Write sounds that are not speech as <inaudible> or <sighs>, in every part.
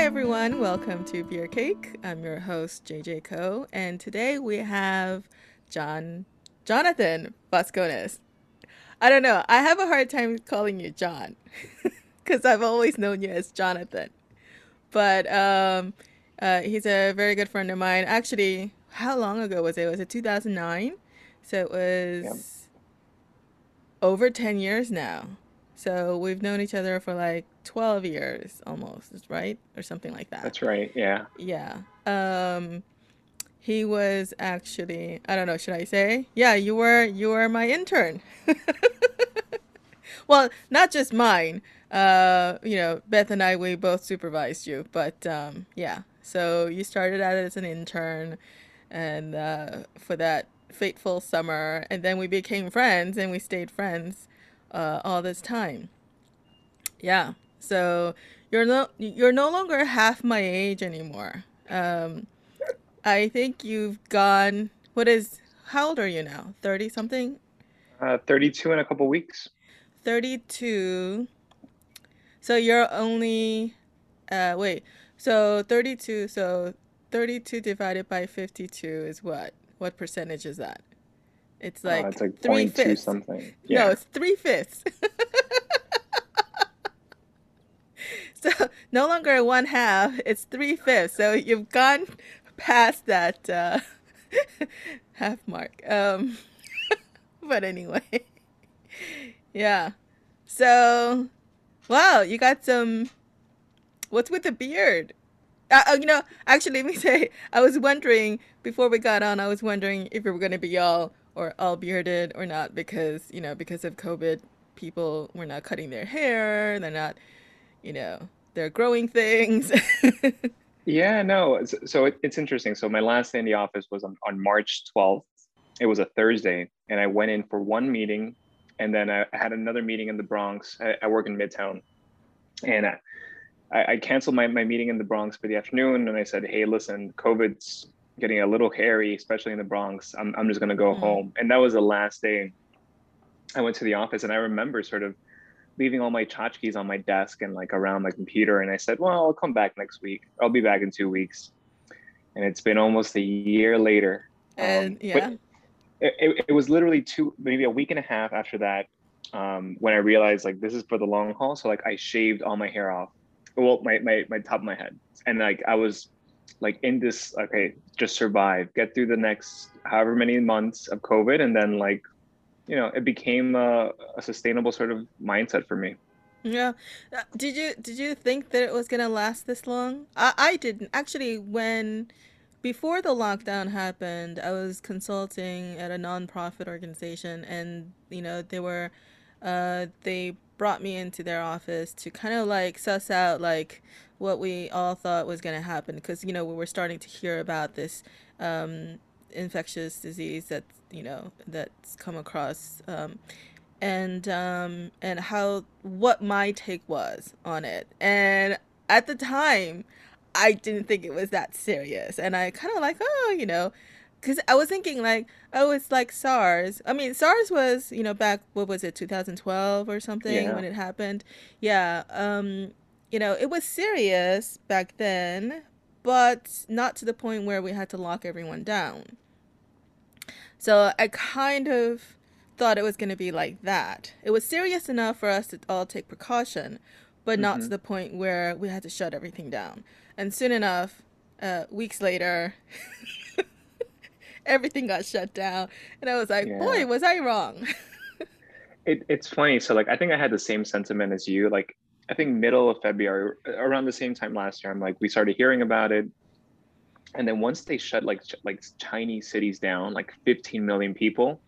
Hi, everyone. Welcome to Beer Cake. I'm your host, JJ Co. And today we have John, Jonathan Vascones. I don't know. I have a hard time calling you John <laughs> because I've always known you as Jonathan. But um, uh, he's a very good friend of mine. Actually, how long ago was it? Was it 2009? So it was yep. over 10 years now. So we've known each other for like 12 years almost, right? Or something like that. That's right. Yeah. Yeah. Um he was actually, I don't know, should I say? Yeah, you were you were my intern. <laughs> well, not just mine. Uh, you know, Beth and I we both supervised you, but um yeah. So you started out as an intern and uh for that fateful summer and then we became friends and we stayed friends uh, all this time. Yeah. So you're no you're no longer half my age anymore. Um, I think you've gone. What is? How old are you now? Thirty something. Uh, thirty-two in a couple weeks. Thirty-two. So you're only. Uh, wait. So thirty-two. So thirty-two divided by fifty-two is what? What percentage is that? It's like, uh, it's like three fifths. something. Yeah. No, it's three fifths. <laughs> <laughs> so no longer one half, it's three fifths. So you've gone past that uh, <laughs> half mark. Um, <laughs> but anyway, yeah. So, wow, you got some. What's with the beard? Uh, uh you know, actually, let me say, I was wondering before we got on. I was wondering if we were going to be all or all bearded or not because you know because of COVID, people were not cutting their hair. They're not, you know, they're growing things. <laughs> yeah, no. So it, it's interesting. So my last day in the office was on, on March 12th. It was a Thursday, and I went in for one meeting, and then I had another meeting in the Bronx. I, I work in Midtown, and I, I canceled my, my meeting in the Bronx for the afternoon, and I said, "Hey, listen, COVID's getting a little hairy, especially in the Bronx. I'm, I'm just going to go mm-hmm. home. And that was the last day I went to the office. And I remember sort of leaving all my tchotchkes on my desk and like around my computer. And I said, well, I'll come back next week. I'll be back in two weeks. And it's been almost a year later. And um, yeah. It, it, it, was literally two, maybe a week and a half after that um, when I realized like this is for the long haul. So like I shaved all my hair off. Well, my, my, my top of my head. And like I was like in this okay just survive get through the next however many months of covid and then like you know it became a, a sustainable sort of mindset for me. Yeah. Uh, did you did you think that it was gonna last this long? I i didn't. Actually when before the lockdown happened i was consulting at a nonprofit organization and you know they were uh they brought me into their office to kind of like suss out like what we all thought was going to happen because you know we were starting to hear about this um, infectious disease that you know that's come across um, and um, and how what my take was on it and at the time I didn't think it was that serious and I kind of like oh you know because I was thinking like, oh, it's like SARS. I mean, SARS was you know back what was it 2012 or something yeah. when it happened. Yeah. Um, you know, it was serious back then, but not to the point where we had to lock everyone down. So I kind of thought it was going to be like that. It was serious enough for us to all take precaution, but mm-hmm. not to mm-hmm. the point where we had to shut everything down. And soon enough, uh, weeks later, <laughs> everything got shut down. And I was like, yeah. boy, was I wrong. <laughs> it, it's funny. So, like, I think I had the same sentiment as you. Like, I think middle of February, around the same time last year, I'm like, we started hearing about it. And then once they shut like like Chinese cities down, like 15 million people,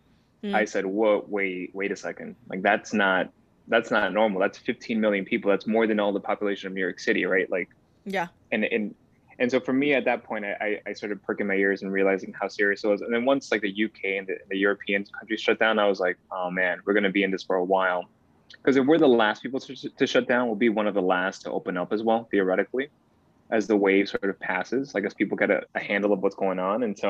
mm. I said, whoa, wait, wait a second. Like that's not that's not normal. That's 15 million people. That's more than all the population of New York City, right? Like, yeah. And and and so for me at that point, I, I started perking my ears and realizing how serious it was. And then once like the UK and the, the European countries shut down, I was like, oh man, we're gonna be in this for a while because if we're the last people to, to shut down, we'll be one of the last to open up as well, theoretically, as the wave sort of passes. Like as people get a, a handle of what's going on, and so,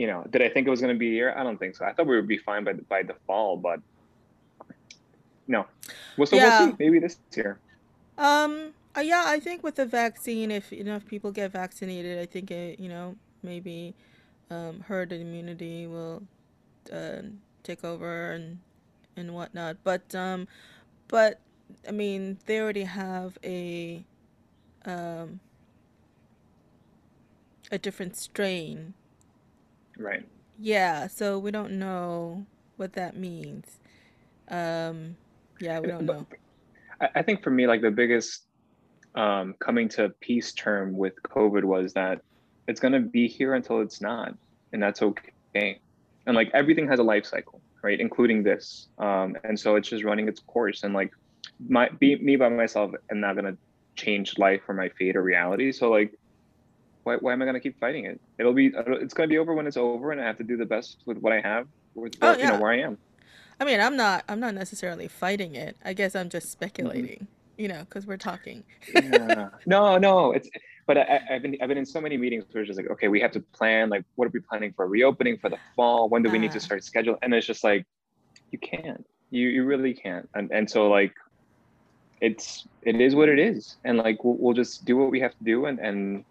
you know, did I think it was going to be a year? I don't think so. I thought we would be fine by by the fall, but no. Well, so yeah. we'll see. Maybe this year. Um, Uh, yeah, I think with the vaccine, if enough people get vaccinated, I think it, you know, maybe um, herd immunity will uh, take over and and whatnot. But um, but I mean, they already have a um, a different strain. Right. Yeah, so we don't know what that means. Um, yeah, we don't know. I think for me, like the biggest um, coming to peace term with COVID was that it's going to be here until it's not, and that's okay. And like everything has a life cycle, right? Including this. Um, and so it's just running its course. And like my be me by myself, I'm not going to change life or my fate or reality. So like, why, why am I going to keep fighting it? It'll be it's going to be over when it's over, and I have to do the best with what I have, with Oh what you know yeah, where I am. I mean, I'm not I'm not necessarily fighting it. I guess I'm just Mm-hmm. speculating, you know, because we're talking. Yeah. <laughs> No, no, it's but I, have been I've been in so many meetings where it's just like, okay, we have to plan like what are we planning for reopening for the fall? When do we need to Uh, start schedule? And it's just like you can't. You you really can't. And and so like it's it is what it is. And like we'll, we'll just do what we have to do and and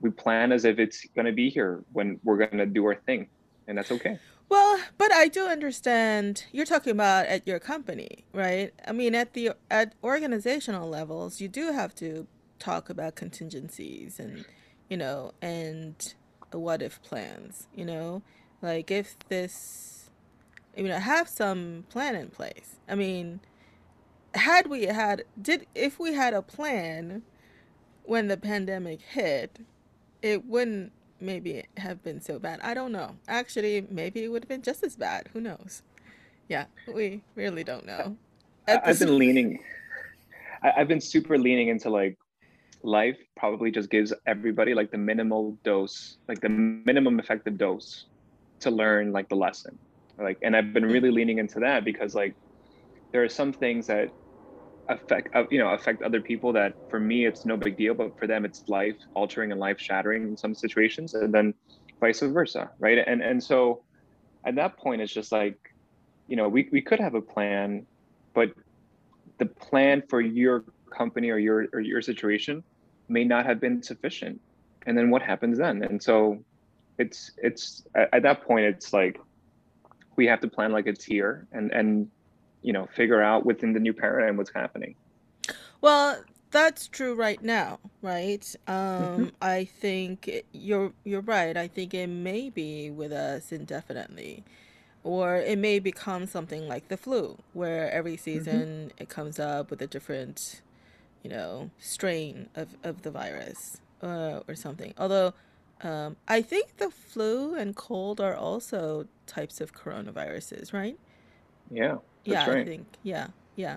we plan as if it's gonna be here when we're gonna do our thing. And that's okay. well, but I do understand you're talking about at your company, right? I mean, at the at organizational levels, you do have to talk about contingencies and, you know, and what if plans, you know? Like if this, you know, have some plan in place. I mean, had we had did if we had a plan when the pandemic hit, it wouldn't maybe have been so bad. I don't know. Actually, maybe it would have been just as bad. Who knows? Yeah, we really don't know. I've been leaning I've been super leaning into like life probably just gives everybody like the minimal dose, like the minimum effective dose to learn like the lesson. Like, and I've been really mm-hmm. leaning into that because like there are some things that affect, uh, you know, affect other people that for me it's no big deal, but for them it's life altering and life shattering in some situations, and then vice versa, right? And and so at that point it's just like, you know, we we could have a plan, but the plan for your company or your or your situation may not have been sufficient and then what happens then and so it's it's at, at that point it's like we have to plan like it's here and and you know figure out within the new paradigm what's happening Well, that's true right now, right? hmm Um, I think you're you're right. I think it may be with us indefinitely, or it may become something like the flu, where every hmm season it comes up with a different, you know, strain of, of the virus, uh, or something. Although, um, I think the flu and cold are also types of coronaviruses, right? Yeah Yeah, that's I right think. Yeah, yeah.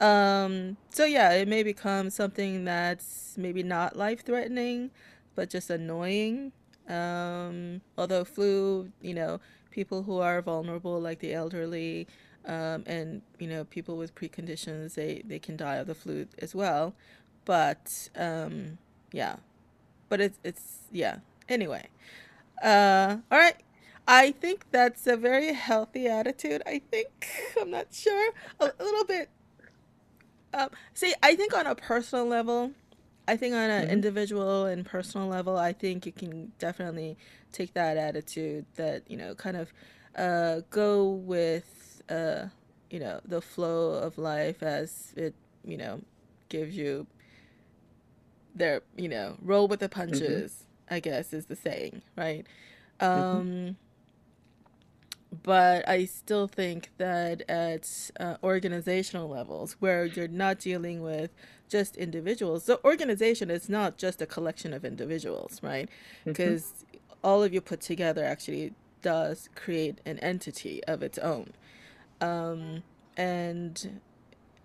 Um, so yeah, it may become something that's maybe not life-threatening, but just annoying. Um, although flu, you know, people who are vulnerable, like the elderly, um, and you know, people with preconditions, they they can die of the flu as well. But um, yeah, but it's it's yeah. Anyway, uh, all right. I think that's a very healthy attitude. I think <laughs> I'm not sure a, a little bit um, see, I think on a personal level, I think on an hmm individual and personal level, I think you can definitely take that attitude that, you know, kind of uh, go with, uh, you know, the flow of life as it, you know, gives you their, you know, roll with the hmm punches, I guess is the saying, right? hmm Um, but I still think that at uh, organizational levels, where you're not dealing with just individuals, the organization is not just a collection of individuals, right? Because all of you put together actually does create an entity of its own. Um, and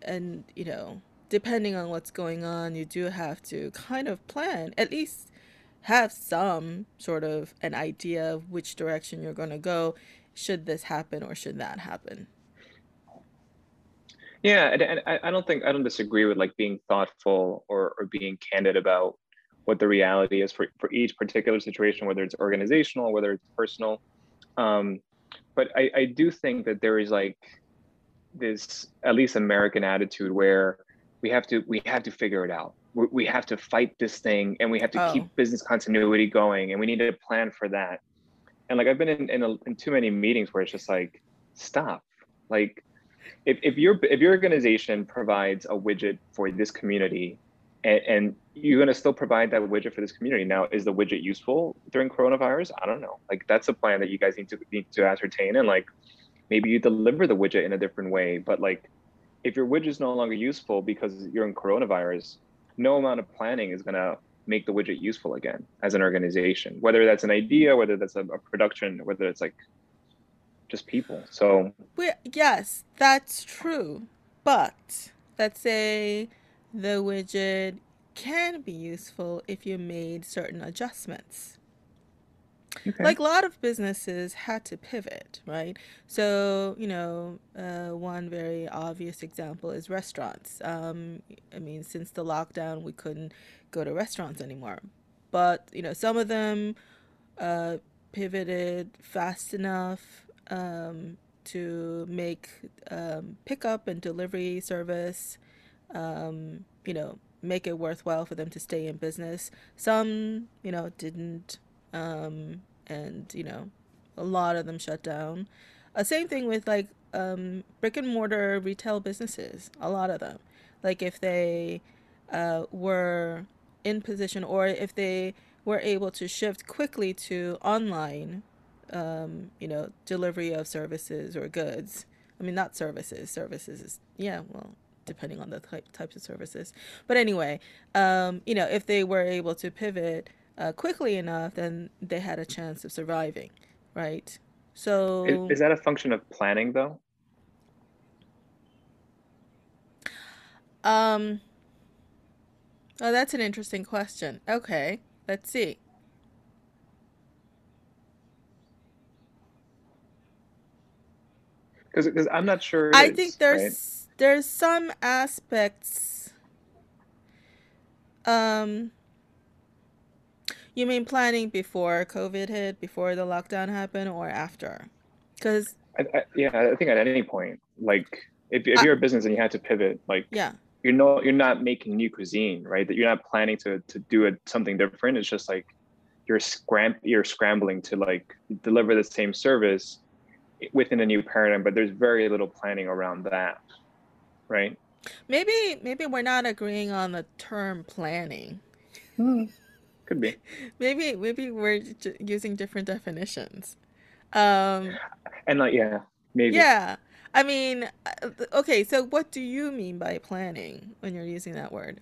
and you know, depending on what's going on, you do have to kind of plan, at least have some sort of an idea of which direction you're going to go should this happen or should that happen. yeah and, I, I don't think i don't disagree with like being thoughtful or or being candid about what the reality is for, for each particular situation whether it's organizational whether it's personal um, but I, I do think that there is like this at least American attitude where we have to we have to figure it out we, have to fight this thing and we have to Oh. keep business continuity going and we need to plan for that and like i've been in in, a, in too many meetings where it's just like stop. Like if, if your if your organization provides a widget for this community and, and you're going to still provide that widget for this community. Now is the widget useful during coronavirus? I don't know. Like that's a plan that you guys need to need to ascertain and like maybe you deliver the widget in a different way. But like if your widget is no longer useful because you're in coronavirus no amount of planning is going to make the widget useful again as an organization whether that's an idea whether that's a, a production whether it's like just people so We, yes, that's true. But let's say the widget can be useful if you made certain adjustments. Okay. Like a lot of businesses had to pivot, right? So, you know, uh, one very obvious example is restaurants. Um, I mean, since the lockdown, we couldn't go to restaurants anymore. But, you know, some of them uh, pivoted fast enough um, to make um, pickup and delivery service, um, you know, make it worthwhile for them to stay in business. Some, you know, didn't, um, and you know, a lot of them shut down. Uh, same thing with like um, brick and mortar retail businesses. A lot of them, like if they uh, were in position or if they were able to shift quickly to online um, you know, delivery of services or goods. I mean, not services. Services is, yeah, well, depending on the type, types of services. But anyway, um, you know, if they were able to pivot uh, quickly enough, then they had a chance of surviving, right? So, is that a function of planning though um, oh, that's an interesting question. Okay, let's see. because because i'm not sure I is, think right there's there's some aspects. Um, you mean planning before COVID hit, before the lockdown happened, or after? Because I, I, yeah i think at any point like if, if you're a business and you had to pivot like yeah, you're no you're not making new cuisine right? That you're not planning to to do it something different. It's just like you're scram you're scrambling to like deliver the same service within a new paradigm but there's very little planning around that right? Maybe maybe we're not agreeing on the term planning. Hmm, could be Maybe maybe we're j- using different definitions. Um, and like yeah maybe yeah. I mean, uh, okay, so what do you mean by planning when you're using that word?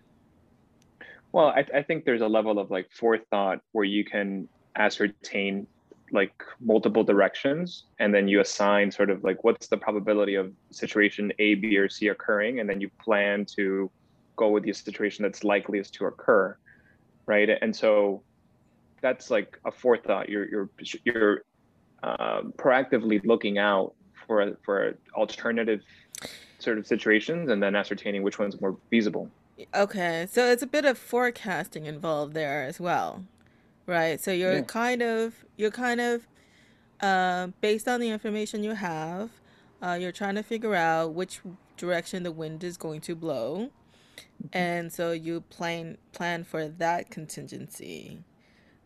well I, I think there's a level of like forethought where you can ascertain like multiple directions and then you assign sort of like what's the probability of situation a b or c occurring and then you plan to go with the situation that's likeliest to occur right? And so that's like a forethought. You're you're you're um, proactively looking out for for alternative sort of situations and then ascertaining which one's more feasible. Okay, so it's a bit of forecasting involved there as well, right? So you're yeah. kind of you're kind of uh, based on the information you have, uh, you're trying to figure out which direction the wind is going to blow, and so you plan plan for that contingency.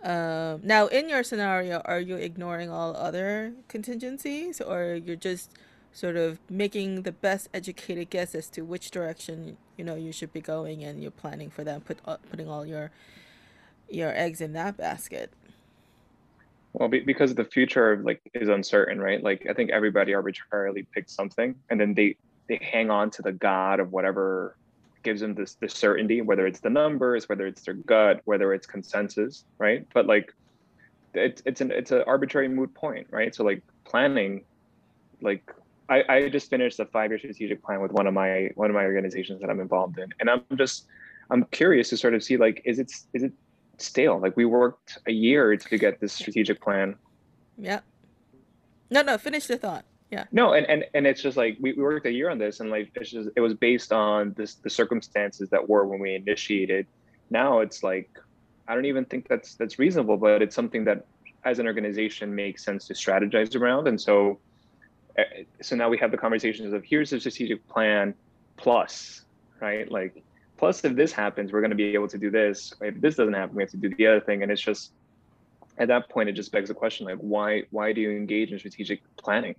Um, now, in your scenario, are you ignoring all other contingencies, or you're just sort of making the best educated guess as to which direction you know you should be going, and you're planning for that, put uh, putting all your your eggs in that basket? Well, be, because the future like is uncertain, right? Like I think everybody arbitrarily picks something, and then they they hang on to the god of whatever gives them this this certainty, whether it's the numbers, whether it's their gut, whether it's consensus, right? But like it's it's an it's an arbitrary moot point, right? So like planning, like I I just finished a five year strategic plan with one of my one of my organizations that I'm involved in, and I'm just I'm curious to sort of see like is it is it stale? Like we worked a year to get this strategic plan. Yeah. No, no. Finish the thought. Yeah. No, and and and it's just like we, we worked a year on this, and like it's just it was based on this the circumstances that were when we initiated. Now it's like I don't even think that's that's reasonable, but it's something that as an organization makes sense to strategize around, and so uh, so now we have the conversations of here's the strategic plan plus right? Like, plus if this happens, we're going to be able to do this. If this doesn't happen, we have to do the other thing. And it's just at that point, it just begs the question, like, why why do you engage in strategic planning?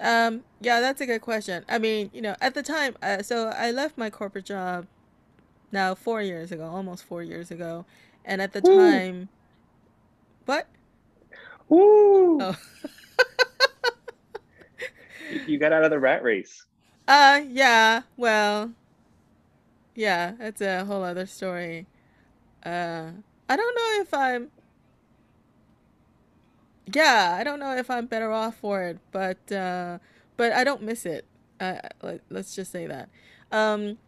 Um, yeah, that's a good question. I mean, you know, at the time, uh, so I left my corporate job now four years ago, almost four years ago, and at the Woo. time, what? Ooh. Oh. <laughs> you got out of the rat race. Uh, yeah. Well, yeah, that's a whole other story. Uh, I don't know if I'm yeah, I don't know if I'm better off for it, but uh, but I don't miss it. Uh, let, us just say that. Um,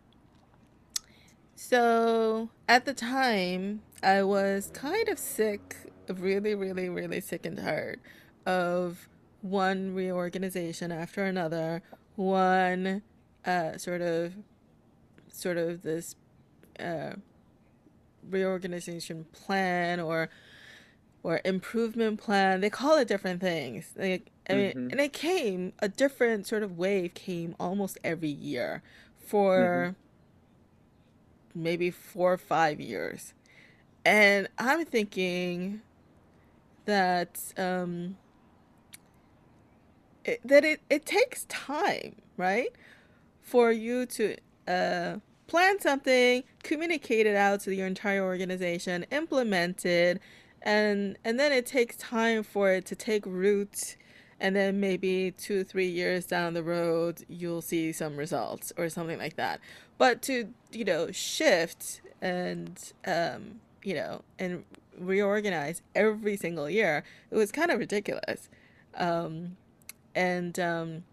so at the time, I was kind of sick, really, really, really sick and tired of one reorganization after another, one uh, sort of, sort of this uh, reorganization plan or or improvement plan. They call it different things. Like I mean, mm-hmm. and it came a different sort of wave came almost every year for mm-hmm. maybe four or five years, and I'm thinking that um, it, that it it takes time, right, for you to uh plan something, communicate it out to your entire organization, implement it and and then it takes time for it to take root. And then maybe two three years down the road you'll see some results or something like that. But to you know shift and um, you know and reorganize every single year it was kind of ridiculous. Um, and um,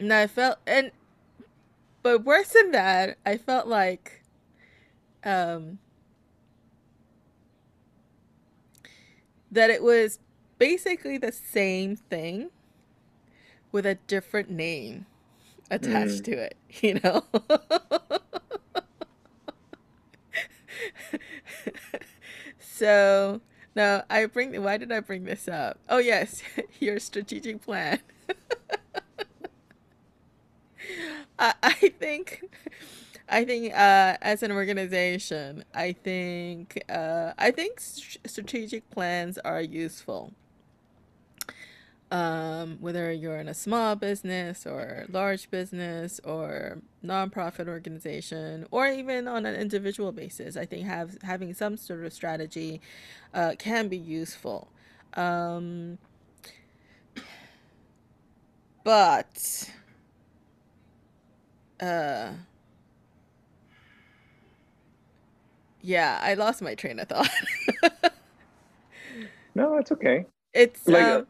and i felt and but worse than that i felt like um, that it was basically the same thing with a different name attached mm. to it, <laughs> you know? so, now I bring, why did I bring this up? Oh, yes, <laughs> your strategic plan. <laughs> I, I think I think uh, as an organization, I think uh, I think strategic plans are useful. Um, whether you're in a small business or large business or nonprofit organization or even on an individual basis, I think have having some sort of strategy uh, can be useful. Um, but uh, Yeah, I lost my train of thought. <laughs> no, it's okay. It's like, um,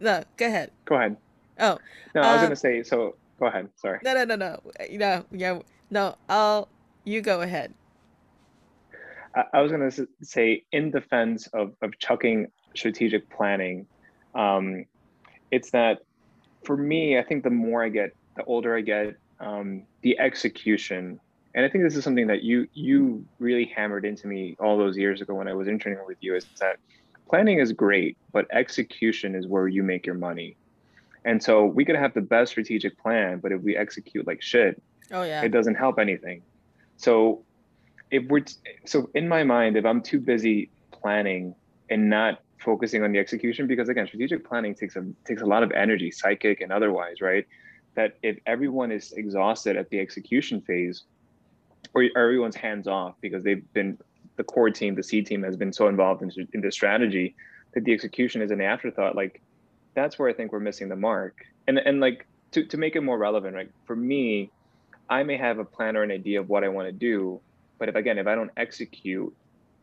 no. Go ahead. Go ahead. Oh, no, I was gonna um, say. So go ahead. Sorry. No, no, no, no. You know, yeah, no. I'll. You go ahead. I, I was gonna say, in defense of of chucking strategic planning, um, it's that for me, I think the more I get, the older I get, um, the execution and I think this is something that you you really hammered into me all those years ago when I was interning with you is that planning is great, but execution is where you make your money. And so we could have the best strategic plan, but if we execute like shit, oh yeah, it doesn't help anything. So if we're t- so in my mind, if I'm too busy planning and not focusing on the execution, because again, strategic planning takes a takes a lot of energy, psychic and otherwise, right? That if everyone is exhausted at the execution phase, or everyone's hands off because they've been the core team, the C team has been so involved in, in the strategy that the execution is an afterthought. Like that's where I think we're missing the mark. And and like to, to make it more relevant, right? For me, I may have a plan or an idea of what I want to do, but if again, if I don't execute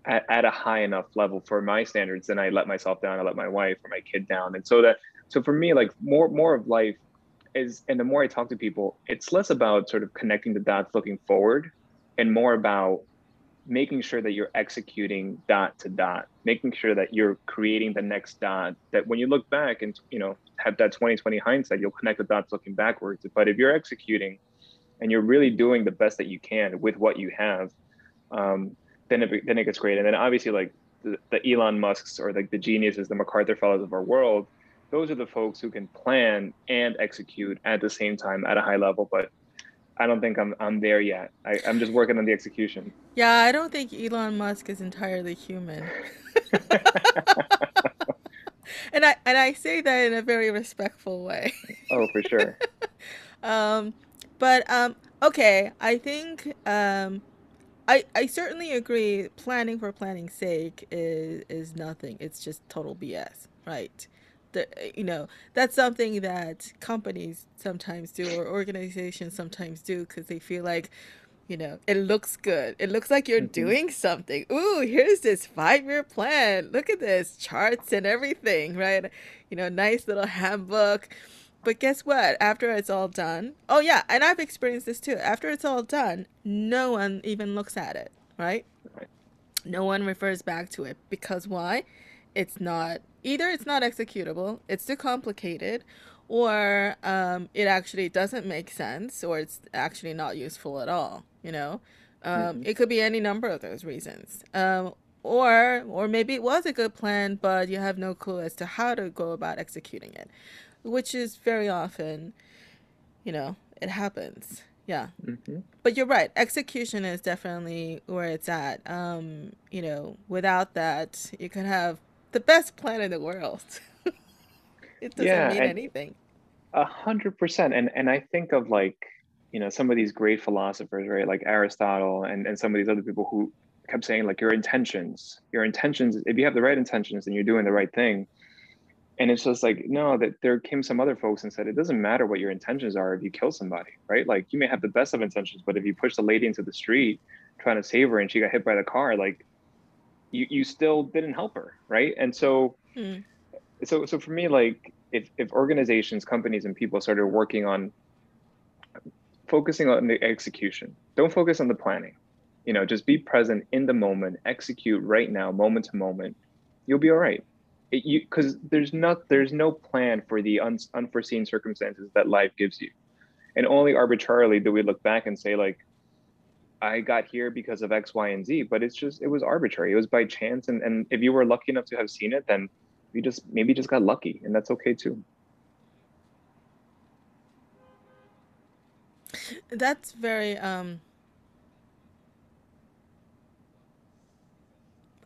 at, at a high enough level for my standards, then I let myself down, I let my wife or my kid down. And so that so for me, like more more of life is and the more I talk to people, it's less about sort of connecting the dots looking forward and more about making sure that you're executing dot to dot, making sure that you're creating the next dot that when you look back and you know have that 2020 hindsight, you'll connect the dots looking backwards. But if you're executing and you're really doing the best that you can with what you have, um, then it then it gets great. And then obviously like the, the Elon Musks or like the geniuses, the MacArthur fellows of our world, those are the folks who can plan and execute at the same time at a high level. But I don't think I'm I'm there yet. I, I'm just working on the execution. Yeah, I don't think Elon Musk is entirely human. <laughs> <laughs> and I and I say that in a very respectful way. <laughs> oh, for sure. um, but um, okay, I think um, I I certainly agree. Planning for planning's sake is is nothing. It's just total BS, right? The, you know that's something that companies sometimes do or organizations sometimes do because they feel like you know it looks good. It looks like you're mm-hmm. doing something. Ooh here's this five year plan. Look at this charts and everything right? You know nice little handbook. But guess what? After it's all done oh yeah and i've experienced this too. After it's all done no one even looks at it right, right. no one refers back to it. Because why? It's not either it's not executable, it's too complicated, or um, it actually doesn't make sense, or it's actually not useful at all. You know, um, mm-hmm. it could be any number of those reasons. Um, or or maybe it was a good plan, but you have no clue as to how to go about executing it, which is very often, you know, it happens. Yeah. Mm-hmm. But you're right. Execution is definitely where it's at. Um, you know, without that, you could have the best plan in the world. <laughs> it doesn't yeah, mean anything. A hundred percent. And and I think of like, you know, some of these great philosophers, right? Like Aristotle and, and some of these other people who kept saying like your intentions, your intentions, if you have the right intentions then you're doing the right thing. And it's just like, no, that there came some other folks and said, it doesn't matter what your intentions are if you kill somebody, right? Like you may have the best of intentions, but if you push the lady into the street trying to save her and she got hit by the car, like you, you still didn't help her right? And so hmm. so so for me like if, if organizations companies and people started working on focusing on the execution don't focus on the planning. You know just be present in the moment execute right now moment to moment. You'll be all right. It, you because there's not there's no plan for the un, unforeseen circumstances that life gives you. And only arbitrarily do we look back and say like I got here because of X, Y, and Z, but it's just it was arbitrary. It was by chance, and and if you were lucky enough to have seen it, then you just maybe just got lucky, and that's okay too. That's very um.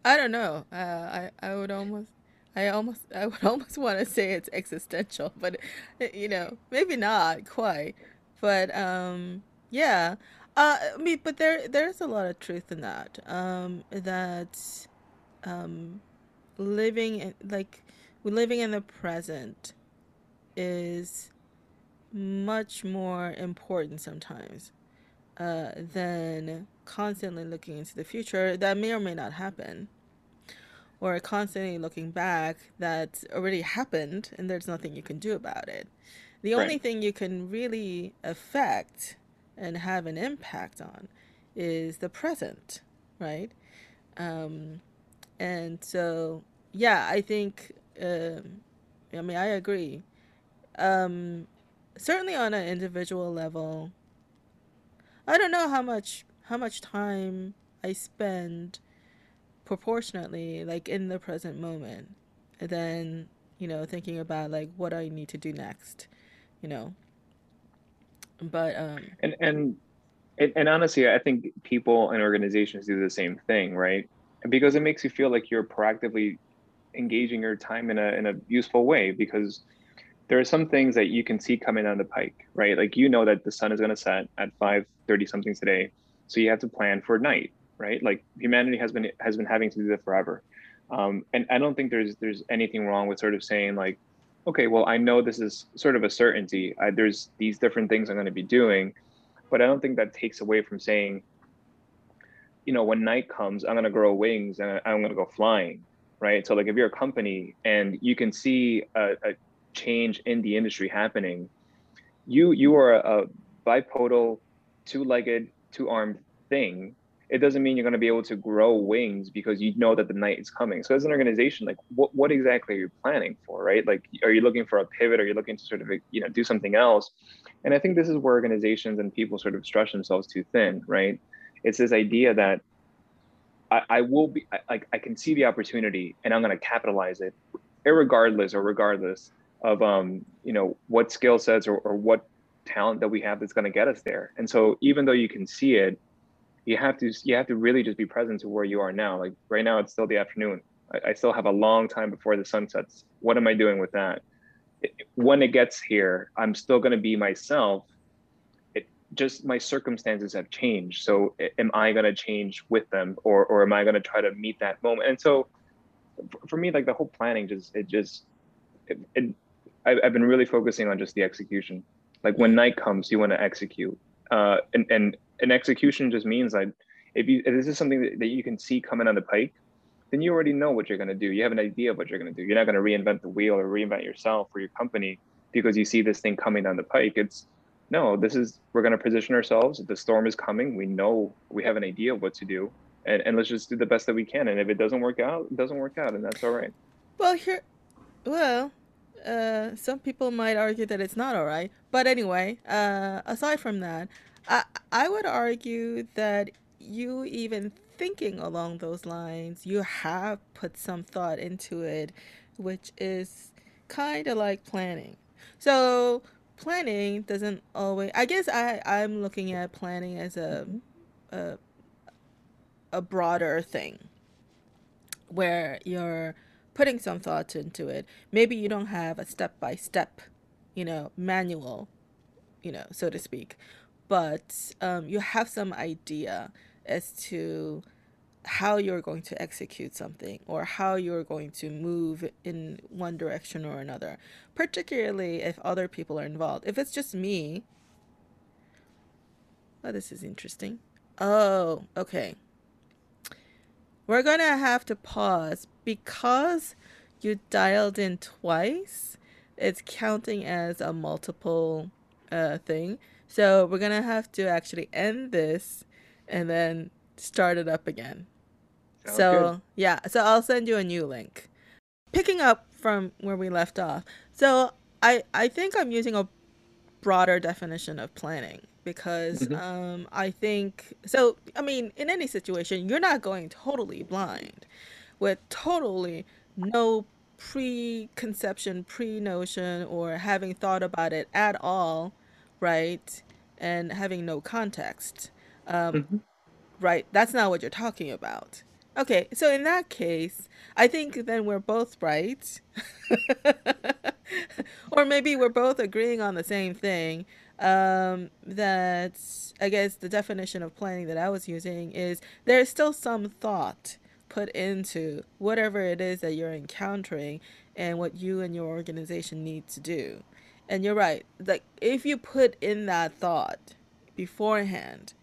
I don't know. Uh, I I would almost. I almost I would <laughs> almost want to say it's existential, but you know, maybe not quite. But um yeah, uh, I mean, but there there's a lot of truth in that. Um, that um, living in, like living in the present is much more important sometimes uh, than constantly looking into the future that may or may not happen or constantly looking back that already happened and there's nothing you can do about it the right. only thing you can really affect and have an impact on is the present, right? Um, and so, yeah, I think, um, I mean, I agree. Um, certainly on an individual level, I don't know how much how much time I spend proportionately like in the present moment and then you know thinking about like what I need to do next you know but um and and and, and honestly i think people and organizations do the same thing right? Because it makes you feel like you're proactively engaging your time in a in a useful way because there are some things that you can see coming down the pike right? Like you know that the sun is going to set at 5 30 something today so you have to plan for night right? Like humanity has been has been having to do that forever. Um, and i don't think there's there's anything wrong with sort of saying like okay, well, I know this is sort of a certainty. I, there's these different things I'm going to be doing, but I don't think that takes away from saying, you know, when night comes, I'm going to grow wings and I'm going to go flying, right? So, like, if you're a company and you can see a, a change in the industry happening, you you are a, a bipodal, two-legged, two-armed thing it doesn't mean you're going to be able to grow wings because you know that the night is coming. So as an organization, like what, what exactly are you planning for, right? Like, are you looking for a pivot? Are you looking to sort of, you know, do something else? And I think this is where organizations and people sort of stretch themselves too thin, right? It's this idea that I, I will be I can see the opportunity and I'm going to capitalize it, regardless or regardless of um you know what skill sets or, or what talent that we have that's going to get us there. And so even though you can see it, you have to you have to really just be present to where you are now. Like right now, it's still the afternoon. I, I still have a long time before the sun sets. What am I doing with that? When it gets here, I'm still going to be myself. It just my circumstances have changed. So am I going to change with them, or or am I going to try to meet that moment? And so for me, like the whole planning, just it just it, it I've been really focusing on just the execution. Like when night comes, you want to execute. Uh, and, and an execution just means like if you if this is something that, that you can see coming on the pike, then you already know what you're going to do. You have an idea of what you're going to do. You're not going to reinvent the wheel or reinvent yourself or your company because you see this thing coming down the pike. It's no, this is we're going to position ourselves. The storm is coming. We know we have an idea of what to do, and, and let's just do the best that we can. And if it doesn't work out, it doesn't work out, and that's all right. Well, here, well, uh, some people might argue that it's not all right. But anyway, uh, aside from that, I, I would argue that you even thinking along those lines, you have put some thought into it, which is kind of like planning. So planning doesn't always. I guess I I'm looking at planning as a a, a broader thing, where you're putting some thought into it. Maybe you don't have a step by step, you know, manual, you know, so to speak, but um, you have some idea as to how you're going to execute something or how you're going to move in one direction or another, particularly if other people are involved. If it's just me, oh, this is interesting. Oh, okay. We're going to have to pause because you dialed in twice. It's counting as a multiple uh, thing. So we're going to have to actually end this and then start it up again. Sounds so, good. yeah. So I'll send you a new link. Picking up from where we left off. So I, I think I'm using a broader definition of planning because mm-hmm. um, I think so. I mean, in any situation, you're not going totally blind with totally no preconception, pre notion, or having thought about it at all, right? And having no context. Um, mm-hmm. Right? That's not what you're talking about. Okay, so in that case, I think then we're both right. <laughs> or maybe we're both agreeing on the same thing um, that I guess the definition of planning that I was using is there's still some thought put into whatever it is that you're encountering and what you and your organization need to do. And you're right. Like if you put in that thought beforehand,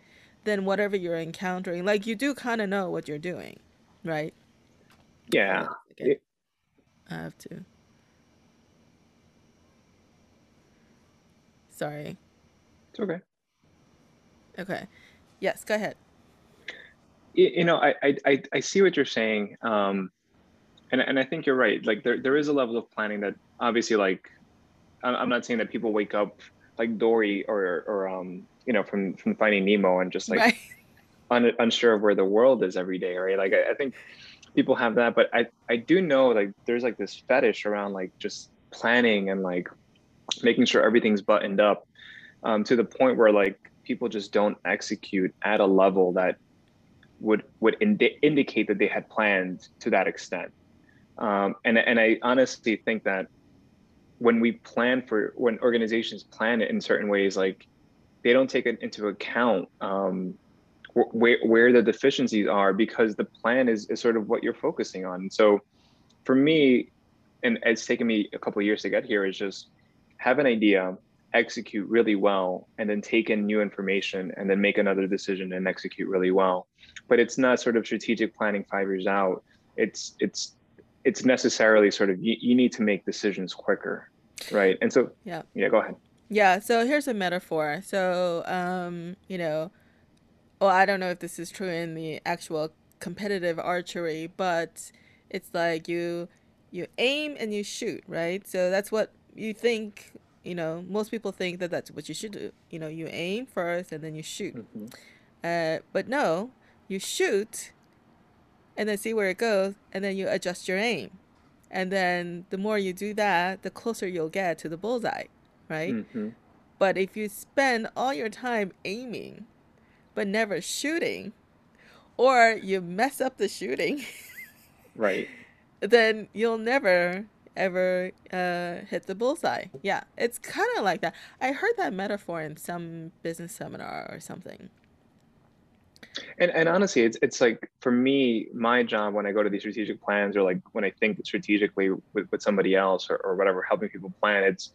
then whatever you're encountering, like you do kind of know what you're doing, right? Yeah. Okay. I have to. Sorry. It's okay. Okay. Yes, go ahead. You know, I I I see what you're saying, um, and and I think you're right. Like there there is a level of planning that obviously like, I'm not saying that people wake up like Dory or or um you know from from Finding Nemo and just like right. <laughs> un, unsure of where the world is every day, right? Like I, I think people have that, but I I do know like there's like this fetish around like just planning and like making sure everything's buttoned up um, to the point where like people just don't execute at a level that would would indi- indicate that they had planned to that extent. Um, and and I honestly think that when we plan for when organizations plan it in certain ways, like they don't take it into account um, where where the deficiencies are because the plan is is sort of what you're focusing on. So for me, and it's taken me a couple years to get here, is just have an idea, execute really well and then take in new information and then make another decision and execute really well but it's not sort of strategic planning five years out it's it's it's necessarily sort of you, you need to make decisions quicker right and so yeah yeah go ahead yeah so here's a metaphor so um you know well i don't know if this is true in the actual competitive archery but it's like you you aim and you shoot right so that's what you think you know, most people think that that's what you should do. You know, you aim first and then you shoot. Mm-hmm. Uh, but no, you shoot and then see where it goes, and then you adjust your aim. And then the more you do that, the closer you'll get to the bullseye, right? hmm But if you spend all your time aiming, but never shooting, or you mess up the shooting, <laughs> Right. then you'll never ever uh, hit the bullseye. Yeah, it's kind of like that. I heard that metaphor in some business seminar or something. And and honestly, it's it's like for me, my job when I go to these strategic plans or like when I think strategically with, with somebody else or, or whatever, helping people plan, it's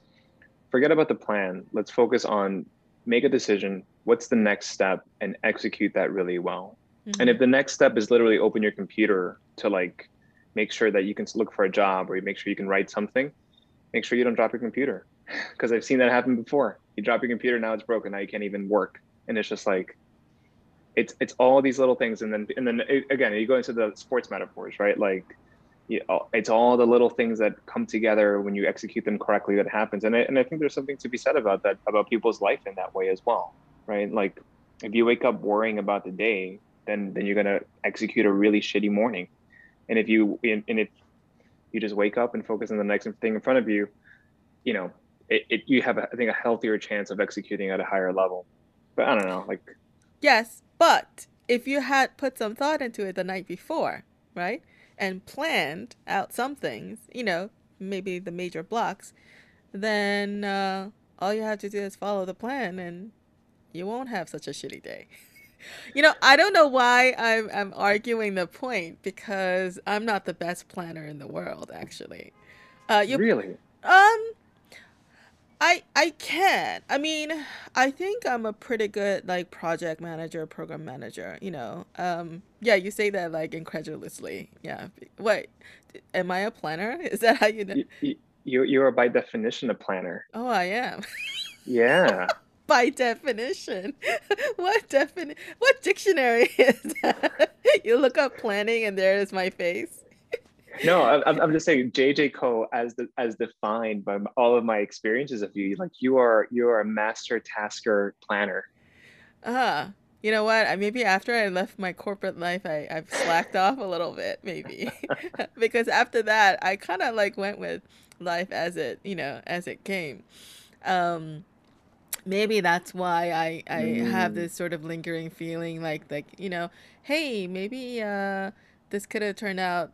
forget about the plan. Let's focus on make a decision. What's the next step and execute that really well. And if hmm the next step is literally open your computer to like make sure that you can look for a job or you make sure you can write something, make sure you don't drop your computer. <laughs> Because I've seen that happen before. You drop your computer, now it's broken. Now you can't even work. And it's just like it's it's all these little things. And then and then a- again you go into the sports metaphors right? Like you know, it's all the little things that come together when you execute them correctly that happens. And I, and I think there's something to be said about that about people's life in that way as well right? Like if you wake up worrying about the day then then you're going to execute a really shitty morning. And if you and, and if you just wake up and focus on the next thing in front of you you know it, it you have a, i think a healthier chance of executing at a higher level. But i don't know like Yes, but if you had put some thought into it the night before, right, and planned out some things, you know, maybe the major blocks, then uh, all you have to do is follow the plan, and you won't have such a shitty day. <laughs> You know, I don't know why I'm I'm arguing the point because I'm not the best planner in the world, actually. Uh, you really um. I I can. I mean, I think I'm a pretty good like project manager, program manager, you know. Um yeah, you say that like incredulously. Yeah. Wait, am I a planner? <laughs> Is that how you know? you, you you are by definition a planner. Oh, I am. Yeah. <laughs> By definition. <laughs> What defini what dictionary is that? You look up planning and there is my face. No, I'm I'm just saying JJ Co as the as defined by all of my experiences of you. Like you are you are a master tasker planner. Ah, you know what? I maybe after I left my corporate life, I I've slacked off a little bit, maybe. <laughs> <laughs> Because after that, I kind of like went with life as it, you know, as it came. Um, maybe that's why I I have Mm, this sort of lingering feeling like like, you know, hey, maybe uh this could have turned out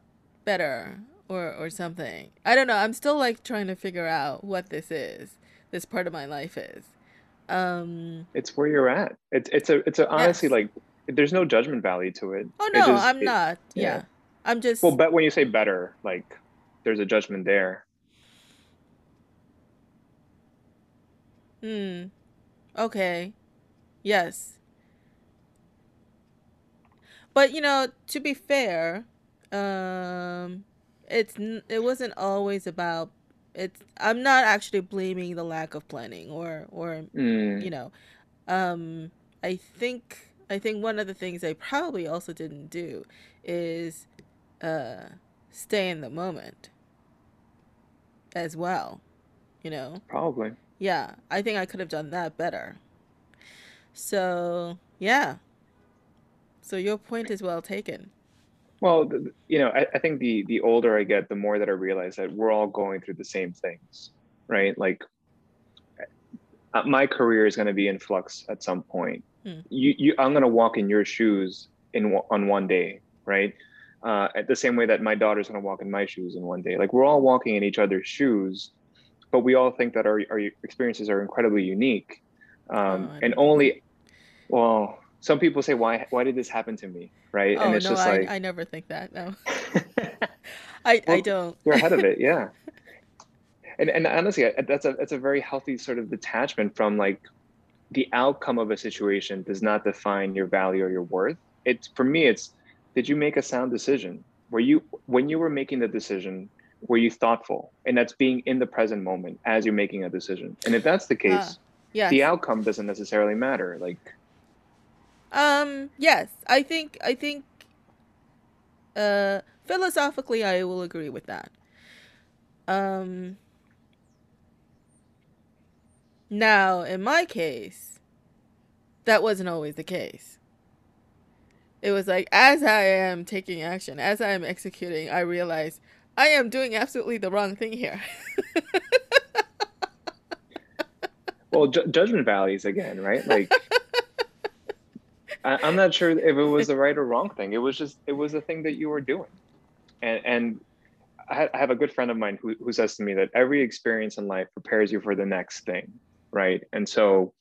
better or or something. I don't know. I'm still like trying to figure out what this is. This part of my life is. Um, it's where you're at. It's it's a it's a honestly yes. like there's no judgment value to it. Oh It no, just I'm it not. yeah. Yeah. I'm just. Well, but when you say better, like there's a judgment there. hmm. Okay. Yes. But you know, to be fair, um it's it wasn't always about it's I'm not actually blaming the lack of planning or or you Mm, know, um I think I think one of the things I probably also didn't do is uh stay in the moment as well, you know. probably. Yeah, I think I could have done that better. So, yeah. So your point is well taken. Well, you know, I, I think the the older I get, the more that I realize that we're all going through the same things, right? Like uh, my career is going to be in flux at some point. Hmm. You, you, I'm going to walk in your shoes in on one day, right? Uh, at the same way that my daughter's going to walk in my shoes in one day. Like we're all walking in each other's shoes, but we all think that our our experiences are incredibly unique, Oh, um, I and only well, some people say, why why did this happen to me, right? And Oh, it's no, just I like, I never think that. No. <laughs> I I don't. you're ahead of it, <laughs> yeah. And and honestly, that's a that's a very healthy sort of detachment from like the outcome of a situation does not define your value or your worth. It's for me, it's did you make a sound decision? Were you when you were making the decision, were you thoughtful? And that's being in the present moment as you're making a decision. And if that's the case, the yes. outcome doesn't necessarily matter. Like, Um, yes. I think I think uh philosophically I will agree with that. Um, now in my case, that wasn't always the case. it was like as I am taking action, as I am executing, I realize I am doing absolutely the wrong thing here. <laughs> well, ju- judgment valleys again, right? Like, I, am not sure if it was the right or wrong thing. It was just, it was a thing that you were doing. And, and I have a good friend of mine who, who says to me that every experience in life prepares you for the next thing, right? And so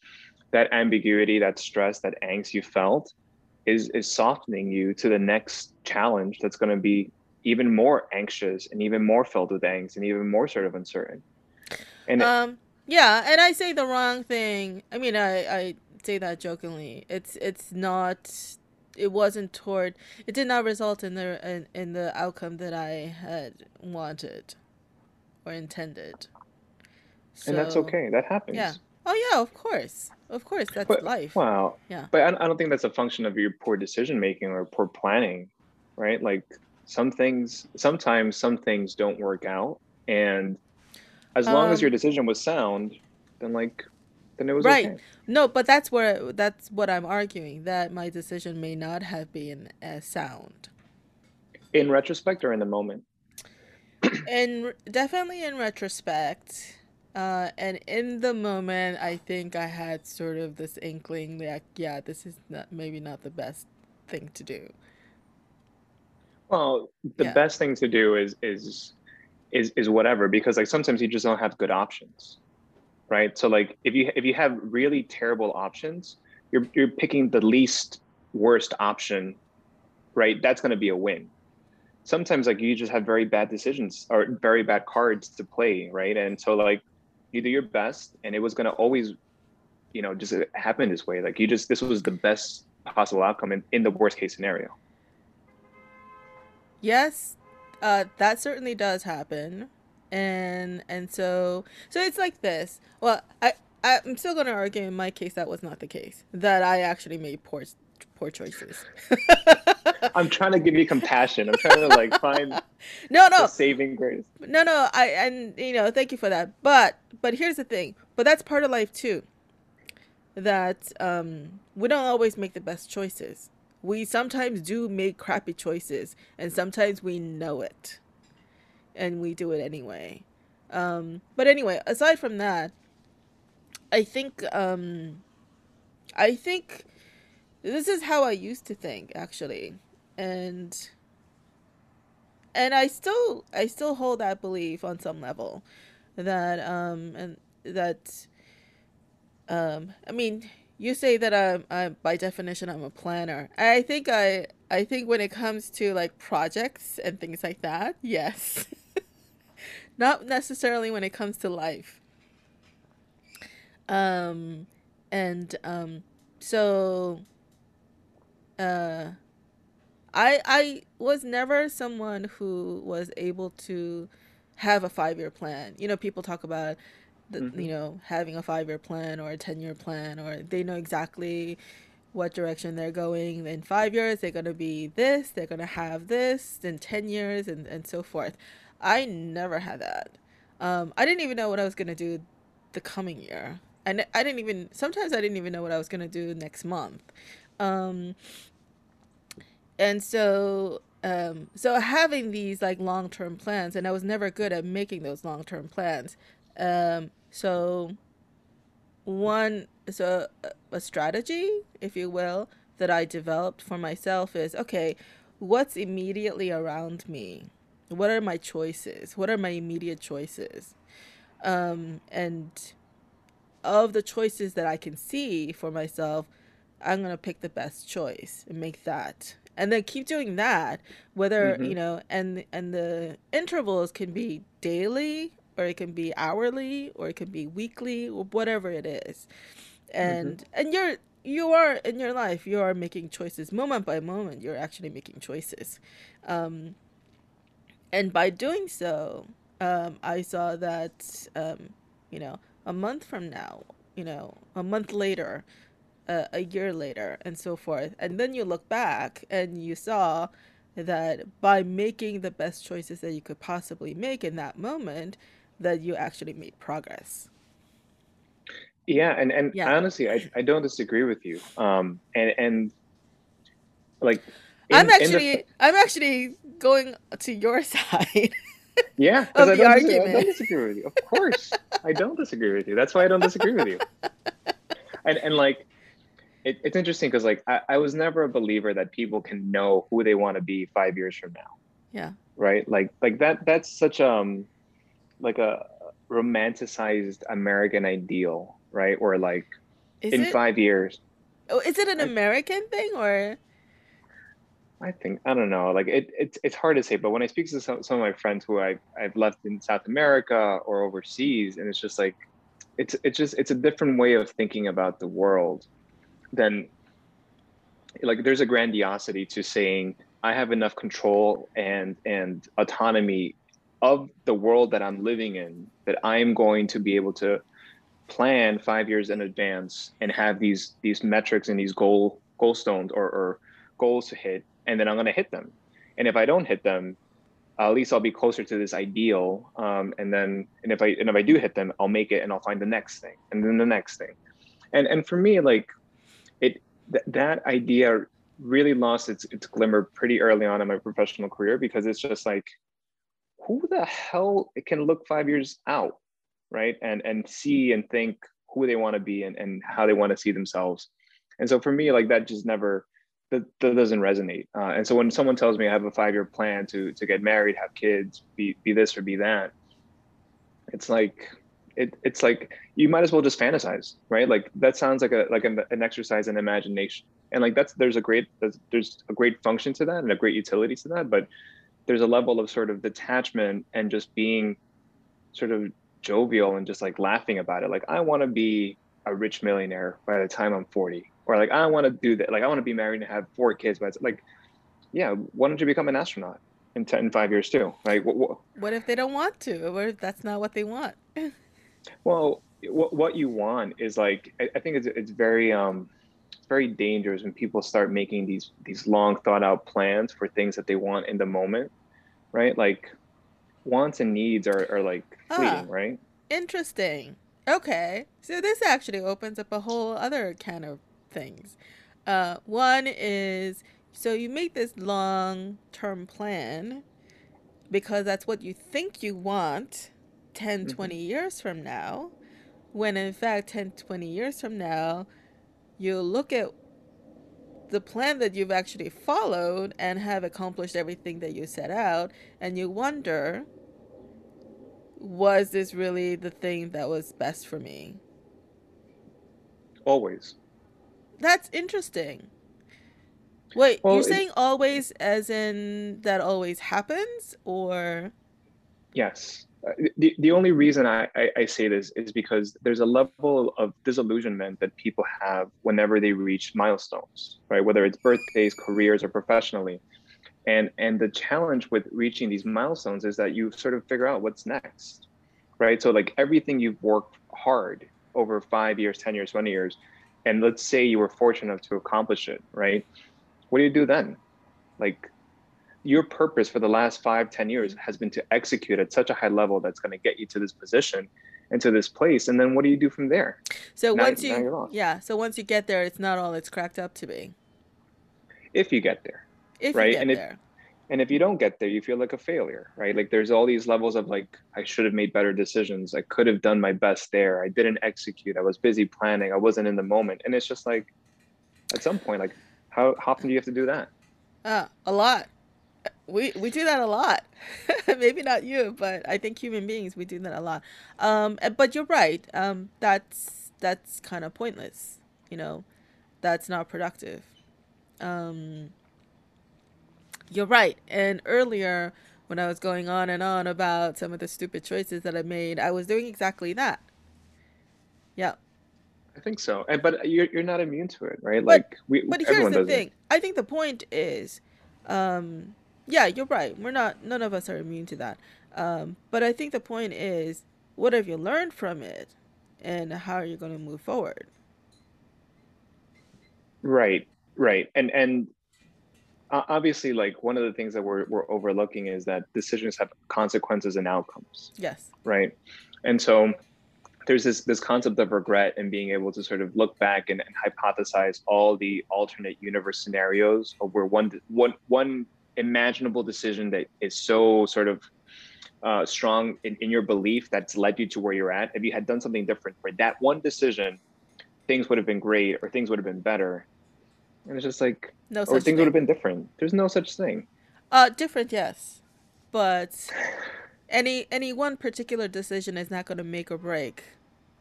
that ambiguity, that stress, that angst you felt is is softening you to the next challenge that's going to be even more anxious and even more filled with angst and even more sort of uncertain. And um, yeah, and I say the wrong thing. I mean, I I say that jokingly. It's it's not. It wasn't toward. It did not result in the in, in the outcome that I had wanted or intended. So, and that's okay. That happens. Yeah. Oh yeah, of course. Of course, that's but, life. Wow. Yeah. But I, I don't think that's a function of your poor decision making or poor planning, right? Like some things, sometimes some things don't work out, and as long um, as your um, decision was sound, then like, then it was right. Okay. No, but that's where that's what I'm arguing that my decision may not have been as sound. In retrospect, or in the moment. <clears throat> in definitely in retrospect uh, and in the moment, I think I had sort of this inkling that, yeah, this is not maybe not the best thing to do. Well, the yeah. best thing to do is is is is whatever because like sometimes you just don't have good options, right? So like if you if you have really terrible options, you're you're picking the least worst option, right? That's going to be a win. Sometimes like you just have very bad decisions or very bad cards to play, right? And so like you do your best and it was going to always you know just happen this way like you just this was the best possible outcome in, in the worst case scenario yes uh that certainly does happen and and so so it's like this well i i'm still going to argue in my case that was not the case that i actually made poor poor choices <laughs> I'm trying to give you compassion. I'm trying to like find <laughs> no, no saving grace. No, no. I and you know, thank you for that. But but here's the thing. But that's part of life too. That um, we don't always make the best choices. We sometimes do make crappy choices, and sometimes we know it, and we do it anyway. Um, but anyway, aside from that, I think um, I think this is how I used to think actually. And and I still I still hold that belief on some level that um and that um I mean you say that I'm, I'm by definition I'm a planner. I think I I think when it comes to like projects and things like that, yes. <laughs> Not necessarily when it comes to life. Um and um so uh I I was never someone who was able to have a five year plan. You know, people talk about the, mm-hmm. you know having a five year plan or a ten year plan, or they know exactly what direction they're going. In five years, they're gonna be this. They're gonna have this. In ten years, and and so forth. I never had that. Um, I didn't even know what I was gonna do the coming year. And I didn't even sometimes I didn't even know what I was gonna do next month. Um, and so um, so having these like long term plans, and I was never good at making those long term plans. Um, so one so a strategy, if you will, that I developed for myself is okay, what's immediately around me? What are my choices? What are my immediate choices? Um, and of the choices that I can see for myself, I'm gonna pick the best choice and make that and then keep doing that whether mm-hmm. you know and and the intervals can be daily or it can be hourly or it can be weekly or whatever it is and mm-hmm. and you're you are in your life you are making choices moment by moment you're actually making choices um and by doing so um i saw that um you know a month from now you know a month later a, a year later and so forth. And then you look back and you saw that by making the best choices that you could possibly make in that moment that you actually made progress. Yeah and and yeah. honestly I, I don't disagree with you. Um and and like in, I'm actually the... I'm actually going to your <laughs> side. Yeah, because I, don't I don't disagree with you. Of course, I don't disagree with you. That's why I don't disagree with you. And and like, it, it's interesting because like I, I was never a believer that people can know who they want to be five years from now. Yeah. Right. Like like that. That's such um like a romanticized American ideal, right? Or like is in it, five years. Oh, is it an American thing or? I think I don't know. Like it, it's it's hard to say. But when I speak to some, some of my friends who I I've left in South America or overseas, and it's just like, it's it's just it's a different way of thinking about the world, than like there's a grandiosity to saying I have enough control and and autonomy of the world that I'm living in that I'm going to be able to plan five years in advance and have these these metrics and these goal goal stones or, or goals to hit and then I'm going to hit them. And if I don't hit them at least I'll be closer to this ideal um, and then and if I and if I do hit them I'll make it and I'll find the next thing and then the next thing. And and for me like it th- that idea really lost its its glimmer pretty early on in my professional career because it's just like who the hell can look five years out right? And and see and think who they want to be and, and how they want to see themselves. And so for me like that just never that, that doesn't resonate. Uh, and so when someone tells me i have a five year plan to to get married have kids be be this or be that it's like it, it's like you might as well just fantasize right? Like that sounds like a like an, an exercise in imagination. And like that's there's a great there's, there's a great function to that and a great utility to that but there's a level of sort of detachment and just being sort of jovial and just like laughing about it. Like I want to be a rich millionaire by the time I'm 40, or like I want to do that. Like I want to be married and have four kids. But it's like, yeah, why don't you become an astronaut in 10, in five years too? Like, what, what, what if they don't want to? What if that's not what they want? <laughs> well, what what you want is like I, I think it's it's very um it's very dangerous when people start making these these long thought out plans for things that they want in the moment, right? Like wants and needs are, are like fleeting, ah, right? Interesting. Okay. So this actually opens up a whole other kind of things. Uh, one is so you make this long term plan because that's what you think you want 10, mm-hmm. 20 years from now. When in fact, 10, 20 years from now, you look at the plan that you've actually followed and have accomplished everything that you set out, and you wonder was this really the thing that was best for me? Always. That's interesting. Wait, well, you're saying always as in that always happens or Yes. Uh, the, the only reason I, I, I, say this is because there's a level of disillusionment that people have whenever they reach milestones, right? Whether it's birthdays, careers, or professionally and and the challenge with reaching these milestones is that you sort of figure out what's next right so like everything you've worked hard over five years ten years 20 years and let's say you were fortunate enough to accomplish it right? What do you do then? Like your purpose for the last five ten years has been to execute at such a high level that's going to get you to this position and to this place and then what do you do from there? So now, once you yeah so once you get there it's not all it's cracked up to be. If you get there if right? and if, and if you don't get there you feel like a failure right? Like there's all these levels of like i should have made better decisions. I could have done my best there. I didn't execute. I was busy planning. I wasn't in the moment. And it's just like at some point like how, how often do you have to do that? Uh, a lot. We we do that a lot. <laughs> Maybe not you but i think human beings we do that a lot. Um but you're right. Um that's that's kind of pointless you know? That's not productive. Um you're right. And earlier, when I was going on and on about some of the stupid choices that I made, I was doing exactly that. Yeah. I think so. And but you're you're not immune to it, right? But, like we But here's the thing. It. I think the point is um yeah, you're right. We're not none of us are immune to that. Um but I think the point is what have you learned from it and how are you going to move forward? Right. Right. And and obviously like one of the things that we're, we're overlooking is that decisions have consequences and outcomes. Yes. Right? And so there's this this concept of regret and being able to sort of look back and, and hypothesize all the alternate universe scenarios of where one one one imaginable decision that is so sort of uh, strong in, in your belief that's led you to where you're at. If you had done something different for that one decision things would have been great or things would have been better and it's just like no or things thing. would have been different. There's no such thing. Uh different yes. But <sighs> any any one particular decision is not going to make or break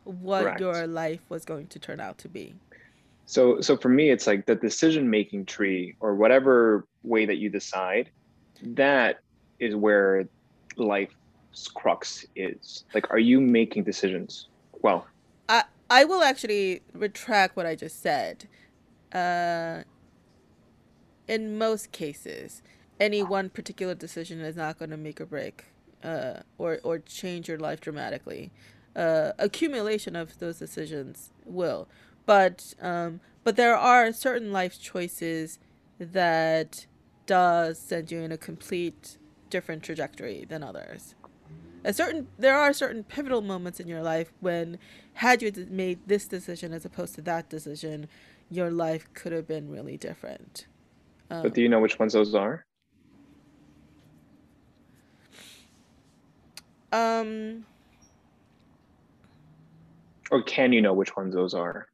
what Correct. your life was going to turn out to be. So so for me it's like the decision making tree or whatever way that you decide that is where life's crux is. Like are you making decisions? Well i i will actually retract what i just said uh in most cases any one particular decision is not going to make or break uh or or change your life dramatically uh accumulation of those decisions will but um but there are certain life choices that does send you in a complete different trajectory than others. A certain there are certain pivotal moments in your life when had you made this decision as opposed to that decision, your life could have been really different. Um, but do you know which ones those are? Um or can you know which ones those are?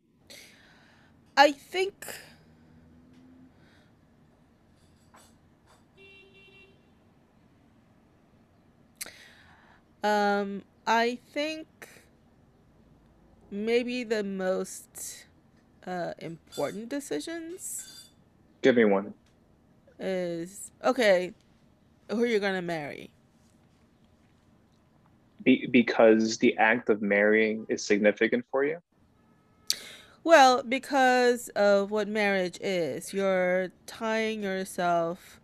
I think Um, I think maybe the most uh, important decisions. Give me one. Is okay. Who you're gonna marry? Be- because the act of marrying is significant for you. Well, because of what marriage is, you're tying yourself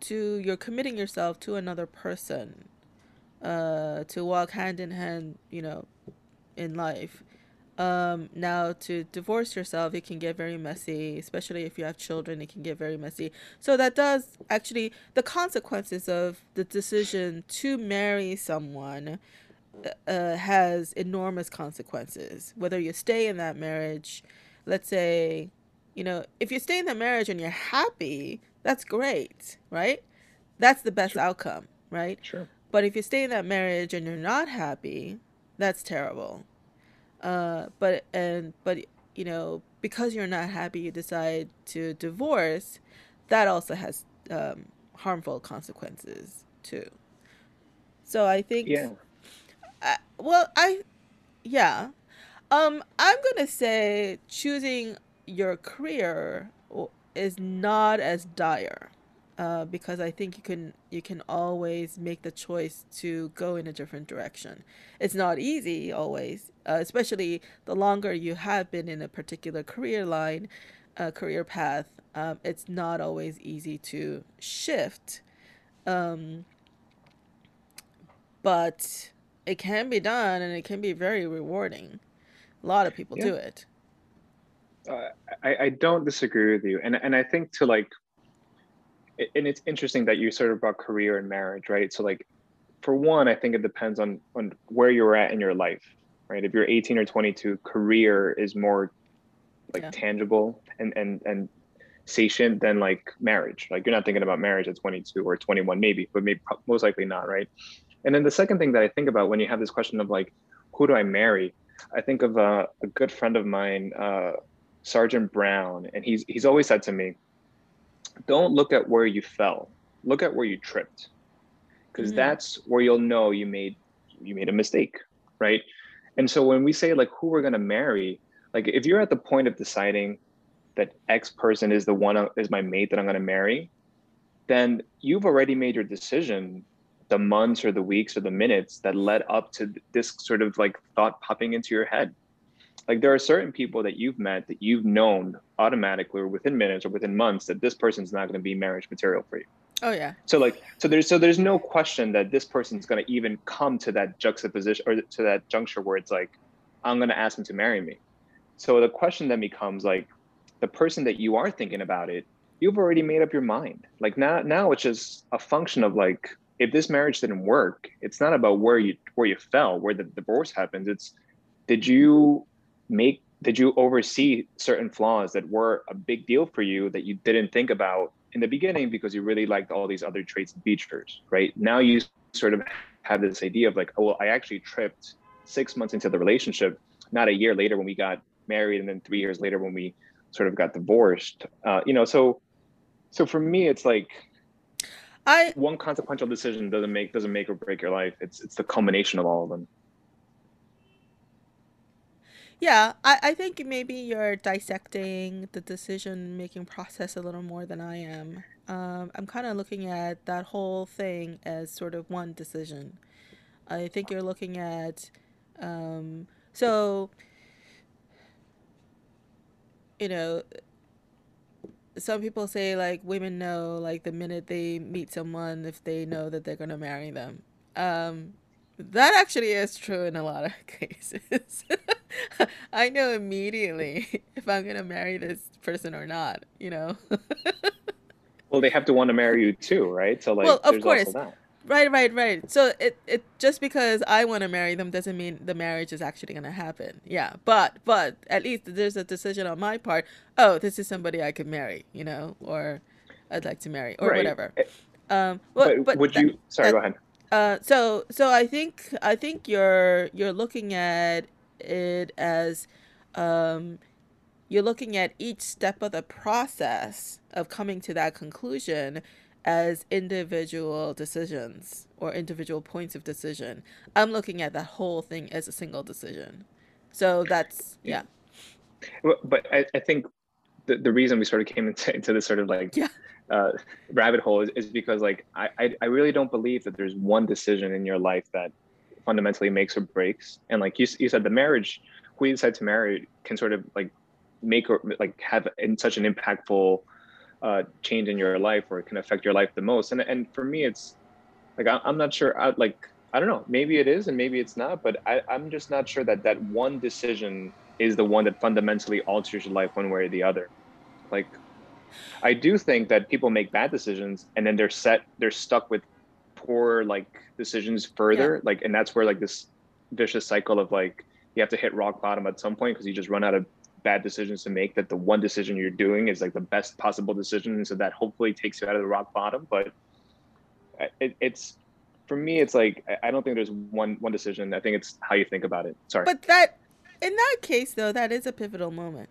to, you're committing yourself to another person uh, to walk hand in hand, you know, in life. Um, now, to divorce yourself, it can get very messy, especially if you have children, it can get very messy. So, that does actually, the consequences of the decision to marry someone uh, has enormous consequences. Whether you stay in that marriage, let's say, you know, if you stay in that marriage and you're happy, that's great, right? That's the best sure. outcome, right? Sure. But if you stay in that marriage and you're not happy, that's terrible. Uh, but and but you know because you're not happy, you decide to divorce. That also has um, harmful consequences too. So I think. Yeah. I, well, I, yeah, um, I'm gonna say choosing your career is not as dire uh, because I think you can you can always make the choice to go in a different direction. It's not easy always, uh, especially the longer you have been in a particular career line, uh, career path. Um, it's not always easy to shift, um, but it can be done, and it can be very rewarding. A lot of people yeah. do it. Uh, I, I don't disagree with you, and and I think to like and it's interesting that you sort of brought career and marriage, right? So like for one, I think it depends on on where you're at in your life, right? If you're 18 or 22, career is more like yeah. tangible and and and satiant than like marriage. Like you're not thinking about marriage at 22 or 21, maybe, but maybe most likely not, right? And then the second thing that I think about when you have this question of like, who do I marry? I think of a, a good friend of mine, uh, Sergeant Brown, and he's he's always said to me, don't look at where you fell. Look at where you tripped. Because mm-hmm. that's where you'll know you made you made a mistake right? And so when we say like who we're going to marry like if you're at the point of deciding that x person is the one is my mate that i'm going to marry then you've already made your decision the months or the weeks or the minutes that led up to this sort of like thought popping into your head like there are certain people that you've met that you've known automatically or within minutes or within months that this person's not going to be marriage material for you. Oh yeah. So like so there's so there's no question that this person's going to even come to that juxtaposition or to that juncture where it's like i'm going to ask him to marry me. So the question then becomes like the person that you are thinking about it you've already made up your mind. Like now now it's just a function of like if this marriage didn't work it's not about where you where you fell where the divorce happens it's did you make did you oversee certain flaws that were a big deal for you that you didn't think about in the beginning because you really liked all these other traits and features, right? Now you sort of have this idea of like, oh, well, I actually tripped six months into the relationship, not a year later when we got married, and then three years later when we sort of got divorced. Uh, you know, so so for me, it's like I one consequential decision doesn't make doesn't make or break your life. It's it's the culmination of all of them. Yeah, I, I think maybe you're dissecting the decision making process a little more than I am. Um, I'm kind of looking at that whole thing as sort of one decision. I think you're looking at, um, so, you know, some people say like women know like the minute they meet someone if they know that they're going to marry them. Um, that actually is true in a lot of <laughs> cases. <laughs> <laughs> I know immediately <laughs> if I'm going to marry this person or not, you know. <laughs> well, they have to want to marry you too, right? So like Well, of course. Right, right, right. So it it just because I want to marry them doesn't mean the marriage is actually going to happen. Yeah, but but at least there's a decision on my part. Oh, this is somebody I could marry, you know, or I'd like to marry or Right. whatever. Eh, Um, well, But but would that, you sorry, that go ahead. uh, so so I think I think you're you're looking at it as um, you're looking at each step of the process of coming to that conclusion as individual decisions or individual points of decision. I'm looking at that whole thing as a single decision. So that's Yeah. But I, I think the, the reason we sort of came <laughs> into, into this sort of like Yeah. uh, rabbit hole is, is because like I, I I really don't believe that there's one decision in your life that fundamentally makes or breaks. And like you, you said, the marriage, who you decide to marry can sort of like make or like have in such an impactful uh, change in your life or it can affect your life the most. And and for me, it's like I, I'm not sure. I, like I don't know. Maybe it is and maybe it's not. But I, I'm just not sure that that one decision is the one that fundamentally alters your life one way or the other. Like I do think that people make bad decisions and then they're set they're stuck with poor like decisions further like and that's where like this vicious cycle of like you have to hit rock bottom at some point because you just run out of bad decisions to make that the one decision you're doing is like the best possible decision and so that hopefully takes you out of the rock bottom but it, it's for me it's like I- I don't think there's one one decision I think it's how you think about it sorry But that in that case though, that is a pivotal moment.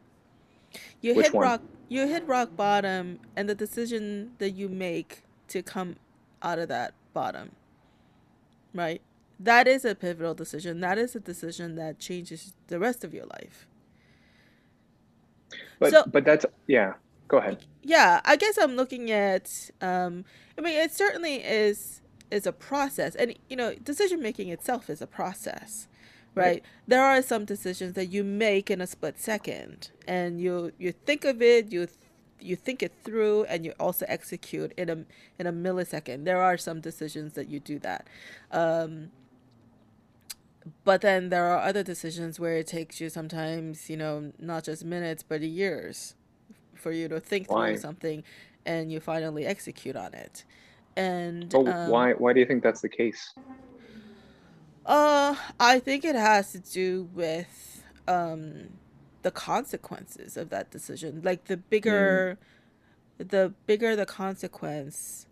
You Which hit one? rock you hit rock bottom and the decision that you make to come out of that bottom, right? That is a pivotal decision. That is a decision that changes the rest of your life. but So but that's yeah go ahead yeah, I guess I'm looking at um I mean it certainly is is a process and you know, decision making itself is a process. right there are some decisions that you make in a split second and you you think of it you you think it through and you also execute in a in a millisecond. There are some decisions that you do that. Um but then there are other decisions where it takes you sometimes you know not just minutes but years for you to think through something and you finally execute on it. And but um why why do you think that's the case? Uh, I think it has to do with um the consequences of that decision. Like the Mm, bigger the bigger the consequence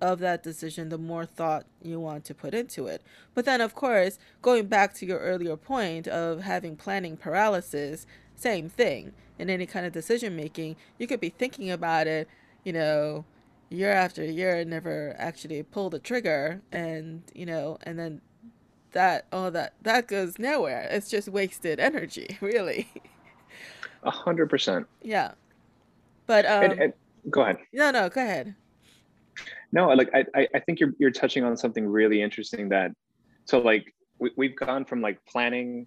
of that decision, the more thought you want to put into it. But then of course, going back to your earlier point of having planning paralysis, same thing. In any kind of decision making, you could be thinking about it, you know, year after year and never actually pull the trigger and, you know, and then that oh that that goes nowhere. It's just wasted energy <laughs> really. A hundred percent. Yeah. But um and go ahead. no no go ahead. No, like I, I I think you're you're touching on something really interesting that so like we, we've gone from like planning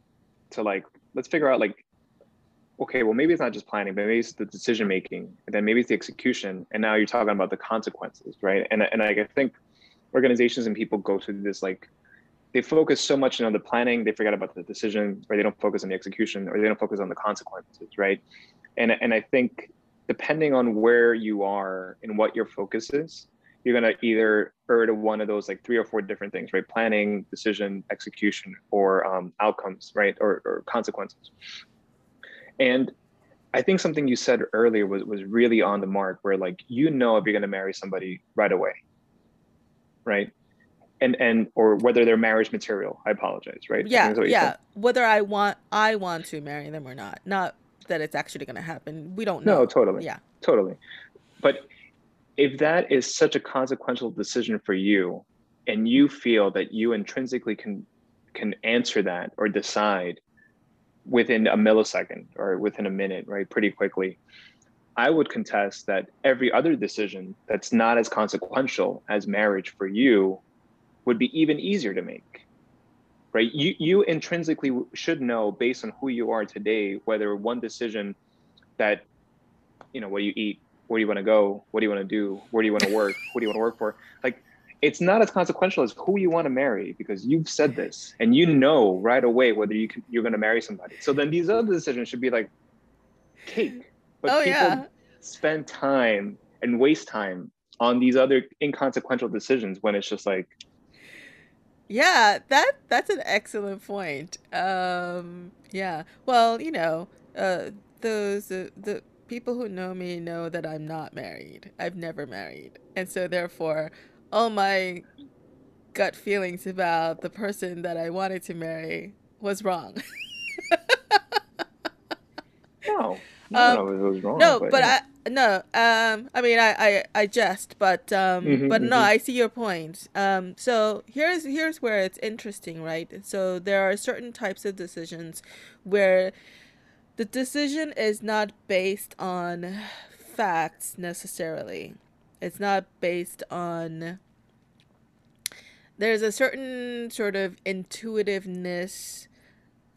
to like let's figure out like okay well maybe it's not just planning but maybe it's the decision making and then maybe it's the execution and now you're talking about the consequences right? And and I think organizations and people go through this like they focus so much on the planning they forget about the decision or they don't focus on the execution or they don't focus on the consequences right and and I think depending on where you are and what your focus is you're to either err to one of those like three or four different things, right? Planning, decision, execution, or um, outcomes, right? Or, or consequences. And I think something you said earlier was, was really on the mark where like, you know, if you're to marry somebody right away, right? And, and, or whether they're marriage material, I apologize, right? Yeah. Yeah. Whether I want, I want to marry them or not, not that it's actually going to happen. We don't know. No, totally. Yeah. Totally. But if that is such a consequential decision for you and you feel that you intrinsically can can answer that or decide within a millisecond or within a minute right pretty quickly i would contest that every other decision that's not as consequential as marriage for you would be even easier to make right you you intrinsically should know based on who you are today whether one decision that you know what do you eat where do you want to go? What do you want to do? Where do you want to work? Who do you want to work for? Like, it's not as consequential as who you want to marry because you've said this and you know right away whether you can, you're going to marry somebody. So then these other decisions should be like cake. But oh, people yeah. spend time and waste time on these other inconsequential decisions when it's just like yeah that that's an excellent point um yeah well you know uh those uh, the people who know me know that I'm not married. I've never married. And so therefore, all my gut feelings about the person that I wanted to marry was wrong. <laughs> no. No, um, wrong, no, but, but yeah. I no. Um, I mean, I, I, I jest, but um, mm-hmm, but mm-hmm. no, I see your point. Um, so here's here's where it's interesting, right? So there are certain types of decisions where the decision is not based on facts necessarily. It's not based on. There's a certain sort of intuitiveness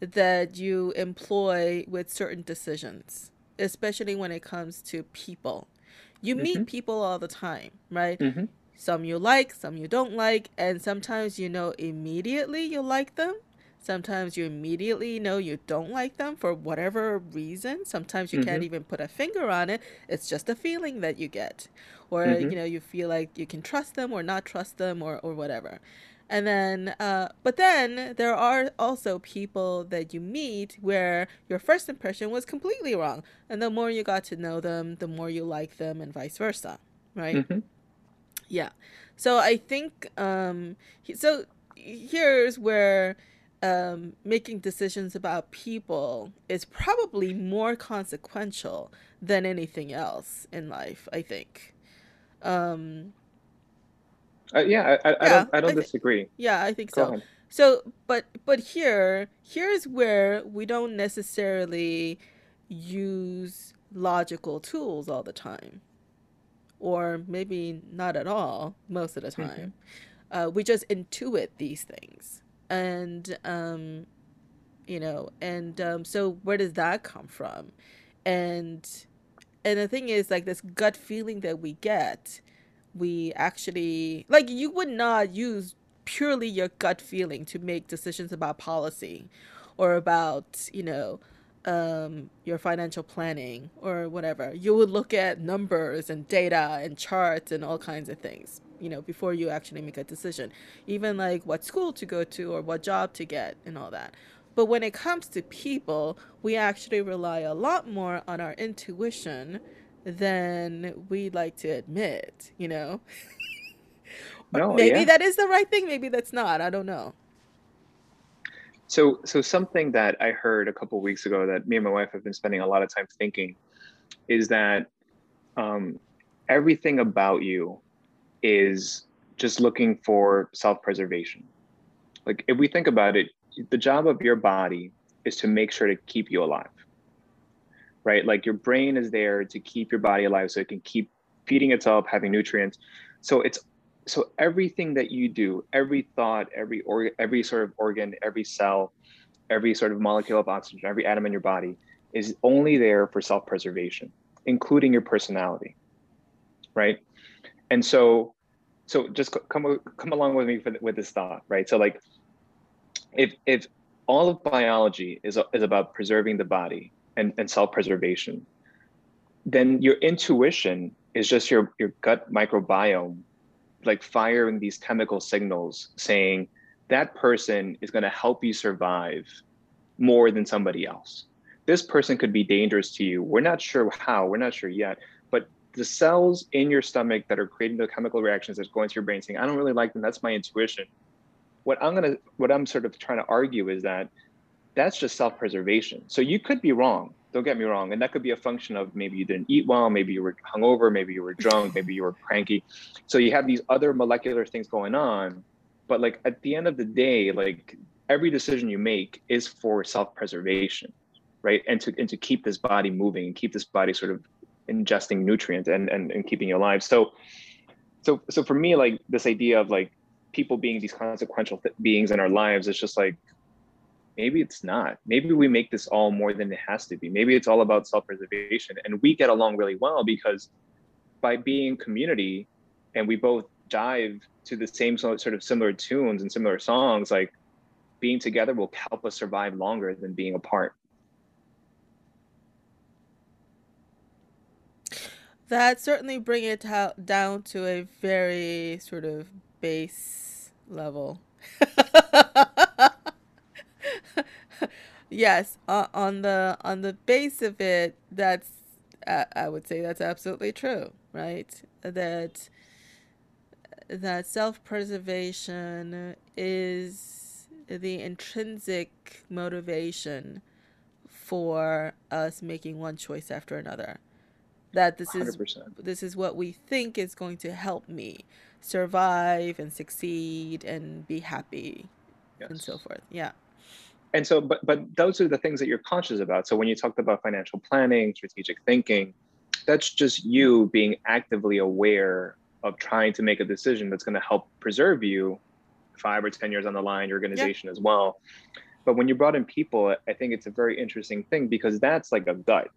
that you employ with certain decisions, especially when it comes to people. You mm-hmm. meet people all the time, right? Mm-hmm. Some you like, some you don't like, and sometimes you know immediately you like them, Sometimes you immediately know you don't like them for whatever reason. Sometimes you mm-hmm. can't even put a finger on it. It's just a feeling that you get. Or, mm-hmm. you know, you feel like you can trust them or not trust them or, or whatever. And then, uh, but then there are also people that you meet where your first impression was completely wrong. And the more you got to know them, the more you like them, and vice versa. Right? Mm-hmm. Yeah. So I think, um, so here's where um, making decisions about people is probably more consequential than anything else in life. I think. Um, uh, yeah, I, I, yeah, I don't, I don't I th- disagree. Yeah, I think Go so. Ahead. So, but but here, here's where we don't necessarily use logical tools all the time, or maybe not at all most of the mm-hmm. time. Mm-hmm. Uh, we just intuit these things and um you know and um so where does that come from and and the thing is like this gut feeling that we get we actually like you would not use purely your gut feeling to make decisions about policy or about you know um, your financial planning or whatever you would look at numbers and data and charts and all kinds of things you know, before you actually make a decision. Even like what school to go to or what job to get and all that. But when it comes to people, we actually rely a lot more on our intuition than we'd like to admit, you know? <laughs> no, maybe yeah. that is the right thing, maybe that's not. I don't know. So so something that I heard a couple weeks ago that me and my wife have been spending a lot of time thinking is that um, everything about you is just looking for self-preservation. Like if we think about it, the job of your body is to make sure to keep you alive. Right? Like your brain is there to keep your body alive so it can keep feeding itself, having nutrients. So it's so everything that you do, every thought, every or every sort of organ, every cell, every sort of molecule of oxygen, every atom in your body is only there for self-preservation, including your personality. Right? and so so just come come along with me for, with this thought right so like if if all of biology is is about preserving the body and, and self-preservation then your intuition is just your your gut microbiome like firing these chemical signals saying that person is going to help you survive more than somebody else. This person could be dangerous to you. We're not sure how, we're not sure yet, but the cells in your stomach that are creating the chemical reactions that's going to your brain saying, I don't really like them, that's my intuition. What I'm gonna what I'm sort of trying to argue is that that's just self-preservation. So you could be wrong. Don't get me wrong. And that could be a function of maybe you didn't eat well, maybe you were hungover, maybe you were <laughs> drunk, maybe you were cranky. So you have these other molecular things going on. But like at the end of the day, like every decision you make is for self-preservation, right? And to and to keep this body moving and keep this body sort of ingesting nutrients and and, and keeping you alive. So so so for me, like this idea of like people being these consequential beings in our lives, it's just like maybe it's not. Maybe we make this all more than it has to be. Maybe it's all about self-preservation. And we get along really well because by being community and we both dive to the same sort of similar tunes and similar songs, like being together will help us survive longer than being apart. That certainly bring it down to a very sort of base level. <laughs> yes, uh, on the on the base of it, that's uh, I would say that's absolutely true, right? That that self-preservation is the intrinsic motivation for us making one choice after another. That this 100%. is this is what we think is going to help me survive and succeed and be happy yes. and so forth. Yeah and so but but those are the things that you're conscious about. So when you talked about financial planning strategic thinking that's just you being actively aware of trying to make a decision that's going to help preserve you five or ten years on the line your organization yeah. as well. But when you brought in people i think it's a very interesting thing because that's like a gut.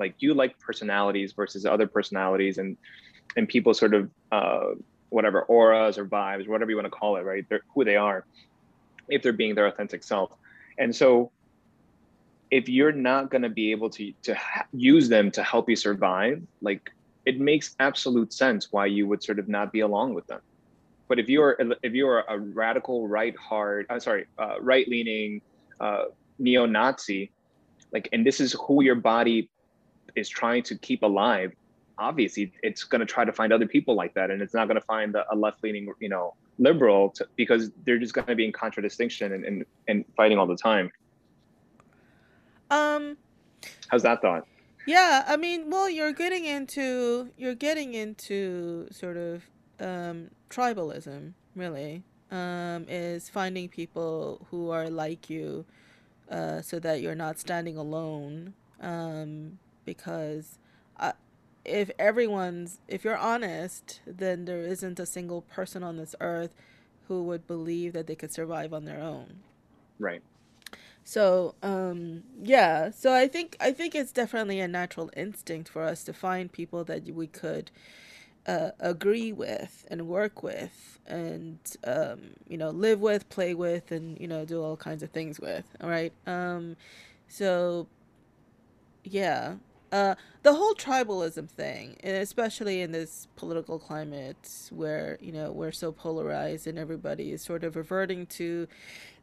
Like you like personalities versus other personalities and and people sort of uh, whatever auras or vibes whatever you want to call it right? They're who they are if they're being their authentic self and so if you're not going to be able to to use them to help you survive like it makes absolute sense why you would sort of not be along with them. But if you're if you're a radical right hard i'm uh, sorry uh, right leaning uh, neo-nazi like and this is who your body is trying to keep alive obviously it's going to try to find other people like that and it's not going to find a left leaning you know liberal to, because they're just going to be in contradistinction and, and, and fighting all the time. Um, how's that thought? Yeah, I mean, well, you're getting into you're getting into sort of um, tribalism, really. Um, is finding people who are like you, uh, so that you're not standing alone. Um, because if everyone's if you're honest then there isn't a single person on this earth who would believe that they could survive on their own. Right. So um yeah so i think i think it's definitely a natural instinct for us to find people that we could uh, agree with and work with and um, you know live with play with and you know do all kinds of things with all right? Um so yeah uh, the whole tribalism thing, especially in this political climate where you know we're so polarized and everybody is sort of reverting to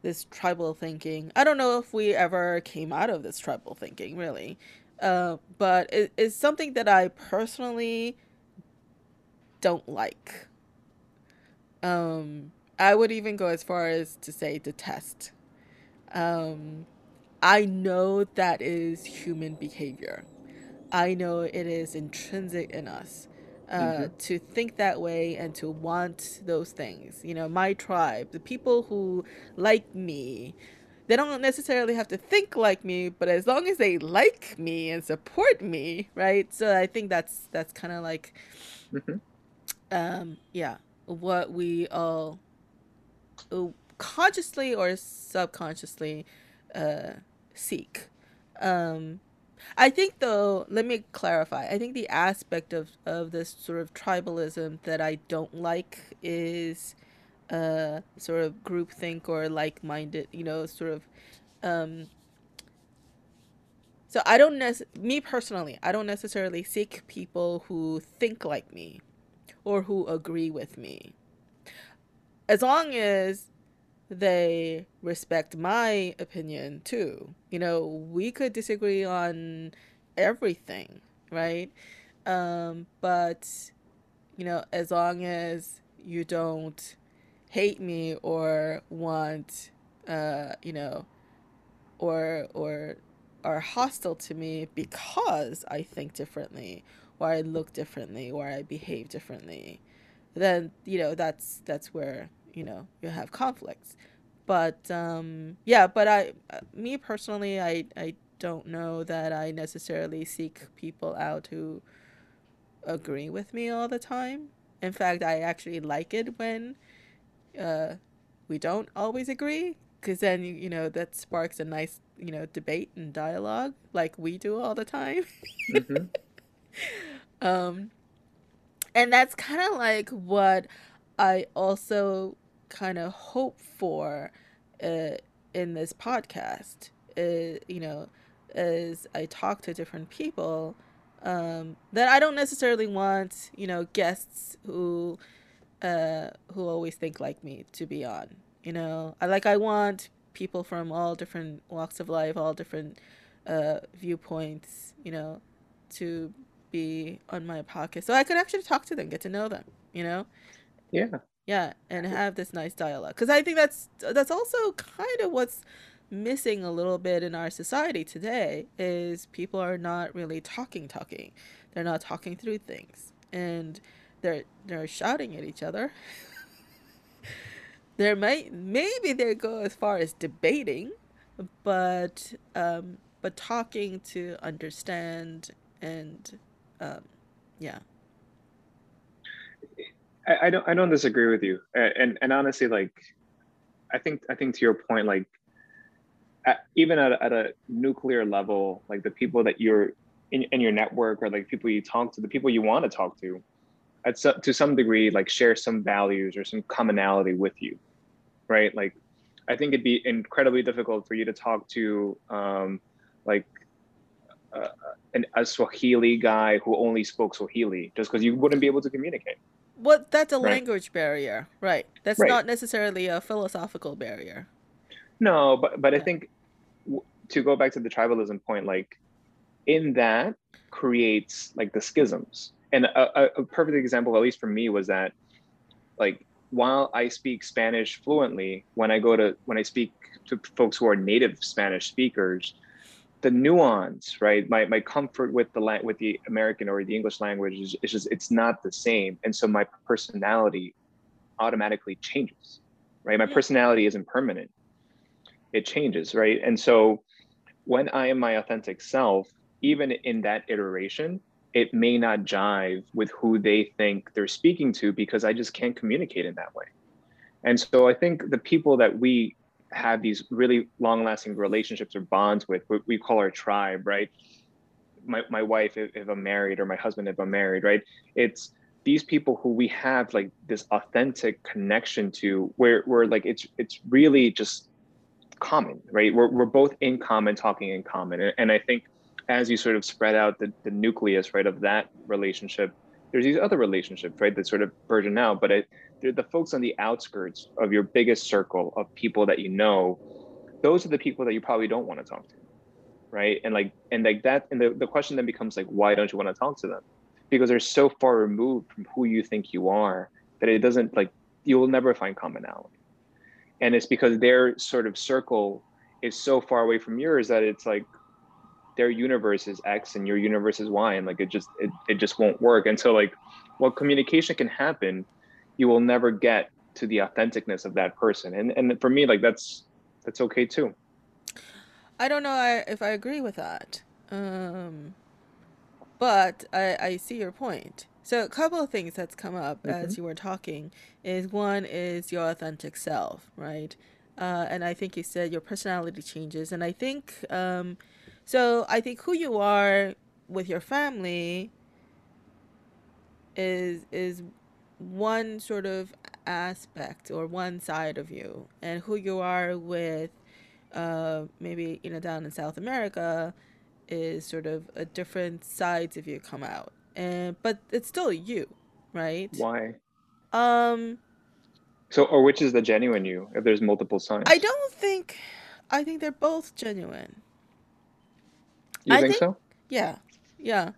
this tribal thinking. I don't know if we ever came out of this tribal thinking, really, uh, but it, it's something that I personally don't like. Um, I would even go as far as to say detest. Um, I know that is human behavior I know it is intrinsic in us uh, mm-hmm. to think that way and to want those things. You know, my tribe, the people who like me, they don't necessarily have to think like me, but as long as they like me and support me, right? So I think that's that's kind of like, mm-hmm. um, yeah, what we all uh, consciously or subconsciously uh, seek. Um, I think though, let me clarify. I think the aspect of of this sort of tribalism that I don't like is uh sort of groupthink or like-minded, you know, sort of um so I don't nec- me personally, I don't necessarily seek people who think like me or who agree with me. As long as they respect my opinion too. You know, we could disagree on everything, right? Um, but, you know, as long as you don't hate me or want, uh, you know, or, or are hostile to me because I think differently or I look differently or I behave differently, then, you know, that's, that's where you know you'll have conflicts. But um yeah but i me personally i i don't know that i necessarily seek people out who agree with me all the time. In fact i actually like it when uh we don't always agree because then you, you know that sparks a nice you know debate and dialogue like we do all the time. Mm-hmm. <laughs> um and that's kind of like what i also kind of hope for uh, in this podcast. Uh, you know, as I talk to different people, um, that I don't necessarily want, you know, guests who uh, who always think like me to be on. You know, I like I want people from all different walks of life, all different uh, viewpoints. You know, to be on my podcast, so I could actually talk to them, get to know them. You know. Yeah yeah and have this nice dialogue. Because i think that's that's also kind of what's missing a little bit in our society today is people are not really talking talking. They're not talking through things. And they're they're shouting at each other. <laughs> There might maybe they go as far as debating but um but talking to understand and um yeah I, I don't I don't disagree with you, and and honestly, like, I think I think to your point, like, at, even at a, at a nuclear level, like the people that you're in, in your network or like people you talk to, the people you want to talk to, at some, to some degree, like share some values or some commonality with you, right? Like, I think it'd be incredibly difficult for you to talk to, um, like, uh, an, a Swahili guy who only spoke Swahili, just because you wouldn't be able to communicate. Well, that's a right. language barrier, right? That's right. not necessarily a philosophical barrier. No, but but I think to go back to the tribalism point, like in that creates like the schisms. And a, a perfect example, at least for me, was that like while I speak Spanish fluently, when I go to when I speak to folks who are native Spanish speakers, the nuance, right? My, my comfort with the la- with the American or the English language is, is just it's not the same, and so my personality automatically changes, right? My personality isn't permanent; it changes, right? And so when I am my authentic self, even in that iteration, it may not jive with who they think they're speaking to because I just can't communicate in that way. And so I think the people that we have these really long lasting relationships or bonds with what we call our tribe right? My, my wife if, if i'm married or my husband if i'm married right? It's these people who we have like this authentic connection to where we're like it's it's really just common right? We're, we're both in common talking in common. And, and i think as you sort of spread out the, the nucleus right of that relationship there's these other relationships right that sort of burgeon out. But it they're the folks on the outskirts of your biggest circle of people that you know those are the people that you probably don't want to talk to right? And like and like that and the, the question then becomes like why don't you want to talk to them? Because they're so far removed from who you think you are that it doesn't like you will never find commonality. And it's because their sort of circle is so far away from yours that it's like their universe is x and your universe is y and like it just it, it just won't work. And so like what communication can happen you will never get to the authenticness of that person. And and for me like that's that's okay too. I don't know if i agree with that. Um but i i see your point. So a couple of things that's come up mm-hmm. as you were talking is one is your authentic self right? Uh, and i think you said your personality changes. And i think um so i think who you are with your family is is one sort of aspect or one side of you and who you are with uh, maybe you know down in south america is sort of a different sides of you come out and but it's still you right? Why? Um, So, or which is the genuine you? If there's multiple signs, I don't think. I think they're both genuine. you I think think so? Yeah, yeah.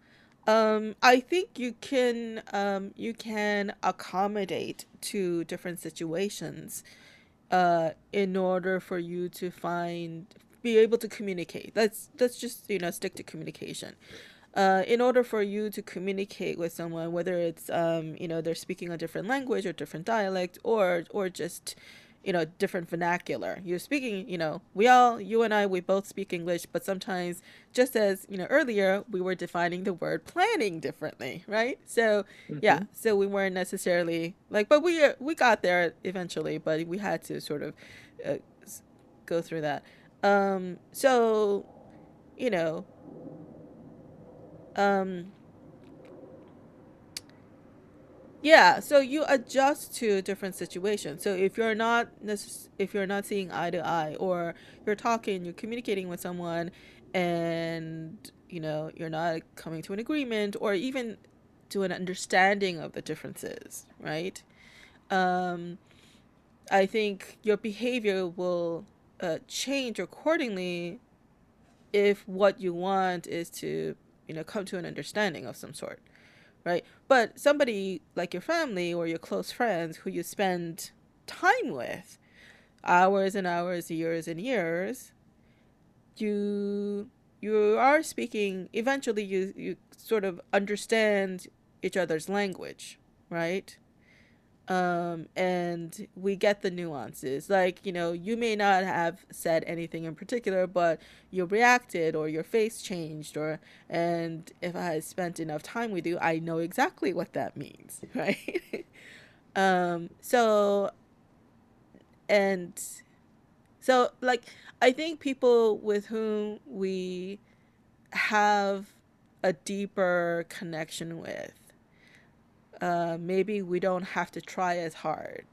Um, I think you can um, you can accommodate to different situations uh, in order for you to find be able to communicate. Let's let's just you know stick to communication. Uh, in order for you to communicate with someone, whether it's um, you know they're speaking a different language or different dialect, or or just you know different vernacular. You're speaking, you know, we all you and I we both speak English, but sometimes just as you know earlier we were defining the word planning differently, right? So yeah, hmm so we weren't necessarily like, but we uh, we got there eventually, but we had to sort of uh, go through that. Um, so you know. Um, Yeah, so you adjust to different situations. So if you're not necess- if you're not seeing eye to eye or you're talking, you're communicating with someone and you know, you're not coming to an agreement or even to an understanding of the differences, right? Um, I think your behavior will uh, change accordingly if what you want is to, you know, come to an understanding of some sort right? But somebody like your family or your close friends who you spend time with, hours and hours, years and years, you you are speaking eventually you you sort of understand each other's language, right? Um, and we get the nuances. Like, you know, you may not have said anything in particular, but you reacted or your face changed or and if I had spent enough time with you, I know exactly what that means, <laughs> right? um, so and so like I think people with whom we have a deeper connection with, uh, maybe we don't have to try as hard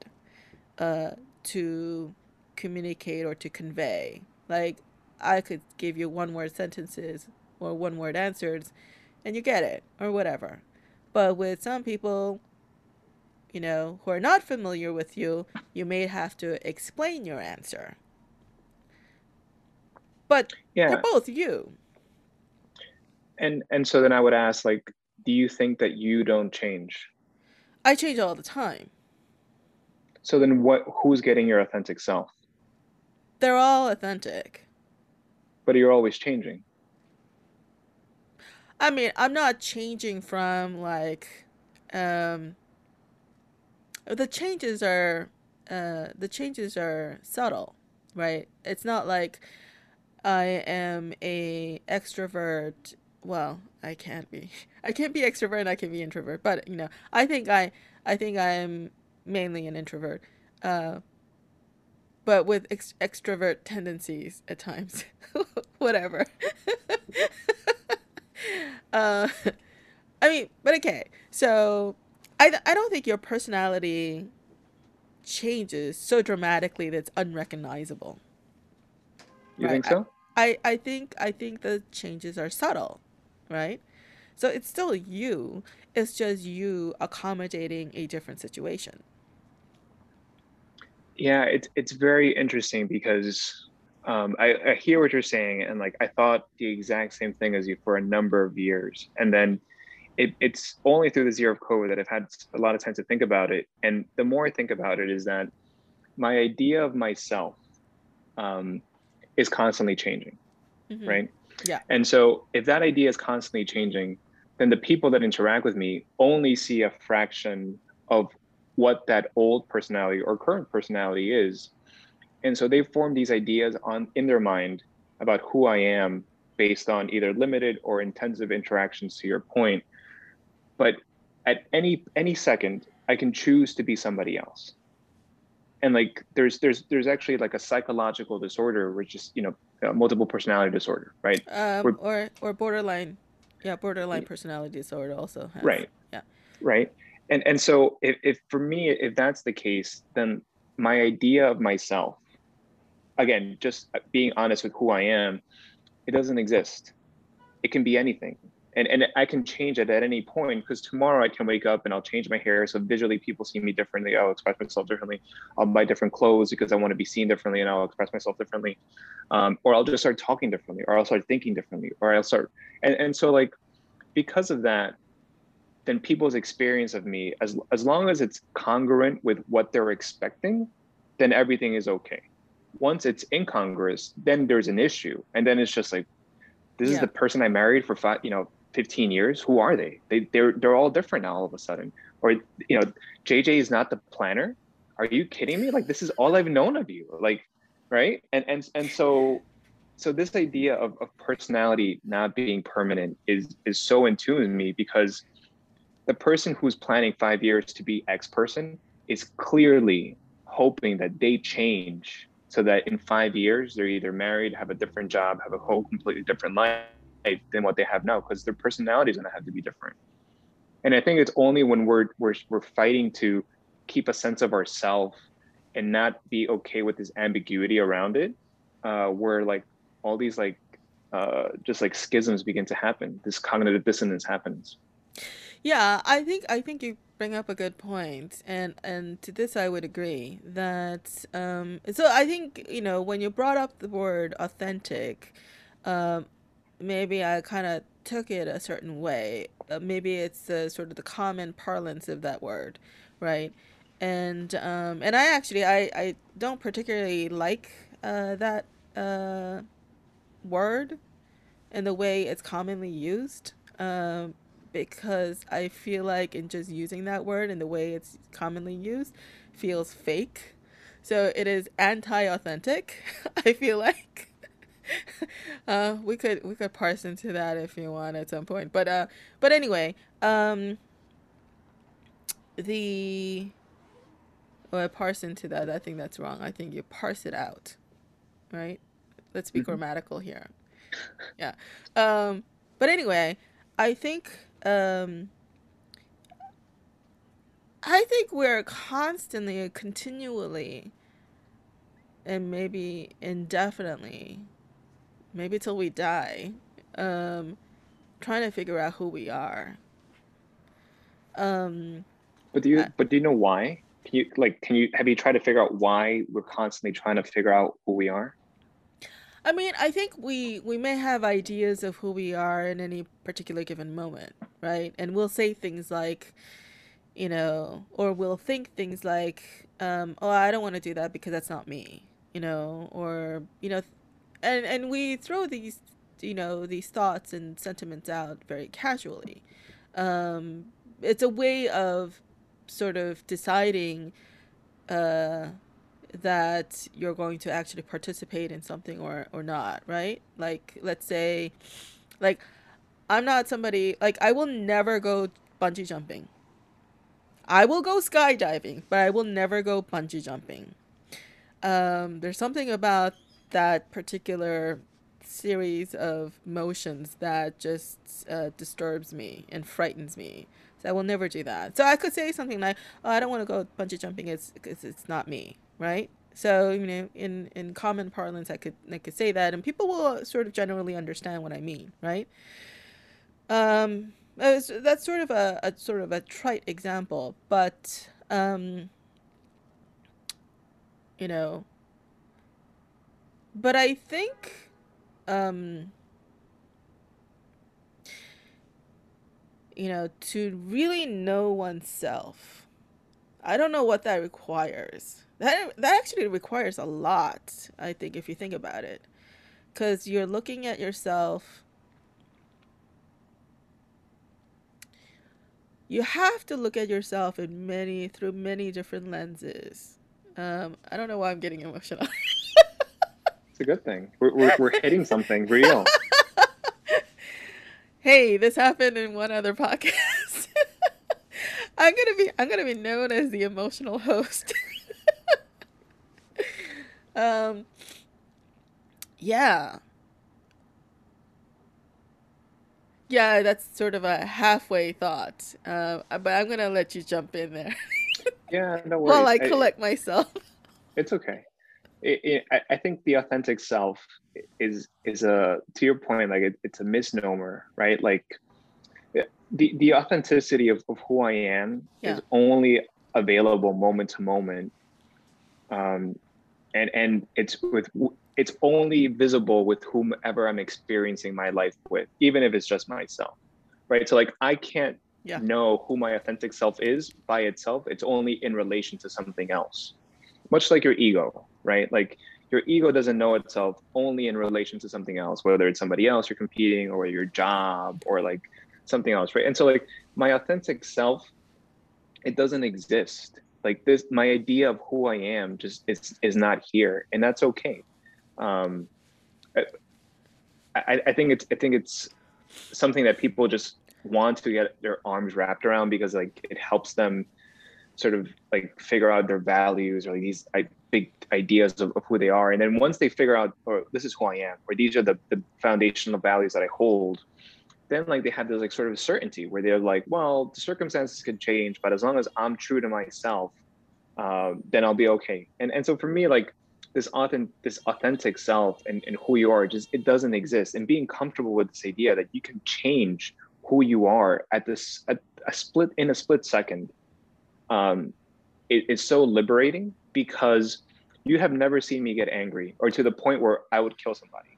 uh, to communicate or to convey. Like, I could give you one word sentences or one word answers and you get it or whatever. But with some people, you know, who are not familiar with you, you may have to explain your answer. But they're both you. and and so then I would ask, like, do you think that you don't change? I change all the time. So then, what? Who's getting your authentic self? They're all authentic. But you're always changing. I mean, I'm not changing from like um the changes are uh the changes are subtle, right? It's not like I am a extrovert. Well, I can't be. <laughs> I can't be extrovert and I can be introvert, but you know, I think I I think I'm mainly an introvert. Uh but with ex- extrovert tendencies at times. <laughs> Whatever. <laughs> uh I mean, but okay. So I I don't think your personality changes so dramatically that it's unrecognizable, You right? think so? I I think I think the changes are subtle, right? So it's still you. It's just you accommodating a different situation. Yeah, it's it's very interesting because um, I, I hear what you're saying, and like I thought the exact same thing as you for a number of years, and then it, it's only through this year of COVID that I've had a lot of time to think about it. And the more I think about it, is that my idea of myself um, is constantly changing, hmm right? Yeah. And so if that idea is constantly changing, then the people that interact with me only see a fraction of what that old personality or current personality is. And so they form these ideas on in their mind about who I am based on either limited or intensive interactions to your point. But at any any second, I can choose to be somebody else. And like there's there's there's actually like a psychological disorder, which is you know uh, multiple personality disorder, right? Um or or borderline yeah, borderline personality disorder also has. right Yeah. right and and so if, if for me if that's the case then my idea of myself again just being honest with who i am it doesn't exist it can be anything and and I can change it at any point because tomorrow I can wake up and I'll change my hair so visually people see me differently. I'll express myself differently. I'll buy different clothes because I want to be seen differently and I'll express myself differently, um, or I'll just start talking differently, or I'll start thinking differently, or I'll start and and so like because of that, then people's experience of me as as long as it's congruent with what they're expecting, then everything is okay. Once it's incongruous, then there's an issue, and then it's just like this yeah. is the person I married for five, you know, 15 years who are they? They they're they're all different now all of a sudden. Or you know jj is not the planner. Are you kidding me? Like this is all i've known of you like right? And and and so so this idea of, of personality not being permanent is is so in tune with me because the person who's planning five years to be x person is clearly hoping that they change so that in five years they're either married have a different job have a whole completely different life than what they have now because their personality is going to have to be different. And I think it's only when we're we're we're fighting to keep a sense of ourself and not be okay with this ambiguity around it, uh, where like all these like uh, just like schisms begin to happen. This cognitive dissonance happens. Yeah, I think I think you bring up a good point, and and to this I would agree that um, so I think you know when you brought up the word authentic, um, maybe I kind of took it a certain way. Uh, maybe it's the sort of the common parlance of that word, right? And um, and I actually I I don't particularly like uh, that uh, word and the way it's commonly used. Um, because I feel like in just using that word and the way it's commonly used feels fake. So it is anti-authentic. <laughs> I feel like <laughs> uh, we could we could parse into that if you want at some point. But uh, but anyway, um, the well, parse into that. I think that's wrong. I think you parse it out, right? Let's be mm-hmm. grammatical here. Yeah. Um, but anyway, I think um, I think we're constantly, continually, and maybe indefinitely maybe till we die, um, trying to figure out who we are. Um, but do you? but do you know why? Can you like? Can you have you tried to figure out why we're constantly trying to figure out who we are? I mean, I think we we may have ideas of who we are in any particular given moment, right? And we'll say things like, you know, or we'll think things like, um, "Oh, I don't want to do that because that's not me," you know, or you know, and and we throw these you know these thoughts and sentiments out very casually. Um, it's a way of sort of deciding uh, that you're going to actually participate in something or or not right? Like let's say like i'm not somebody like i will never go bungee jumping. I will go skydiving but i will never go bungee jumping. Um, there's something about that particular series of motions that just uh, disturbs me and frightens me. So I will never do that. So I could say something like, "Oh, I don't want to go bungee jumping. It's because it's not me, right?" So you know, in in common parlance, I could I could say that, and people will sort of generally understand what I mean, right? Um, that's sort of a, a sort of a trite example, but um, you know, but I think um you know to really know oneself I don't know what that requires. That that actually requires a lot, I think if you think about it. Cuz you're looking at yourself you have to look at yourself in many through many different lenses. Um, I don't know why I'm getting emotional. <laughs> a good thing. We're, we're, we're hitting something real. <laughs> hey, this happened in one other podcast. <laughs> I'm gonna be I'm gonna be known as the emotional host. <laughs> um, yeah, yeah, that's sort of a halfway thought. Uh, but I'm gonna let you jump in there. yeah, no worries. While I collect I, myself. It's okay it, it, I think the authentic self is is a to your point like it, it's a misnomer right like the the authenticity of, of who I am Yeah. is only available moment to moment. Um, and and it's with it's only visible with whomever I'm experiencing my life with, even if it's just myself. Right. So like I can't Yeah. know who my authentic self is by itself. It's only in relation to something else. Much like your ego, right? Like your ego doesn't know itself only in relation to something else, whether it's somebody else you're competing or your job or like something else, right? And so like my authentic self, it doesn't exist. Like this, my idea of who I am just is is not here, and that's okay. Um, I, I think it's I think it's something that people just want to get their arms wrapped around because like it helps them sort of like figure out their values or like these I, big ideas of, of who they are. And then once they figure out or this is who i am or these are the, the foundational values that i hold then like they have this like sort of certainty where they're like well the circumstances could change but as long as i'm true to myself uh, then i'll be okay. And and so for me like this authentic this authentic self and, and who you are just it doesn't exist. And being comfortable with this idea that you can change who you are at this at a split in a split second um it, it's so liberating because you have never seen me get angry or to the point where i would kill somebody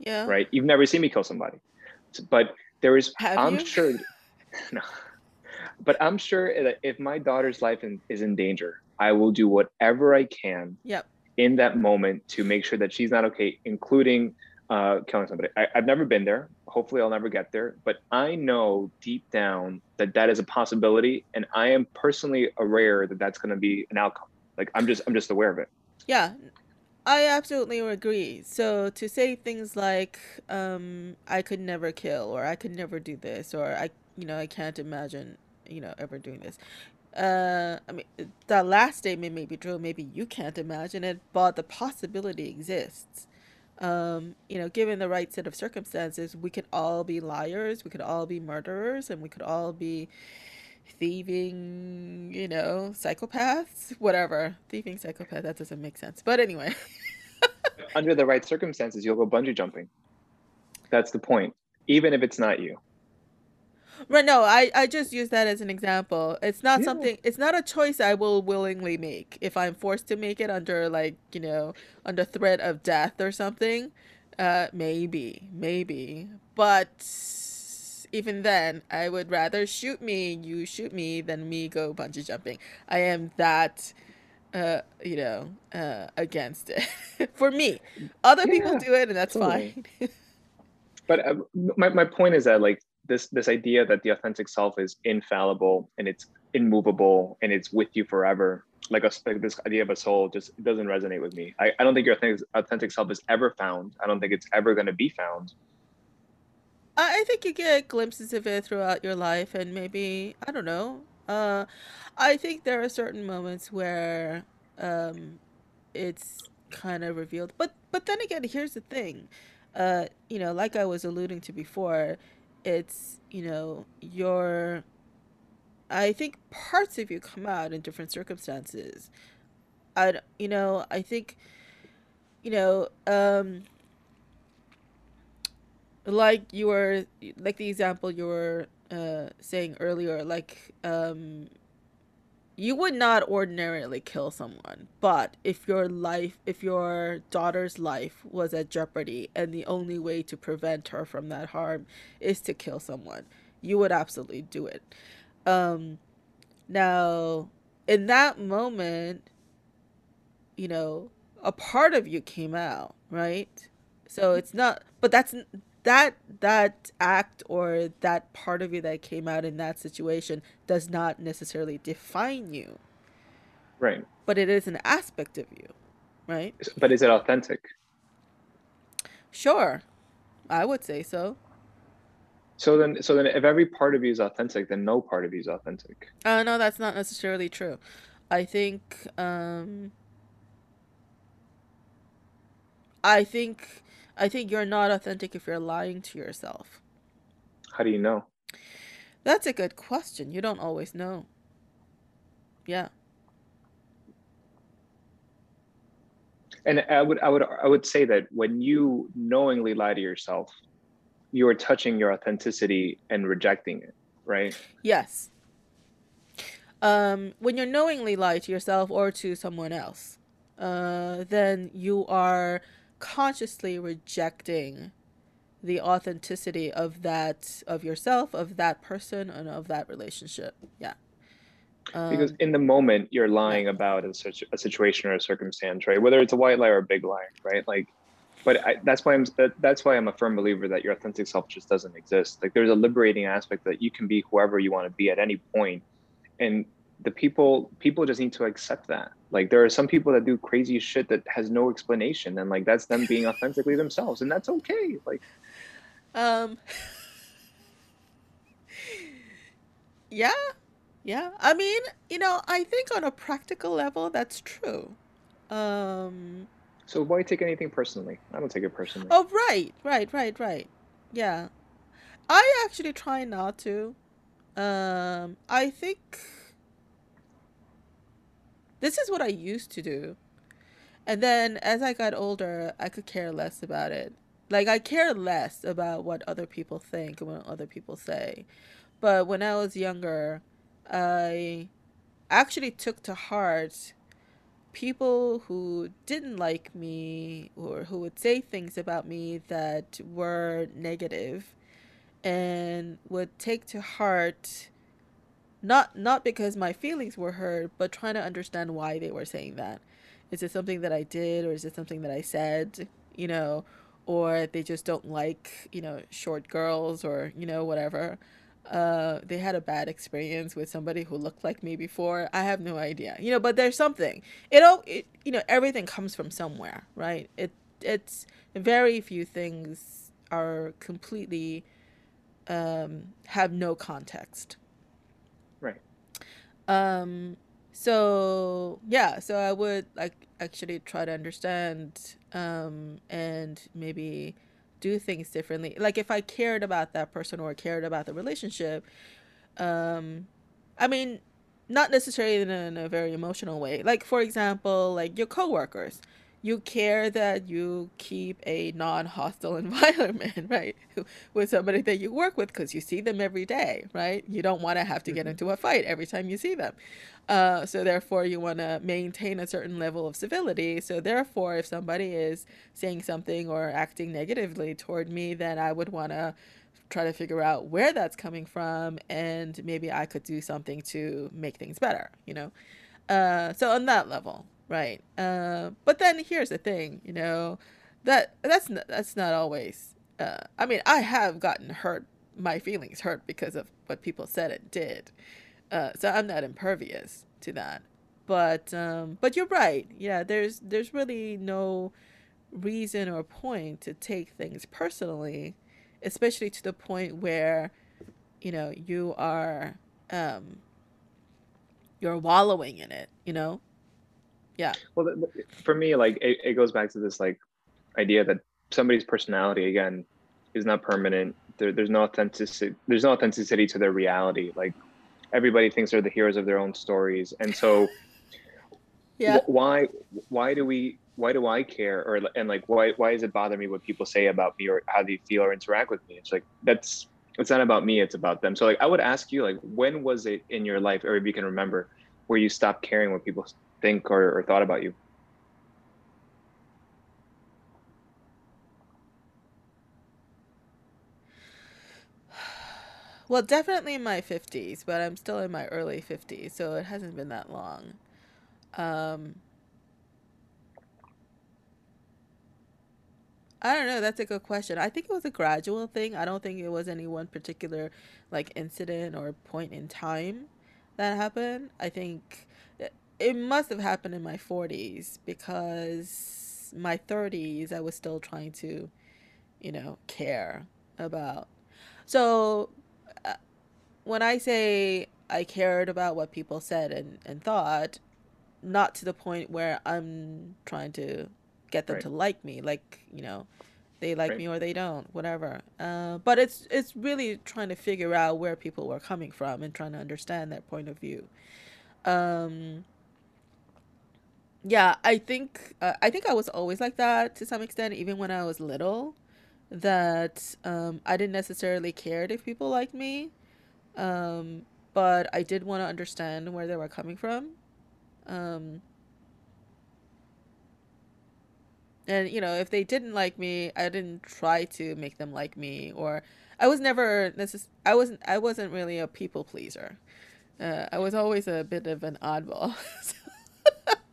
Yeah. right you've never seen me kill somebody but there is Have i'm you? sure <laughs> <laughs> no but i'm sure that if my daughter's life in, is in danger i will do whatever i can Yep. in that moment to make sure that she's not okay, including uh, killing somebody. I, I've never been there. Hopefully, I'll never get there. But I know deep down that that is a possibility, and I am personally aware that that's going to be an outcome. Like I'm just, I'm just aware of it. Yeah, I absolutely agree. So to say things like, um, I could never kill, or I could never do this, or I, you know, I can't imagine, you know, ever doing this. Uh, I mean, that last statement may be true. Maybe you can't imagine it, but the possibility exists. Um, you know, given the right set of circumstances, we could all be liars, we could all be murderers, and we could all be thieving, you know, psychopaths, whatever. Thieving psychopath, that doesn't make sense. But anyway. <laughs> Under the right circumstances, you'll go bungee jumping. That's the point. Even if it's not you. Right, no, I, I just use that as an example. It's not Yeah. something, it's not a choice I will willingly make. If I'm forced to make it under, like, you know, under threat of death or something, uh, maybe, maybe. But even then, I would rather shoot me, you shoot me, than me go bungee jumping. I am that, uh, you know, uh, against it. <laughs> For me. Other people do it, and that's totally. fine. <laughs> But uh, my, my point is that like this this idea that the authentic self is infallible and it's immovable and it's with you forever like a like this idea of a soul just doesn't resonate with me i, I don't think your authentic, authentic self is ever found i don't think it's ever going to be found I think you get glimpses of it throughout your life, and maybe I don't know. Uh, I think there are certain moments where um, it's kind of revealed, but but then again, here's the thing. Uh, you know, like I was alluding to before, it's you know your. I think parts of you come out in different circumstances. I you know I think you know um like you were like the example you were uh saying earlier like um you would not ordinarily kill someone but if your life if your daughter's life was at jeopardy and the only way to prevent her from that harm is to kill someone you would absolutely do it. Um now in that moment you know a part of you came out right? So it's not but that's that that act or that part of you that came out in that situation does not necessarily define you. Right. But it is an aspect of you right? But is it authentic? Sure. I would say so. So then so then if every part of you is authentic then no part of you is authentic. Uh no that's not necessarily true. I think um i think i think you're not authentic if you're lying to yourself. How do you know? That's a good question. You don't always know. Yeah. And i would i would i would say that when you knowingly lie to yourself you are touching your authenticity and rejecting it right? Yes. Um, when you're knowingly lie to yourself or to someone else, uh, then you are consciously rejecting the authenticity of that of yourself, of that person, and of that relationship. Yeah. because Um, in the moment you're yeah. lying about a, situ- a situation or a circumstance right whether it's a white lie or a big lie right like but I, that's why i'm that, that's why i'm a firm believer that your authentic self just doesn't exist like there's a liberating aspect that you can be whoever you want to be at any point and the people people just need to accept that like there are some people that do crazy shit that has no explanation and like that's them being authentically themselves and that's okay like Um, <laughs> yeah, yeah. I mean, you know, I think on a practical level, that's true. Um, so why take anything personally i don't take it personally oh, right, right, right, right. Yeah. I actually try not to. Um, I think this is what I used to do. And then as I got older, I could care less about it. Like, I care less about what other people think and what other people say. But when I was younger, I actually took to heart people who didn't like me or who would say things about me that were negative and would take to heart not not because my feelings were hurt, but trying to understand why they were saying that. Is it something that I did or is it something that I said, you know, or they just don't like, you know, short girls or, you know, whatever. Uh, they had a bad experience with somebody who looked like me before. I have no idea, you know, but there's something. It all, it, you know, everything comes from somewhere, right? It, it's very few things are completely um, have no context. Um, so yeah, so I would like actually try to understand um, and maybe do things differently. Like if I cared about that person or cared about the relationship, um, I mean, not necessarily in a, in a very emotional way. Like for example, like your coworkers, you care that you keep a non-hostile <laughs> environment, right, with somebody that you work with because you see them every day, right? You don't want to have to get hmm into a fight every time you see them. Uh, so therefore, you want to maintain a certain level of civility. So therefore, if somebody is saying something or acting negatively toward me, then I would want to try to figure out where that's coming from and maybe I could do something to make things better, you know? Uh, so on that level, right? Uh, but then here's the thing, you know, that that's not, that's not always. Uh, I mean, I have gotten hurt, my feelings hurt because of what people said and did. Uh, so I'm not impervious to that. But um, but you're right. Yeah, there's there's really no reason or point to take things personally, especially to the point where you know you are um, you're wallowing in it. You know? Yeah. well for me like it, it goes back to this like idea that somebody's personality again is not permanent. There, there's no authenticity there's no authenticity to their reality. Like everybody thinks they're the heroes of their own stories. And so <laughs> Yeah. wh- why why do we why do i care? Or and like why why does it bother me what people say about me or how they feel or interact with me? It's like that's it's not about me it's about them. So like i would ask you like when was it in your life or if you can remember where you stopped caring what people think or, or thought about you <sighs> Well, definitely in my 50s, but I'm still in my early 50s, so it hasn't been that long. Um, I don't know. That's a good question. I think it was a gradual thing. I don't think it was any one particular like incident or point in time that happened. I think it must have happened in my 40s because my 30s I was still trying to, you know, care about. So, uh, when I say I cared about what people said and, and thought, not to the point where I'm trying to get them right to like me, like, you know, they like right me or they don't, whatever. Uh, but it's it's really trying to figure out where people were coming from and trying to understand their point of view. Um, yeah, I think uh, I think I was always like that to some extent, even when I was little. That um, I didn't necessarily care if people liked me Um, but I did want to understand where they were coming from. Um, and you know, if they didn't like me, I didn't try to make them like me, or I was never necess- I wasn't I wasn't really a people pleaser. Uh, I was always a bit of an oddball. <laughs> <laughs>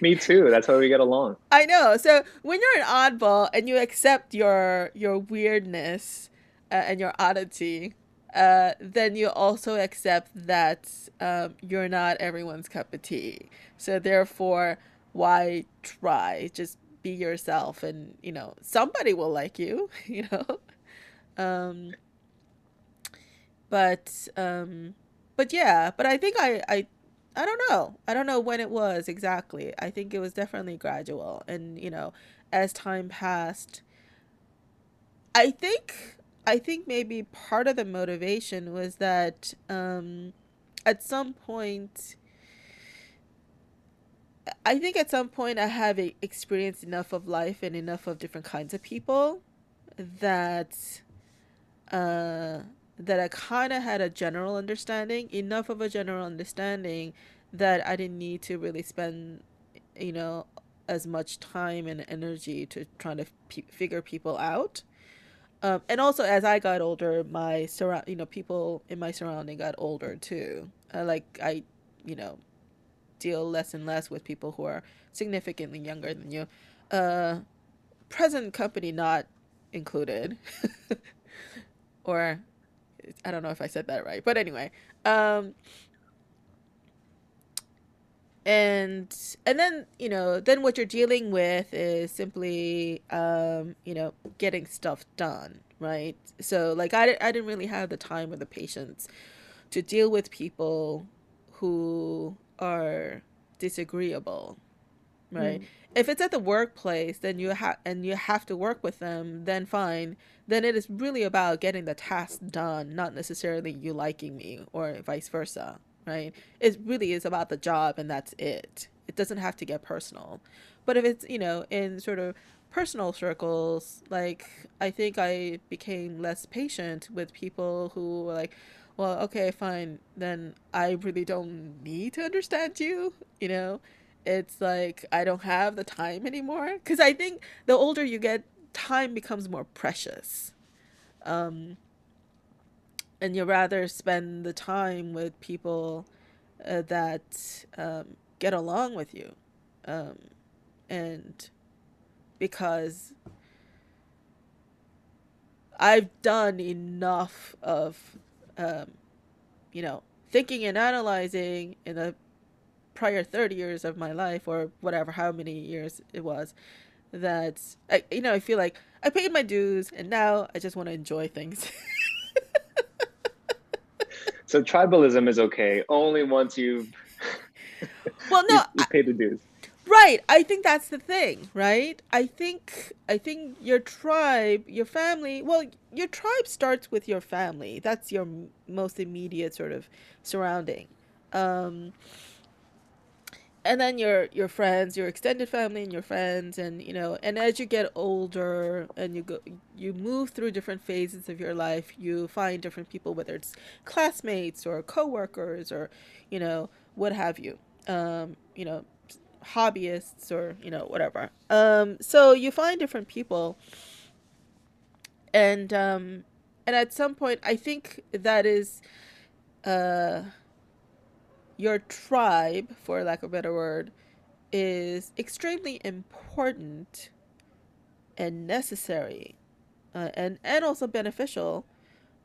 Me too. That's how we get along. I know. So when you're an oddball and you accept your your weirdness uh, and your oddity, uh, then you also accept that um, you're not everyone's cup of tea. So therefore, why try? Just be yourself, and you know somebody will like you. <laughs> You know. Um, but um, but yeah. But I think I I I don't know. I don't know when it was exactly. I think it was definitely gradual. And, you know, as time passed, I think I think maybe part of the motivation was that um at some point I think at some point I have experienced enough of life and enough of different kinds of people that uh that I kind of had a general understanding, enough of a general understanding that I didn't need to really spend, you know, as much time and energy to trying to p- figure people out. Um, and also, as I got older, my surround, you know, people in my surrounding got older too. Like I, you know, deal less and less with people who are significantly younger than you. Uh, present company not included, <laughs> or I don't know if I said that right, but anyway. Um, and and then you know then what you're dealing with is simply um, you know getting stuff done right so like I, I didn't really have the time or the patience to deal with people who are disagreeable right mm. if it's at the workplace then you have and you have to work with them then fine then it is really about getting the task done, not necessarily you liking me or vice versa, right? It really is about the job and that's it. It doesn't have to get personal. But if it's, you know, in sort of personal circles, like I think I became less patient with people who were like, well, okay, fine, then I really don't need to understand you, you know? It's like I don't have the time anymore. Because I think the older you get, time becomes more precious. Um, and you rather spend the time with people uh, that um, get along with you. Um, and because I've done enough of, um, you know, thinking and analyzing in the prior 30 years of my life or whatever, how many years it was, that I, you know, I feel like I paid my dues and now I just want to enjoy things. <laughs> so tribalism is okay only once you've <laughs> well no <laughs> you, pay the dues. Right. I think that's the thing, right? I think I think your tribe, your family, well, your tribe starts with your family. That's your most immediate sort of surrounding. Um and then your your friends your extended family and your friends and you know and as you get older and you go you move through different phases of your life you find different people whether it's classmates or coworkers or you know what have you um you know hobbyists or you know whatever. Um so you find different people. And um and at some point i think that is uh your tribe, for lack of a better word, is extremely important and necessary uh, and, and also beneficial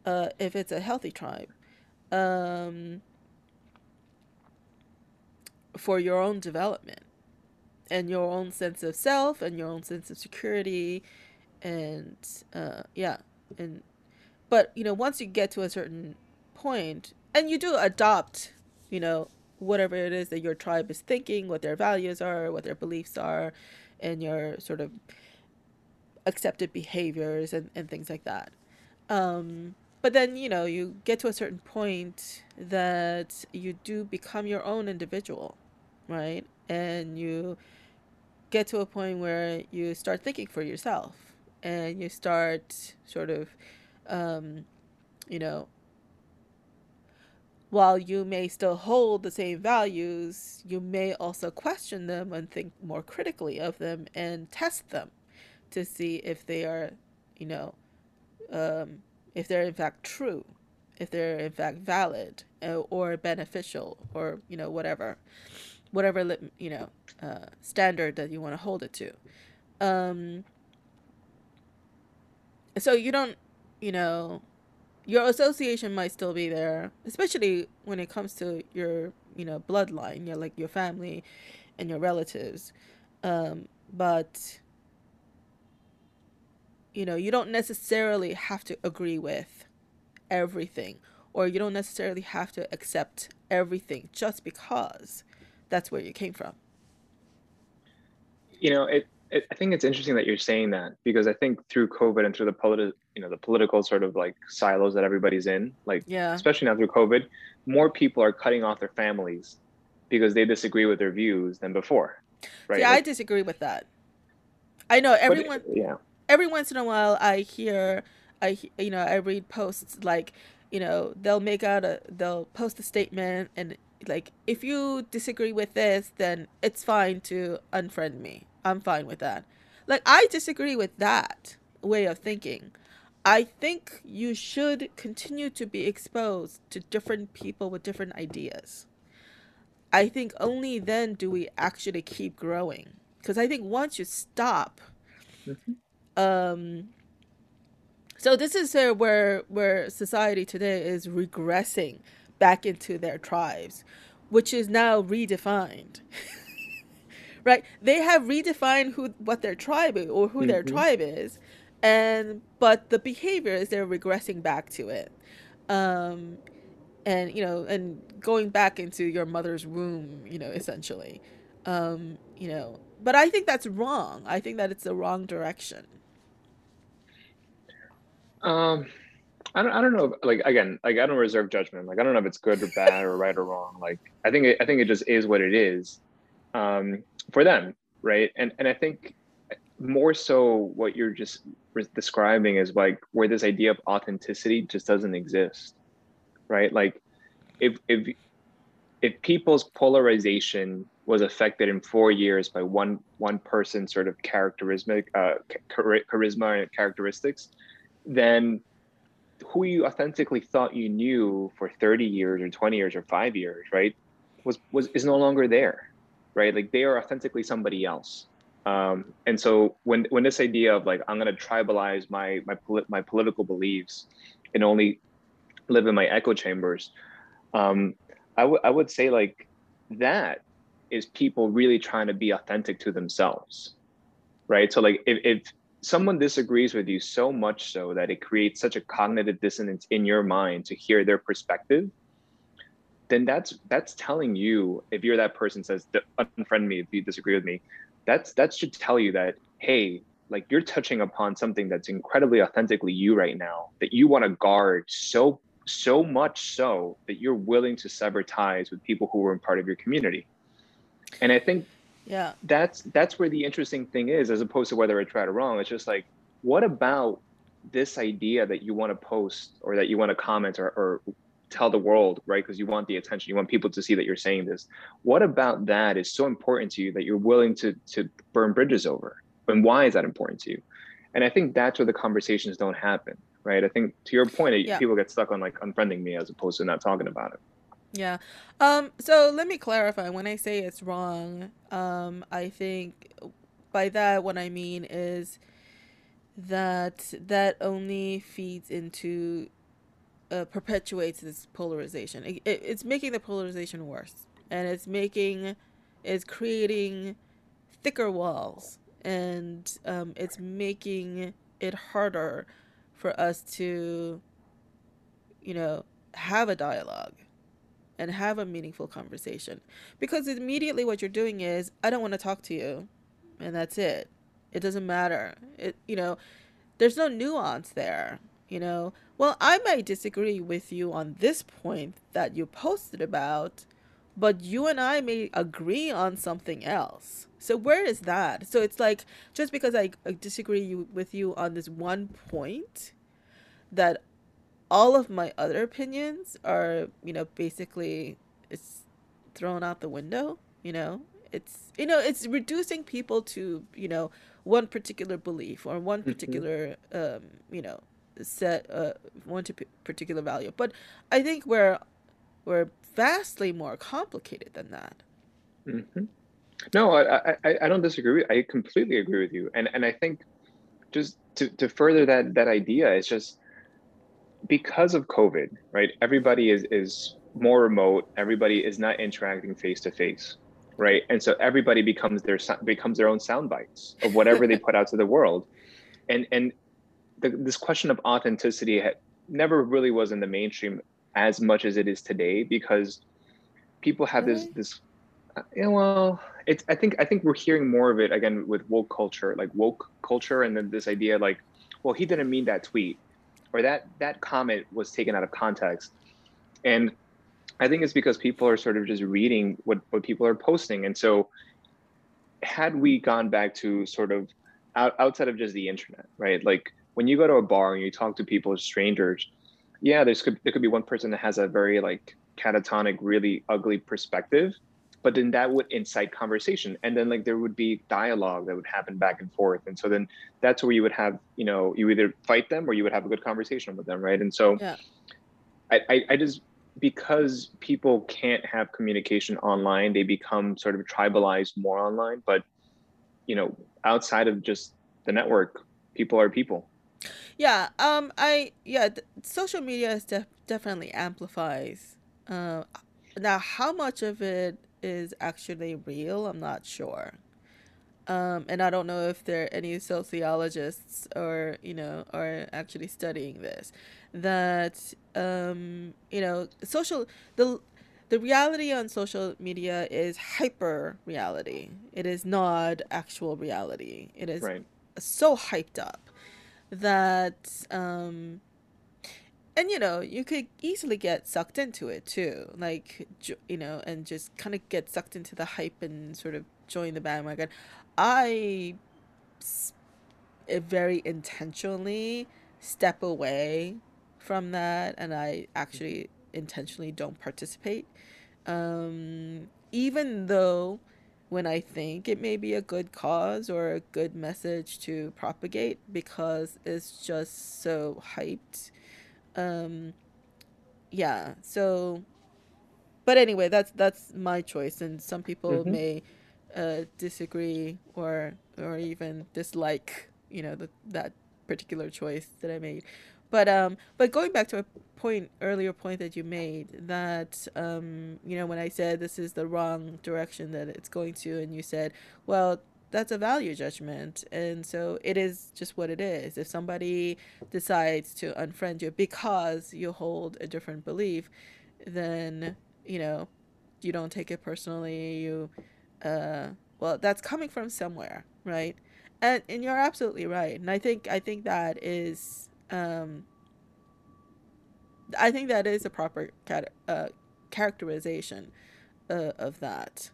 uh, if it's a healthy tribe um, for your own development and your own sense of self and your own sense of security and uh, yeah and but you know once you get to a certain point and you do adopt you know, whatever it is that your tribe is thinking, what their values are, what their beliefs are, and your sort of accepted behaviors and, and things like that. Um, but then, you know, you get to a certain point that you do become your own individual, right? And you get to a point where you start thinking for yourself and you start sort of, um, you know, while you may still hold the same values, you may also question them and think more critically of them and test them to see if they are, you know, um, if they're in fact true, if they're in fact valid uh, or beneficial or, you know, whatever, whatever, you know, uh, standard that you want to hold it to. Um, so you don't, you know, your association might still be there, especially when it comes to your, you know, bloodline, your like your family and your relatives. Um, but you know, you don't necessarily have to agree with everything or you don't necessarily have to accept everything just because that's where you came from. You know, it I think it's interesting that you're saying that because I think through COVID and through the political, you know, the political sort of like silos that everybody's in, like, yeah. especially now through COVID, more people are cutting off their families because they disagree with their views than before. Right. Yeah, like, I disagree with that. I know everyone. But, yeah. Every once in a while, I hear, I you know, I read posts like, you know, they'll make out a, they'll post a statement and like, if you disagree with this, then it's fine to unfriend me I'm fine with that. Like, I disagree with that way of thinking. I think you should continue to be exposed to different people with different ideas. I think only then do we actually keep growing. Because I think once you stop, mm-hmm. um, so this is uh, where where society today is regressing back into their tribes, which is now redefined. <laughs> right? They have redefined who what their tribe is or who mm-hmm. their tribe is, and but the behavior is they're regressing back to it, um, and you know, and going back into your mother's womb, you know, essentially, um, you know. But I think that's wrong. I think that it's the wrong direction. Um. I don't, I don't know like again like I don't reserve judgment like I don't know if it's good or bad or right or wrong like I think it, I think it just is what it is um for them, right? And and I think more so what you're just describing is like where this idea of authenticity just doesn't exist, right? Like if if if people's polarization was affected in four years by one one person's sort of characteristic uh, char- charisma and characteristics, then who you authentically thought you knew for 30 years or 20 years or five years, right, was was is no longer there, right? Like they are authentically somebody else. Um, and so when when this idea of like I'm gonna tribalize my my my political beliefs and only live in my echo chambers, um, I would I would say like that is people really trying to be authentic to themselves, right? So like if, if someone disagrees with you so much so that it creates such a cognitive dissonance in your mind to hear their perspective, then that's that's telling you if you're that person says unfriend me if you disagree with me that's that should tell you that hey like you're touching upon something that's incredibly authentically you right now that you want to guard so so much so that you're willing to sever ties with people who were part of your community. And i think yeah. that's that's where the interesting thing is as opposed to whether it's right or wrong it's just like what about this idea that you want to post or that you want to comment or, or tell the world, right? Because you want the attention, you want people to see that you're saying this. What about that is so important to you that you're willing to to burn bridges over? And why is that important to you? And I think that's where the conversations don't happen, right? I think to your point, yeah. people get stuck on like unfriending me as opposed to not talking about it. Yeah. Um, so let me clarify. When I say it's wrong, um, I think by that what I mean is that that only feeds into uh, perpetuates this polarization. It, it, it's making the polarization worse, and it's making, it's creating thicker walls, and um, it's making it harder for us to, you know, have a dialogue and have a meaningful conversation. Because immediately what you're doing is, I don't want to talk to you, and that's it. It doesn't matter. It, you know, there's no nuance there you know, well, I might disagree with you on this point that you posted about, but you and I may agree on something else. So where is that? So it's like just because I disagree with you on this one point that all of my other opinions are, you know, basically it's thrown out the window, you know? It's you know, it's reducing people to, you know, one particular belief or one hmm particular um, you know, set uh one to particular value. But I think we're we're vastly more complicated than that. hmm No, I, I I don't disagree. I completely agree with you. And and I think just to, to further that that idea, it's just because of COVID, right? Everybody is is more remote. Everybody is not interacting face to face, right? And so everybody becomes their becomes their own sound bites of whatever they <laughs> put out to the world. And and the, this question of authenticity had never really was in the mainstream as much as it is today because people have this Really? this uh, yeah, well, it's I think I think we're hearing more of it again with woke culture, like woke culture, and then this idea like, well, he didn't mean that tweet, or that that comment was taken out of context, and I think it's because people are sort of just reading what what people are posting, and so had we gone back to sort of out, outside of just the internet, right? Like when you go to a bar and you talk to people, strangers, yeah, there's could there could be one person that has a very like catatonic, really ugly perspective, but then that would incite conversation, and then like there would be dialogue that would happen back and forth, and so then that's where you would have, you know, you either fight them or you would have a good conversation with them, right? And so Yeah. I, I, I just because people can't have communication online, they become sort of tribalized more online. But you know, outside of just the network, people are people. Yeah, um, I yeah, th- social media is def definitely amplifies. Uh, now, how much of it is actually real, I'm not sure. Um, and I don't know if there are any sociologists or, you know, are actually studying this. That, um, you know, social the the reality on social media is hyper reality. It is not actual reality. It is Right. so hyped up that um and you know you could easily get sucked into it too. Like you know and just kind of get sucked into the hype and sort of join the bandwagon. I very intentionally step away from that and i actually intentionally don't participate. Um even though when i think it may be a good cause or a good message to propagate because it's just so hyped. Um yeah so but anyway that's that's my choice and some people hmm may uh disagree or or even dislike you know the, that particular choice that i made but um but going back to a point earlier point that you made that um you know when i said this is the wrong direction that it's going to and you said well that's a value judgment and so it is just what it is if somebody decides to unfriend you because you hold a different belief, then, you know, you don't take it personally. You, uh, well, that's coming from somewhere, right? And and you're absolutely right. And I think I think that is, um, I think that is a proper cat, uh, characterization uh, of that.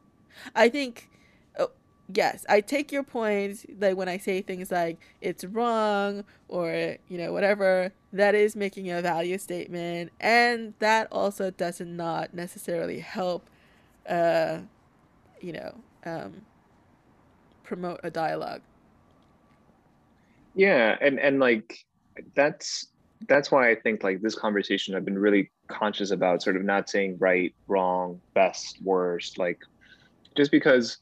I think, oh, yes, I take your point. Like when I say things like it's wrong or, you know, whatever, that is making a value statement. And that also does not necessarily help, uh, you know, um, promote a dialogue. Yeah, and and like that's that's why I think like this conversation I've been really conscious about sort of not saying right, wrong, best, worst, like just because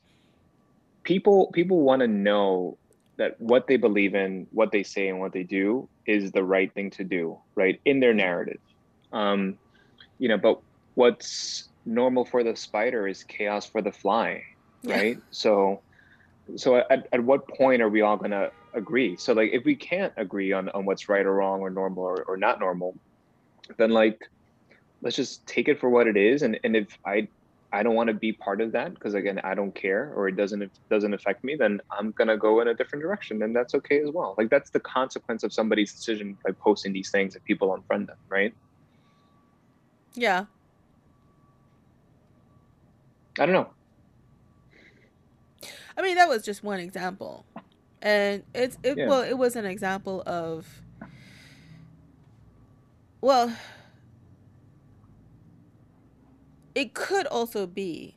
people people want to know that what they believe in, what they say and what they do is the right thing to do, right? In their narrative. Um, you know, but what's normal for the spider is chaos for the fly, Yeah. right? So so at, at what point are we all going to agree. So like if we can't agree on, on what's right or wrong or normal or, or not normal then like let's just take it for what it is. And, and if i i don't want to be part of that because again i don't care or it doesn't it doesn't affect me then i'm going to go in a different direction and that's okay as well. Like that's the consequence of somebody's decision by posting these things if people unfriend them right? Yeah. i don't know. I mean, that was just one example. And it's, it, yeah well, it was an example of well, it could also be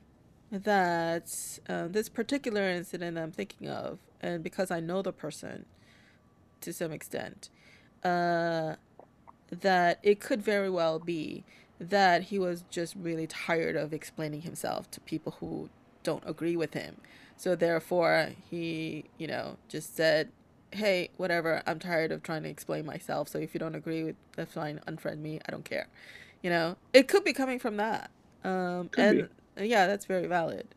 that uh, this particular incident I'm thinking of, and because I know the person to some extent, uh, that it could very well be that he was just really tired of explaining himself to people who don't agree with him. So therefore, he, you know, just said, "Hey, whatever. I'm tired of trying to explain myself. So if you don't agree with, that's fine. Unfriend me. I don't care." You know, it could be coming from that. Um, and be. yeah, that's very valid.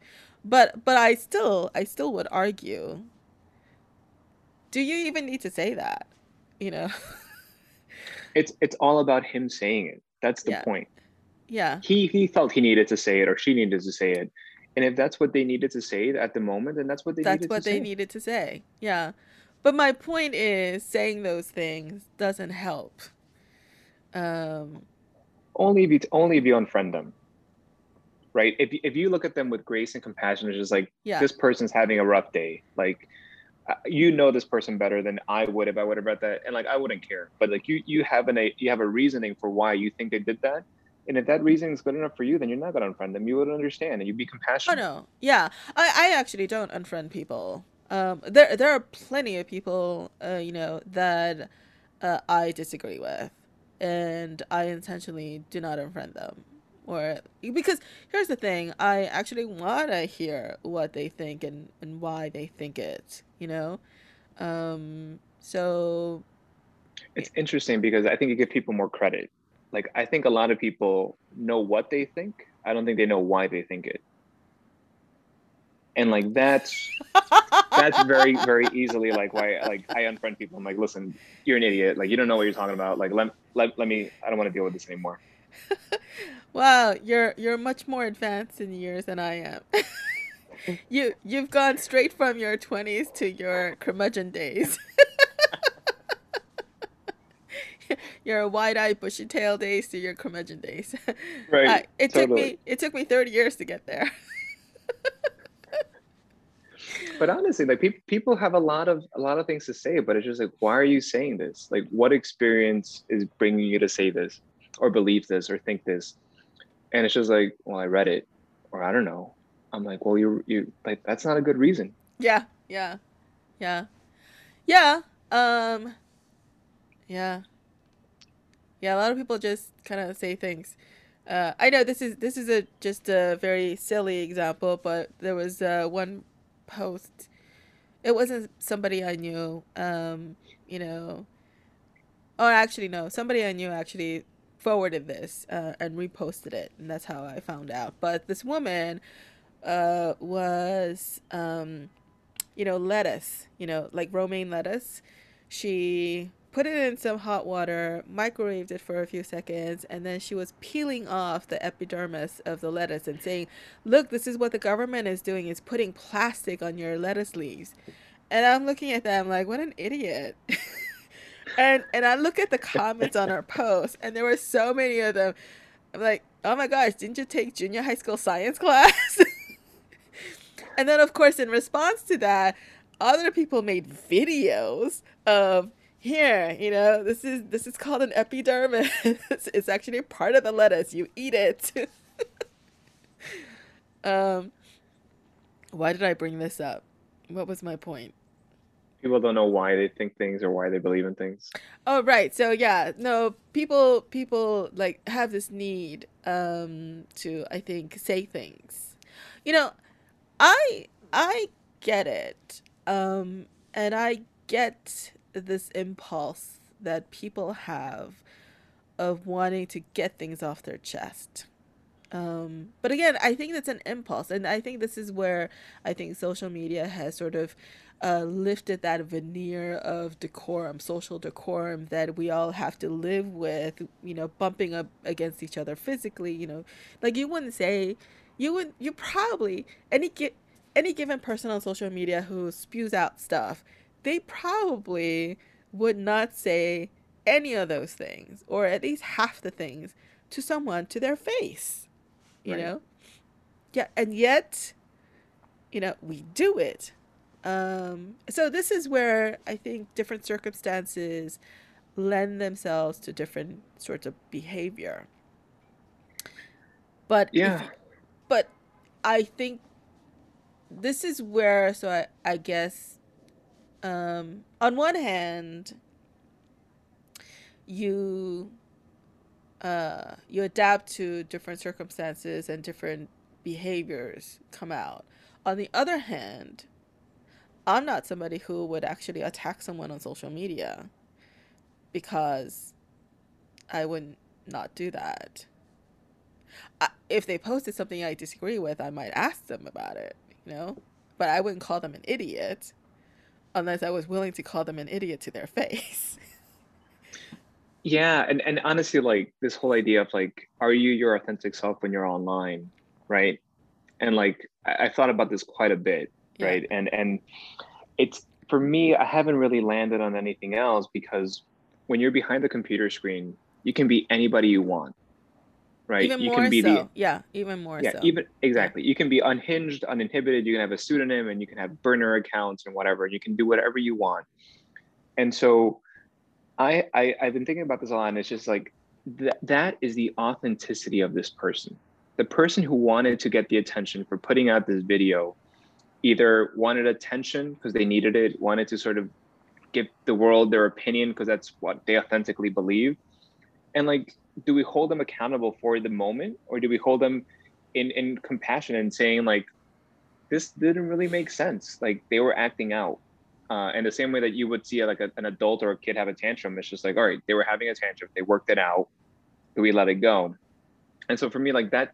But but I still I still would argue. Do you even need to say that? You know. <laughs> it's it's all about him saying it. That's the yeah. point. Yeah. He he felt he needed to say it or she needed to say it. And if that's what they needed to say at the moment, then that's what they that's needed what they say. needed to say. Yeah. But my point is saying those things doesn't help. Um only if you only if you unfriend them. Right? If if you look at them with grace and compassion, it's just like yeah. this person's having a rough day. Like uh, you know this person better than I would if I would have read that, and like I wouldn't care. But like you, you have an a you have a reasoning for why you think they did that, and if that reason is good enough for you, then you're not gonna unfriend them. You would understand, and you'd be compassionate. Oh no, yeah, I I actually don't unfriend people. Um, there there are plenty of people, uh, you know, that uh, I disagree with, and I intentionally do not unfriend them or because here's the thing i actually want to hear what they think and, and why they think it you know um so it's interesting because i think you give people more credit like i think a lot of people know what they think. I don't think they know why they think it. And like that's that's very very easily like why like i unfriend people. I'm like listen you're an idiot. Like you don't know what you're talking about. Like let, let, let me i don't want to deal with this anymore. <laughs> Wow, you're you're much more advanced in years than I am. <laughs> you you've gone straight from your twenties to your curmudgeon days. <laughs> your wide-eyed, bushy-tailed days to your curmudgeon days. <laughs> Right. Uh, it totally. took me it took me thirty years to get there. <laughs> but honestly, like people people have a lot of a lot of things to say, but it's just like, why are you saying this? Like, what experience is bringing you to say this? or believe this or think this and it's just like well i read it or i don't know i'm like well you you like that's not a good reason yeah yeah yeah yeah um yeah yeah a lot of people just kind of say things uh, I know this is this is a just a very silly example, but there was uh, one post. It wasn't somebody I knew. Um, you know. Oh, actually, no. Somebody I knew actually forwarded this uh, and reposted it, and that's how I found out. But this woman uh, was, um, you know, lettuce, you know, like romaine lettuce. She put it in some hot water, microwaved it for a few seconds, and then she was peeling off the epidermis of the lettuce and saying, "Look, this is what the government is doing: is putting plastic on your lettuce leaves." And I'm looking at them like, "What an idiot!" <laughs> and and I look at the comments on our post, and there were so many of them. I'm like, oh my gosh, didn't you take junior high school science <laughs> class? and then, of course, in response to that, other people made videos of here, you know, this is this is called an epidermis. <laughs> it's actually part of the lettuce. You eat it. <laughs> um, why did I bring this up? What was my point? people don't know why they think things or why they believe in things. Oh right. So yeah, no, people people like have this need um to I think say things. You know, I I get it. Um and I get this impulse that people have of wanting to get things off their chest. Um, but again, I think that's an impulse, and I think this is where I think social media has sort of uh, lifted that veneer of decorum, social decorum that we all have to live with, you know, bumping up against each other physically, you know, like you wouldn't say, you wouldn't, you probably, any, any given person on social media who spews out stuff, they probably would not say any of those things, or at least half the things, to someone to their face, you right. know? Yeah, and yet, you know, we do it um, so this is where I think different circumstances lend themselves to different sorts of behavior. But Yeah. if, but I think this is where so I, I guess um on one hand you uh you adapt to different circumstances and different behaviors come out. On the other hand, I'm not somebody who would actually attack someone on social media because I would not do that. I, if they posted something I disagree with, I might ask them about it, you know? But I wouldn't call them an idiot unless I was willing to call them an idiot to their <laughs> face. Yeah, and and honestly, like this whole idea of like, are you your authentic self when you're online, right? And like, I, I thought about this quite a bit, yeah. right? And and it's for me, I haven't really landed on anything else because when you're behind the computer screen, you can be anybody you want, right? Even You more can be the so. Yeah, even more yeah, so. even exactly. You can be unhinged, uninhibited. You can have a pseudonym, and you can have burner accounts and whatever. You can do whatever you want. And so, I, I I've been thinking about this a lot, and it's just like that that is the authenticity of this person. The person who wanted to get the attention for putting out this video, either wanted attention because they needed it, wanted to sort of give the world their opinion because that's what they authentically believe, and like, do we hold them accountable for the moment, or do we hold them in in compassion and saying like, this didn't really make sense, like they were acting out uh, and the same way that you would see like a, an adult or a kid have a tantrum, it's just like, all right, they were having a tantrum, they worked it out, do we let it go? And so for me, like that,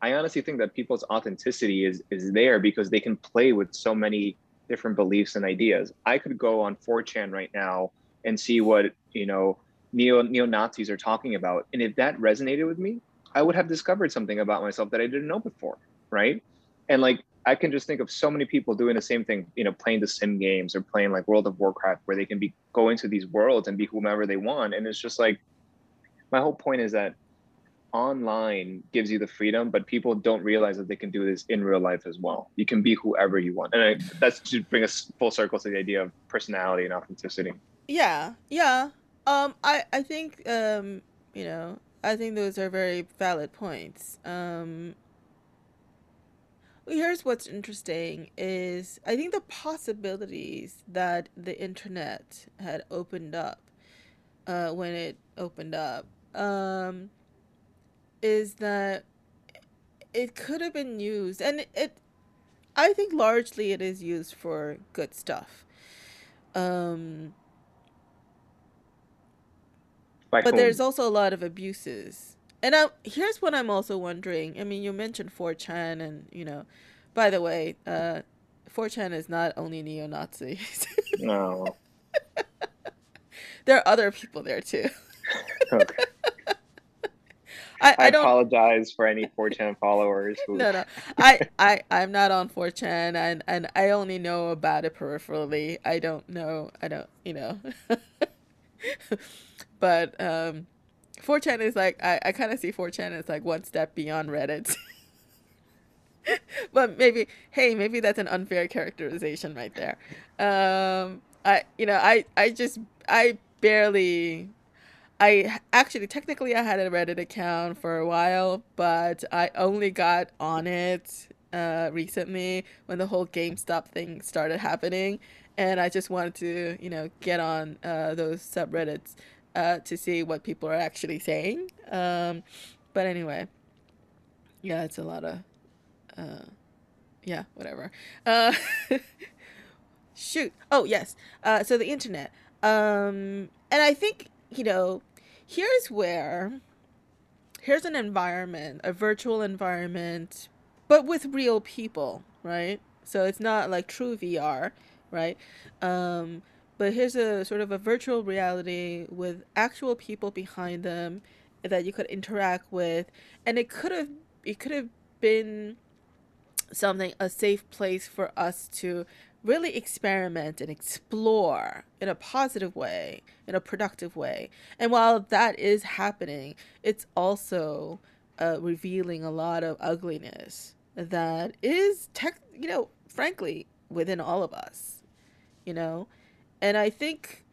I honestly think that people's authenticity is is there because they can play with so many different beliefs and ideas. I could go on 4chan right now and see what you know neo neo Nazis are talking about, and if that resonated with me, I would have discovered something about myself that I didn't know before, right? And like I can just think of so many people doing the same thing, you know, playing the sim games or playing like World of Warcraft, where they can be go into these worlds and be whomever they want. And it's just like my whole point is that online gives you the freedom, but people don't realize that they can do this in real life as well. You can be whoever you want, and I, that's to bring us full circle to the idea of personality and authenticity. Yeah, yeah. Um, I I think um, you know, I think those are very valid points. Um, here's what's interesting is I think the possibilities that the internet had opened up uh, when it opened up um, is that it could have been used, and it, I think largely it is used for good stuff. Um, But there's also a lot of abuses. And I, here's what I'm also wondering. I mean, you mentioned 4chan, and you know, by the way, uh, 4chan is not only neo Nazis. <laughs> No. there are other people there too. Okay. <laughs> I, I I don't apologize for any 4chan followers who. <laughs> no no I, I i'm not on 4chan and and i only know about it peripherally i don't know i don't you know but um 4chan is like i, I kind of see 4chan as like one step beyond reddit. <laughs> But maybe hey maybe that's an unfair characterization right there. Um i you know i i just i barely I actually technically I had a Reddit account for a while, but I only got on it uh, recently when the whole GameStop thing started happening, and I just wanted to you know get on uh, those subreddits uh, to see what people are actually saying. Um, but anyway, yeah, it's a lot of uh, yeah, whatever. Uh, <laughs> shoot. Oh yes. Uh, so the internet. Um, and I think you know, here's where here's an environment, a virtual environment, but with real people, right? So it's not like true VR, right? Um, but here's a sort of a virtual reality with actual people behind them that you could interact with, and it could have it could have been something a safe place for us to really experiment and explore in a positive way, in a productive way. And while that is happening, it's also uh, revealing a lot of ugliness that is tech, you know, frankly, within all of us, you know. And I think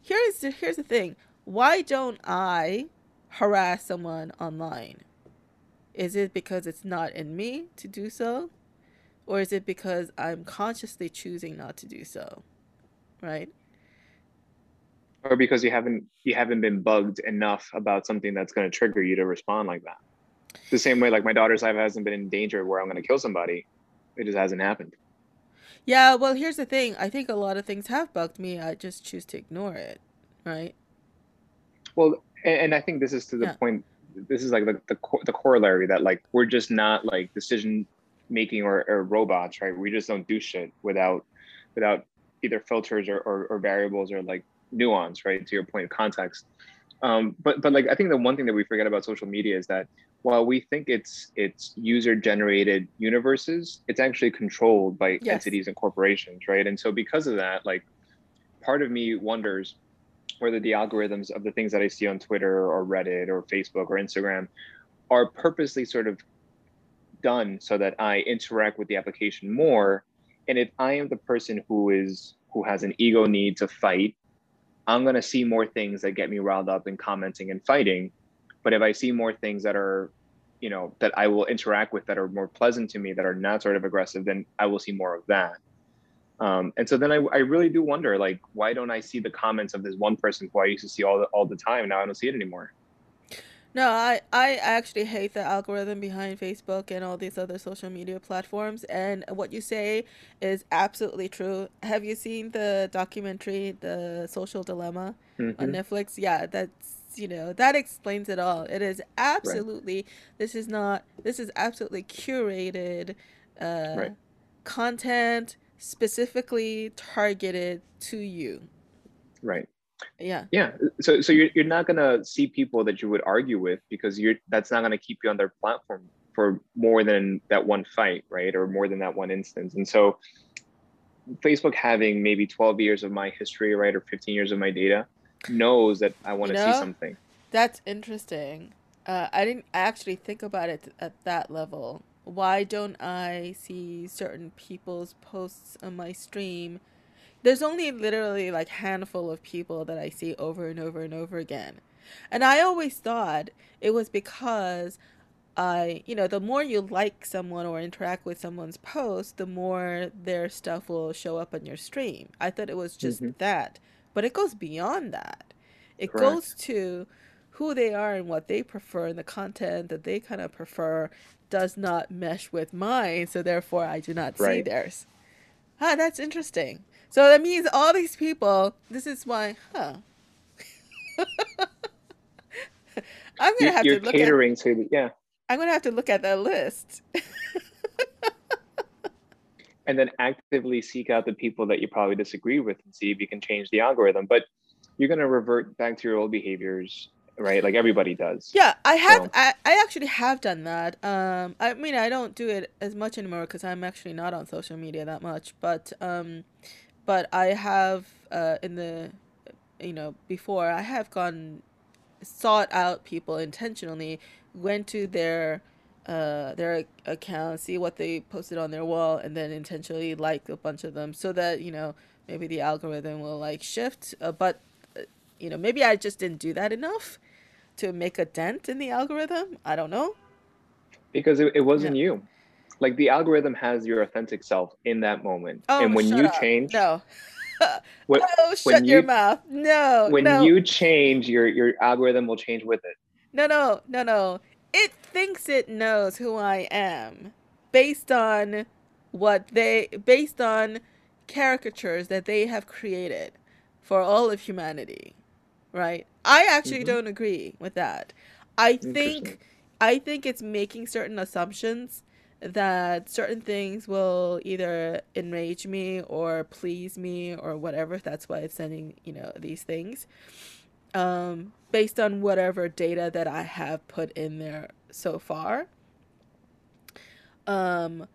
here's here's the thing. why don't I harass someone online? Is it because it's not in me to do so? Or is it because I'm consciously choosing not to do so? Right? Or because you haven't you haven't been bugged enough about something that's going to trigger you to respond like that. The same way like my daughter's life hasn't been in danger where I'm going to kill somebody. It just hasn't happened. Yeah, well, here's the thing. I think a lot of things have bugged me. I just choose to ignore it, right? Well, and, I think this is to the Yeah. point. This is like the the, co- the corollary that like we're just not like decision making or, or robots, right? We just don't do shit without without either filters or, or, or variables or like nuance, right? To your point of context. Um, but but like I think the one thing that we forget about social media is that while we think it's it's user generated universes, it's actually controlled by Yes. entities and corporations, right? And so because of that, like part of me wonders whether the algorithms of the things that I see on Twitter or Reddit or Facebook or Instagram are purposely sort of done so that I interact with the application more. And if I am the person who is who has an ego need to fight, I'm gonna see more things that get me riled up and commenting and fighting. But if I see more things that are, you know, that I will interact with that are more pleasant to me, that are not sort of aggressive, then I will see more of that. Um, and so then I, I really do wonder, like, why don't I see the comments of this one person who I used to see all the, all the time? Now I don't see it anymore. No, I I actually hate the algorithm behind Facebook and all these other social media platforms. And what you say is absolutely true. Have you seen the documentary The Social Dilemma on Mhm. Netflix? Yeah, that's you know, that explains it all. It is absolutely this is not this is absolutely curated uh Right. content specifically targeted to you. Right. Yeah. Yeah. So so you're you're not gonna see people that you would argue with because you're that's not gonna keep you on their platform for more than that one fight, right? Or more than that one instance. And so Facebook having maybe 12 years of my history, right, or 15 years of my data, knows that I want You to know? see something. That's interesting. Uh, I didn't actually think about it at that level. Why don't I see certain people's posts on my stream? There's only literally like handful of people that I see over and over and over again. And I always thought it was because I, you know, the more you like someone or interact with someone's post, the more their stuff will show up on your stream. I thought it was just Mhm. that, but it goes beyond that. It Correct. goes to who they are and what they prefer, and the content that they kind of prefer does not mesh with mine, so therefore I do not see theirs. Ah, that's interesting. So that means all these people, this is why, huh? <laughs> I'm gonna have you're to look at catering to the, yeah. I'm gonna have to look at that list. <laughs> and then actively seek out the people that you probably disagree with and see if you can change the algorithm. But you're going to revert back to your old behaviors, right? Like everybody does. Yeah, I have. So- I, I actually have done that. Um, I mean, I don't do it as much anymore because I'm actually not on social media that much. But um, but I have uh in the, you know, before I have gone, sought out people intentionally, went to their uh their account, see what they posted on their wall, and then intentionally like a bunch of them so that you know maybe the algorithm will like shift. Uh, but uh, you know, maybe I just didn't do that enough to make a dent in the algorithm. I don't know. Because it, it wasn't you. Like the algorithm has your authentic self in that moment. Oh, and when shut you up. change, no. <laughs> when, <laughs> oh, shut your you- mouth. No, when no, you change, your, your algorithm will change with it. no, no, no, no. It thinks it knows who I am based on what they, based on caricatures that they have created for all of humanity, right? I actually Mhm. don't agree with that. I think, I think it's making certain assumptions that certain things will either enrage me or please me or whatever. That's why it's sending, you know, these things. Um, based on whatever data that I have put in there so far. Um,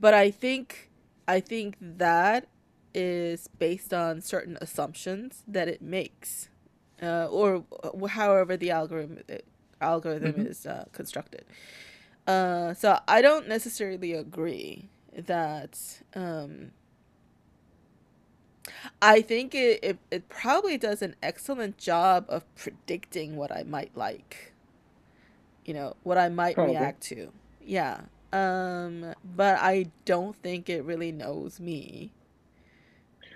but I think I think that is based on certain assumptions that it makes, uh, or however the algorithm algorithm Mhm. is uh, constructed. Uh, so I don't necessarily agree that. Um, I think it, it, it probably does an excellent job of predicting what I might like. You know, what I might Probably. react to. Yeah. Um, but I don't think it really knows me.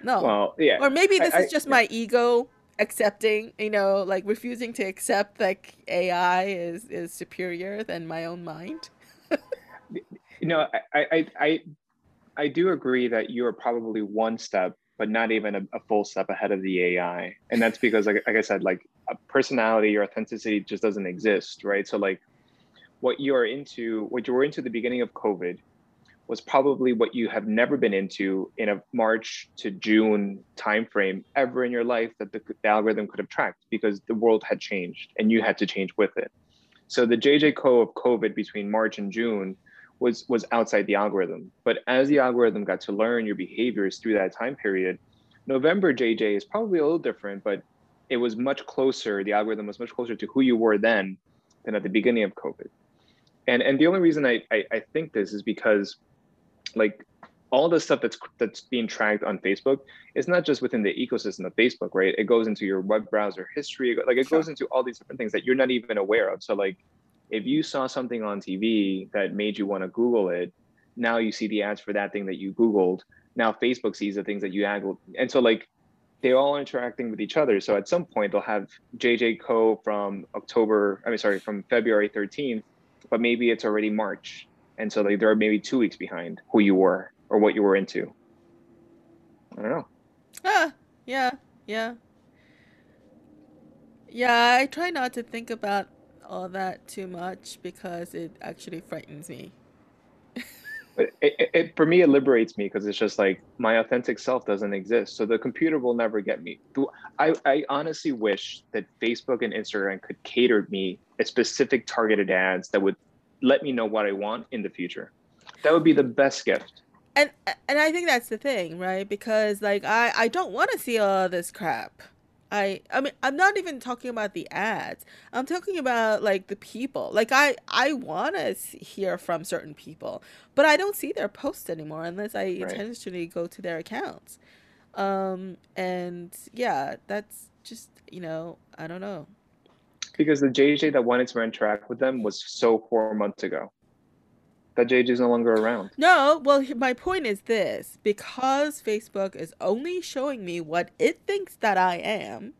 No. Well, yeah. Or maybe this I- is just my ego accepting, you know, like refusing to accept like AI is is superior than my own mind. <laughs> You know, I, I, I, I do agree that you are probably one step, but not even a, a full step ahead of the AI, and that's because, like, like I said, like a personality or authenticity just doesn't exist, right? So, like, what you are into, what you were into the beginning of COVID, was probably what you have never been into in a March to June timeframe ever in your life that the, the algorithm could have tracked because the world had changed and you had to change with it. So the JJ Co of COVID between March and June was was outside the algorithm. But as the algorithm got to learn your behaviors through that time period, November JJ is probably a little different, but it was much closer. The algorithm was much closer to who you were then than at the beginning of COVID. And and the only reason I I, I think this is because like all the stuff that's that's being tracked on Facebook is not just within the ecosystem of Facebook, right? It goes into your web browser history, like it goes into all these different things that you're not even aware of. So like if you saw something on TV that made you want to Google it, now you see the ads for that thing that you Googled. Now Facebook sees the things that you Googled. And so like they're all interacting with each other. So at some point they'll have JJ Co from October, I mean sorry, from February 13th, but maybe it's already March. And so like they're maybe two weeks behind who you were or what you were into. I don't know. Ah, yeah, yeah. Yeah, I try not to think about all that too much because it actually frightens me. But it, it, it for me it liberates me because it's just like my authentic self doesn't exist. So the computer will never get me. I, I honestly wish that Facebook and Instagram could cater me a specific targeted ads that would let me know what I want in the future. That would be the best gift. And and I think that's the thing, right? Because like I I don't want to see all this crap. I I mean I'm not even talking about the ads. I'm talking about like the people. Like I I want to hear from certain people, but I don't see their posts anymore unless I Right. intentionally go to their accounts. Um and yeah, that's just, you know, I don't know. Because the JJ that wanted to interact with them was so four months ago. That JJ is no longer around. No, well, my point is this because Facebook is only showing me what it thinks that I am,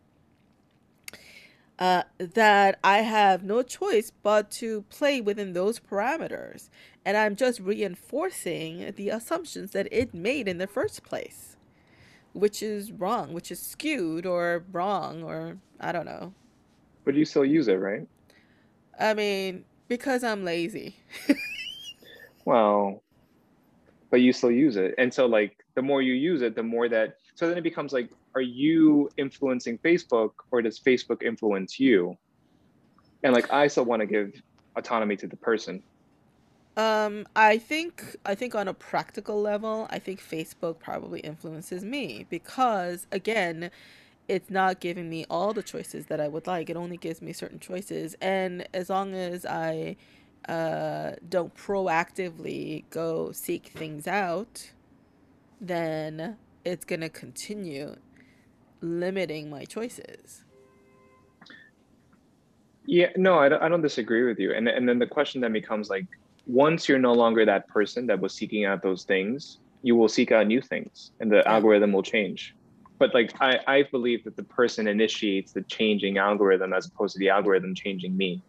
uh, that I have no choice but to play within those parameters. And I'm just reinforcing the assumptions that it made in the first place, which is wrong, which is skewed or wrong, or I don't know. But you still use it, right? I mean, because I'm lazy. <laughs> Well, but you still use it. And so like the more you use it, the more that so then it becomes like, are you influencing Facebook or does Facebook influence you? And like I still want to give autonomy to the person. Um, I think I think on a practical level, I think Facebook probably influences me because again, it's not giving me all the choices that I would like. It only gives me certain choices, and as long as I uh, don't proactively go seek things out, then it's gonna continue limiting my choices. Yeah, no, I don't, I don't disagree with you. And and then the question then becomes like, once you're no longer that person that was seeking out those things, you will seek out new things, and the Yeah. algorithm will change. But like I, I believe that the person initiates the changing algorithm as opposed to the algorithm changing me.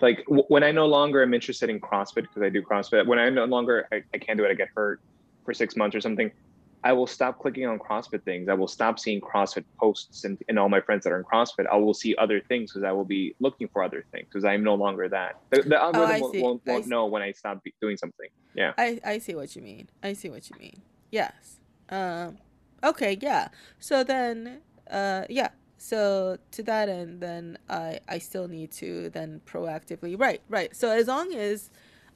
Like w- when I no longer am interested in CrossFit because I do CrossFit, when I no longer I, I can't do it, I get hurt for six months or something. I will stop clicking on CrossFit things. I will stop seeing CrossFit posts and, and all my friends that are in CrossFit. I will see other things because I will be looking for other things because I'm no longer that. The, the oh, algorithm Oh, won't, won't, won't know when I stop doing something. Yeah. I I see what you mean. I see what you mean. Yes. Um okay, yeah. So then uh yeah. So to that end then I I still need to then proactively right, right. So as long as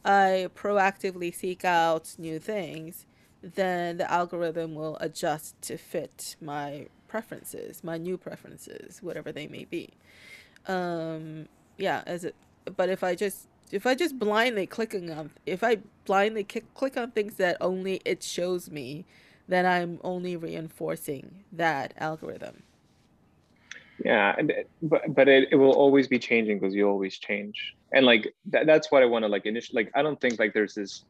I proactively seek out new things, then the algorithm will adjust to fit my preferences, my new preferences, whatever they may be. Um yeah, as it but if I just if I just blindly clicking on if I blindly click on things that only it shows me, then I'm only reinforcing that algorithm. Yeah, but but it, it will always be changing because you always change, and like that, that's what I want to like initially. Like I don't think like there's this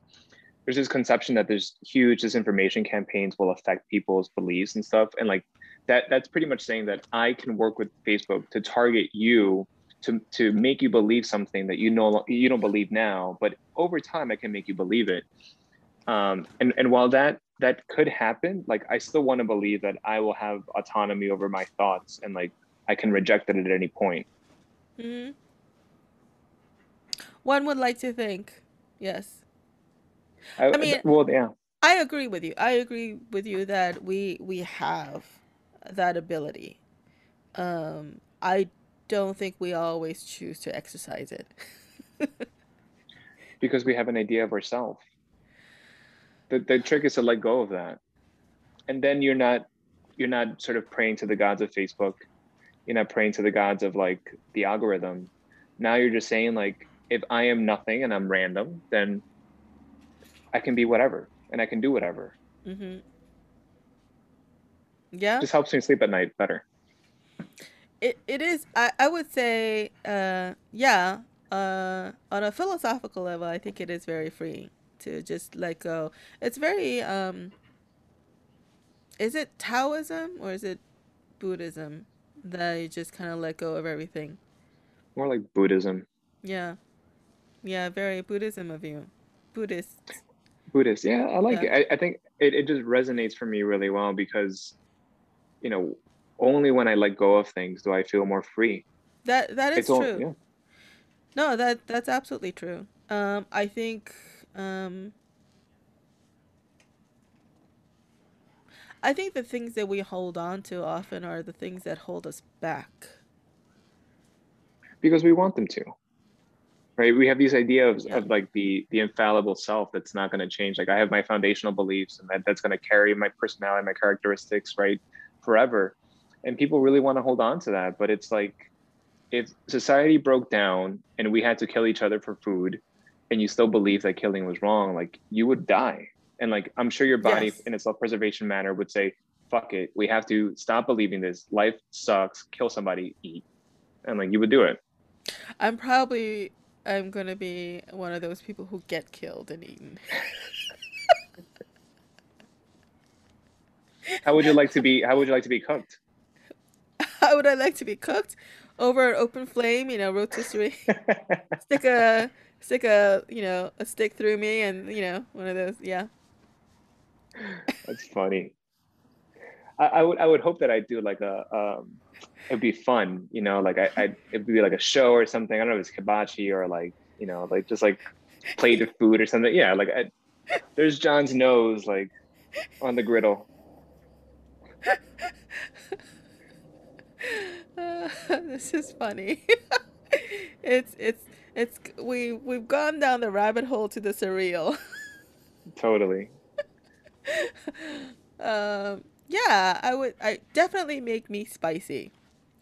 there's this conception that there's huge disinformation campaigns will affect people's beliefs and stuff, and like that that's pretty much saying that I can work with Facebook to target you to to make you believe something that you know you don't believe now, but over time I can make you believe it. Um, and and while that that could happen, like I still want to believe that I will have autonomy over my thoughts and like I can reject it at any point. hmm One would like to think, yes. I, I mean, well, yeah, I agree with you. I agree with you that we we have that ability. Um, I don't think we always choose to exercise it. <laughs> because we have an idea of ourselves. The the trick is to let go of that, and then you're not you're not sort of praying to the gods of Facebook. You're not praying to the gods of like the algorithm. Now you're just saying like, if I am nothing and I'm random, then I can be whatever and I can do whatever. hmm Yeah. Just helps me sleep at night better. It it is I, I would say uh yeah uh on a philosophical level I think it is very freeing to just let go. It's very um is it Taoism or is it Buddhism that you just kind of let go of everything? More like Buddhism. Yeah. Yeah, very Buddhism of you. Buddhist. Buddhist. Yeah, I like Yeah. it. I, I think it, it just resonates for me really well because, you know, only when I let go of things do I feel more free. That that is It's all, true. yeah. No, that that's absolutely true. Um I think um I think the things that we hold on to often are the things that hold us back. Because we want them to. right we have these ideas Yeah. of like the the infallible self that's not going to change like i have my foundational beliefs and that that's going to carry my personality my characteristics right forever and people really want to hold on to that but it's like if society broke down and we had to kill each other for food and you still believe that killing was wrong like you would die. And like i'm sure your body Yes. in a self-preservation manner would say fuck it we have to stop believing this. Life sucks. Kill somebody eat. And like you would do it. I'm probably I'm gonna be one of those people who get killed and eaten. <laughs> how would you like to be how would you like to be cooked would I like to be cooked? Over an open flame, you know, rotisserie. <laughs> stick a stick a you know a stick through me, and you know one of those. Yeah. That's funny. I, I would I would hope that I do like a um it'd be fun, you know, like I I it'd be like a show or something. I don't know if it's hibachi or like, you know, like just like plate of food or something. Yeah, like I, there's John's nose like on the griddle. <laughs> This is funny. <laughs> it's it's it's we we've gone down the rabbit hole to the surreal. <laughs> Totally. um, yeah, I would. I definitely make me spicy.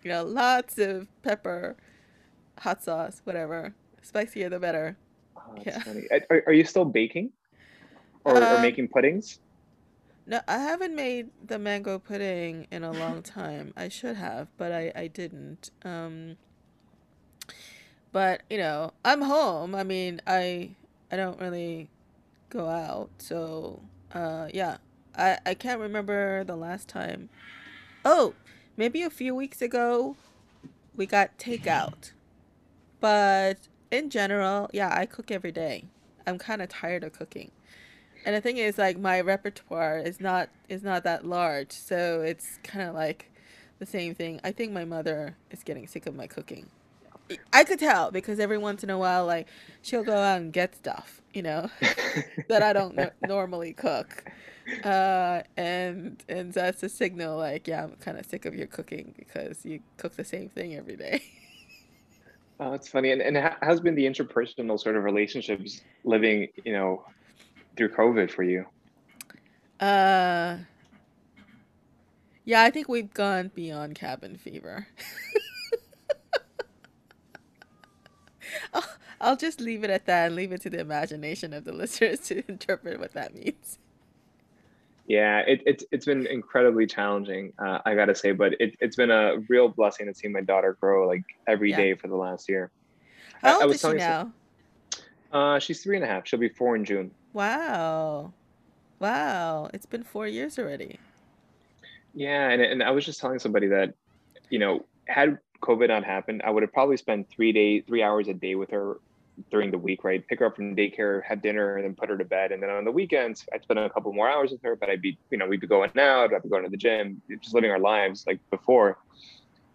You know, lots of pepper, hot sauce, whatever. Spicier the better. Oh, that's Yeah. funny. Are, are you still baking or, or Um, making puddings? No, I haven't made the mango pudding in a long <laughs> time. I should have, but I I didn't. Um, but you know, I'm home. I mean, I I don't really go out, so uh, yeah. I I can't remember the last time. Oh, maybe a few weeks ago we got takeout. But in general, yeah, I cook every day. I'm kind of tired of cooking. And the thing is like my repertoire is not is not that large, so it's kind of like the same thing. I think my mother is getting sick of my cooking. I could tell because every once in a while like she'll go out and get stuff, you know, <laughs> that I don't no- normally cook. Uh and and that's a signal like yeah, I'm kind of sick of your cooking because you cook the same thing every day. Oh, that's funny. And and how- how's been the interpersonal sort of relationships living, you know, through COVID for you? Uh yeah, I think we've gone beyond cabin fever. <laughs> I'll, I'll just leave it at that and leave it to the imagination of the <laughs> listeners to interpret what that means. Yeah, it, it's it's been incredibly challenging, uh, I gotta say, but it, it's been a real blessing to see my daughter grow like every Yeah. day for the last year. I, How I old was is she some, now? Uh, she's three and a half. She'll be four in June. Wow. Wow. It's been four years already. Yeah, and and I was just telling somebody that, you know, had COVID not happened, I would have probably spent three day three hours a day with her during the week, right? Pick her up from daycare, have dinner, and then put her to bed. And then on the weekends, I'd spend a couple more hours with her, but I'd be, you know, we'd be going out, I'd be going to the gym, just living our lives like before.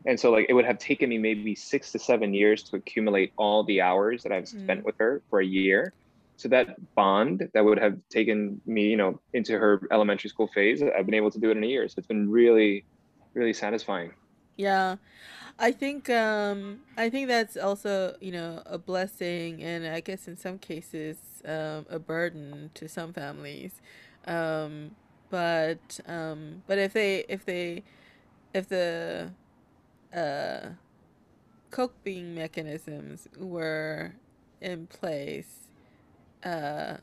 And so like it would have taken me maybe six to seven years to accumulate all the hours that I've spent Mm. with her for a year. So that bond that would have taken me, you know, into her elementary school phase, I've been able to do it in a year. So it's been really, really satisfying. Yeah. I think um I think that's also, you know, a blessing and I guess in some cases um a burden to some families. Um but um but if they if they if the uh coping mechanisms were in place, uh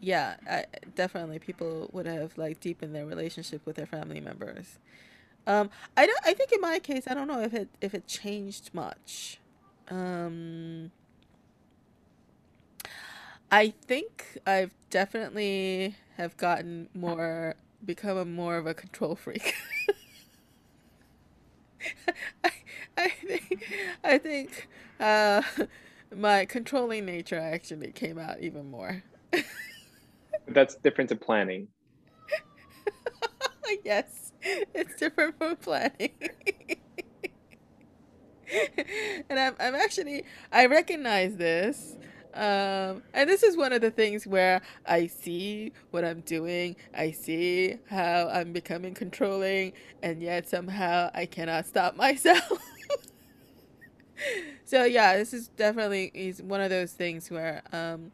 yeah, I, definitely people would have like deepened their relationship with their family members. Um, I don't. I think in my case, I don't know if it if it changed much. Um, I think I've definitely have gotten more, become a more of a control freak. <laughs> <laughs> I, I think, I think, uh, my controlling nature actually came out even more. <laughs> That's different to planning. <laughs> Yes, it's different from planning. and I'm, I'm actually I recognize this. Um, and this is one of the things where I see what I'm doing. I see how I'm becoming controlling, and yet somehow I cannot stop <laughs> myself. so yeah, this is definitely is one of those things where um,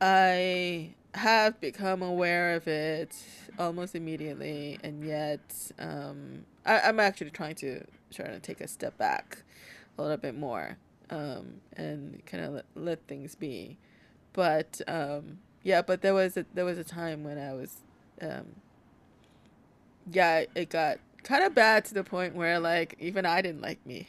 I have become aware of it almost immediately, and yet um, I, I'm actually trying to try to take a step back a little bit more um, and kind of let, let things be. But um, yeah, but there was a, there was a time when I was um, yeah, it got kind of bad to the point where like even I didn't like me.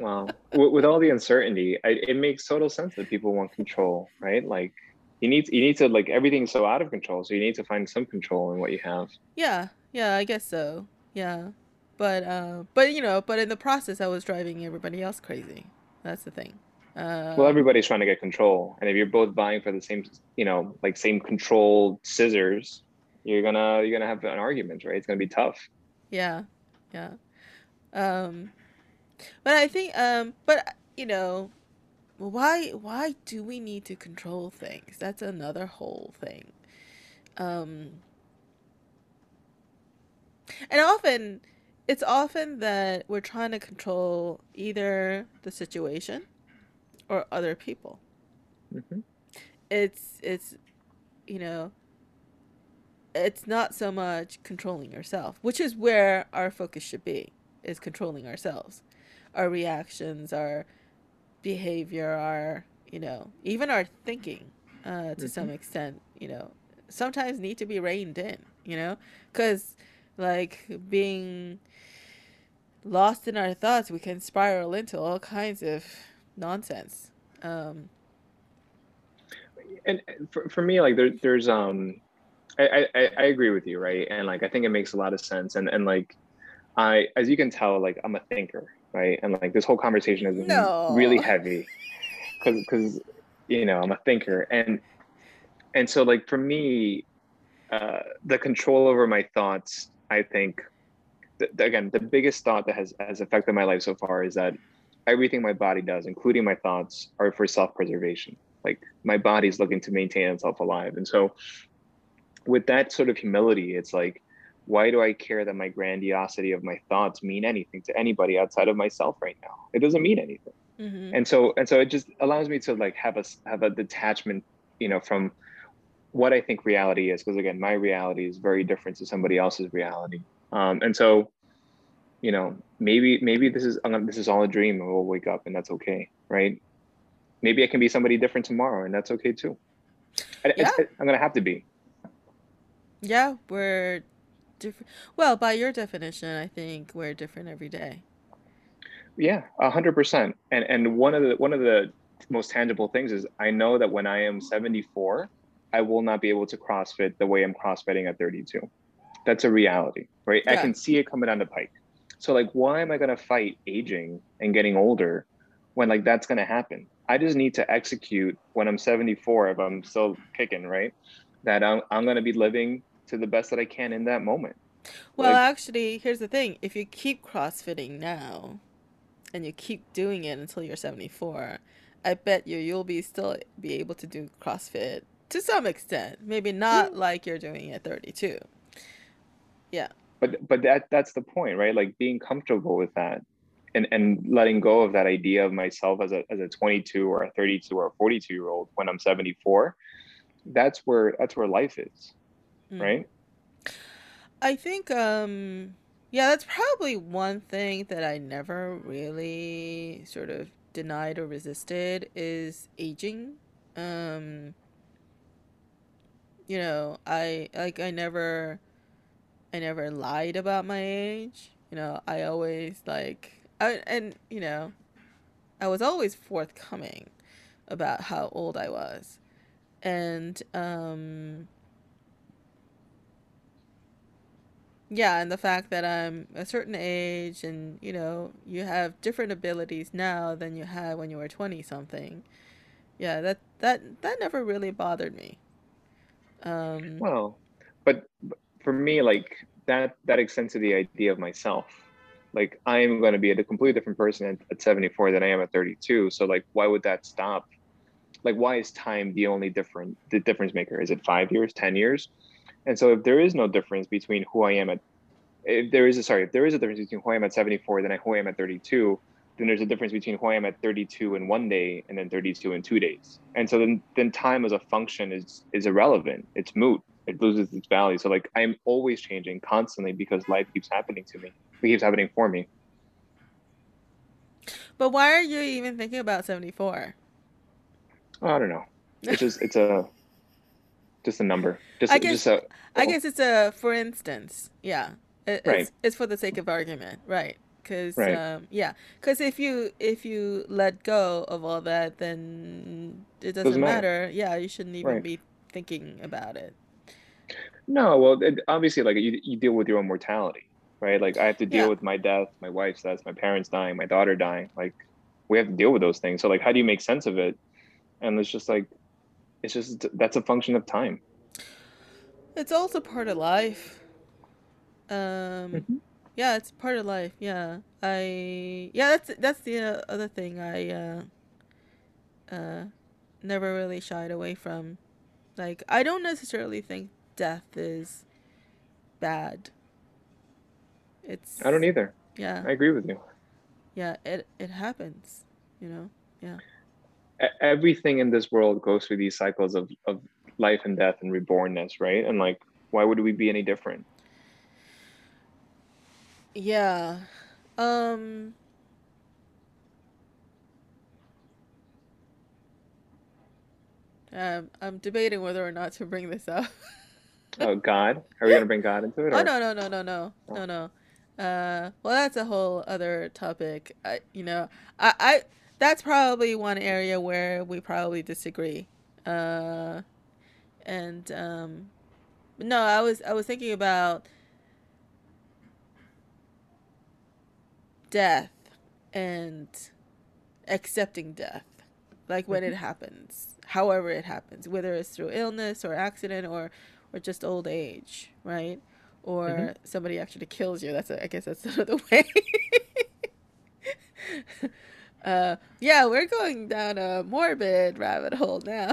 Wow. With, with all the uncertainty, I, it makes total sense that people want control, right? Like you need you need to like everything's so out of control, so you need to find some control in what you have. Yeah, yeah, I guess so. Yeah. But uh but you know, but in the process I was driving everybody else crazy. That's the thing. Well, Um everybody's trying to get control, and if you're both vying for the same, you know, like same control scissors, you're gonna you're gonna have an argument, right? It's gonna be tough. yeah. Yeah. Um but I think um but you know, why why do we need to control things? That's another whole thing. Um and often it's often that we're trying to control either the situation or other people. hmm It's it's you know, it's not so much controlling yourself, which is where our focus should be, is controlling ourselves. Our reactions, our behavior, our, you know, even our thinking, uh, to some hmm extent, you know, sometimes need to be reined in, you know? Because, like, being lost in our thoughts, we can spiral into all kinds of nonsense. Um, And for, for me, like there, there's um, I, I I agree with you, right? And like I think it makes a lot of sense. And and like I, as you can tell, like I'm a thinker, right? And like this whole conversation has been really heavy because because you know I'm a thinker, and and so like for me, uh, the control over my thoughts, I think, th- again, the biggest thought that has has affected my life so far is that everything my body does, including my thoughts, are for self-preservation. Like my body's looking to maintain itself alive, and so with that sort of humility, it's like, why do I care that my grandiosity of my thoughts mean anything to anybody outside of myself right now? It doesn't mean anything. hmm And so and so it just allows me to like have a have a detachment, you know, from what I think reality is. Because again, my reality is very different to somebody else's reality. Um, and so, you know, maybe maybe this is I'm this is all a dream, and we'll wake up, and that's okay, right? Maybe I can be somebody different tomorrow, and that's okay too. I, Yeah. I'm gonna have to be. Yeah, we're different. Well, by your definition, I think we're different every day. Yeah, a hundred percent. And and one of the one of the most tangible things is I know that when I am 74, I will not be able to CrossFit the way I'm CrossFitting at 32. That's a reality, right? Yeah. I can see it coming down the pike. So like, why am I gonna fight aging and getting older when like that's gonna happen? I just need to execute when I'm 74 if I'm still kicking, right? That I'm I'm gonna be living to the best that I can in that moment. Well, like, actually, here's the thing: if you keep CrossFitting now, and you keep doing it until you're 74, I bet you you'll be still be able to do CrossFit to some extent. Maybe not yeah. like you're doing at 32. Yeah. But but that that's the point, right? Like being comfortable with that and and letting go of that idea of myself as a as a 22 or a 32 or a 42 year old when I'm 74. That's where that's where life is. Mm. Right? I think um yeah, that's probably one thing that I never really sort of denied or resisted is aging. Um you know, I like I never I never lied about my age. You know, I always like I and you know, I was always forthcoming about how old I was. And um yeah, and the fact that I'm a certain age and, you know, you have different abilities now than you had when you were 20 something. Yeah, that that that never really bothered me. Um Well, but for me like that that extends to the idea of myself. Like I am going to be a completely different person at, at 74 than I am at 32. So like why would that stop? Like why is time the only different the difference maker? Is it 5 years, 10 years? And so if there is no difference between who I am at, if there is a, sorry, if there is a difference between who I am at 74 than who I am at 32, then there's a difference between who I am at 32 in one day and then 32 in two days. And so then, then time as a function is, is irrelevant. It's moot. It loses its value. So like I'm always changing constantly because life keeps happening to me. It keeps happening for me. But why are you even thinking about 74? I don't know. It's just, it's a, just a number. Just, I guess, just a, I guess it's a for instance. Yeah, it, right. It's, it's for the sake of argument, right? Because right. um, yeah, because if you if you let go of all that, then it doesn't, doesn't matter. matter. Yeah, you shouldn't even right. be thinking about it. No, well, it, obviously, like you, you deal with your own mortality, right? Like I have to deal yeah. with my death, my wife's death, my parents dying, my daughter dying. Like we have to deal with those things. So like, how do you make sense of it? And it's just like it's just that's a function of time it's also part of life um mm-hmm. Yeah it's part of life. Yeah i yeah that's that's the uh, other thing i uh uh never really shied away from. Like i don't necessarily think death is bad. It's i don't either. Yeah. I agree with you. Yeah it it happens you know? Yeah. Everything in this world goes through these cycles of, of life and death and rebornness, right? And like, why would we be any different? Yeah. Um, um I'm debating whether or not to bring this up. <laughs> oh God, are we gonna bring God into it? Oh, or? Oh no no no no no oh. no no. Uh, well, that's a whole other topic. I, you know, I, I that's probably one area where we probably disagree. Uh, and um, no, I was I was thinking about death and accepting death, like when it mm-hmm. happens, however it happens, whether it's through illness or accident or or just old age, right? Or mm-hmm. somebody actually kills you. That's a, I guess that's <laughs> another way. <laughs> Uh, yeah, we're going down a morbid rabbit hole now.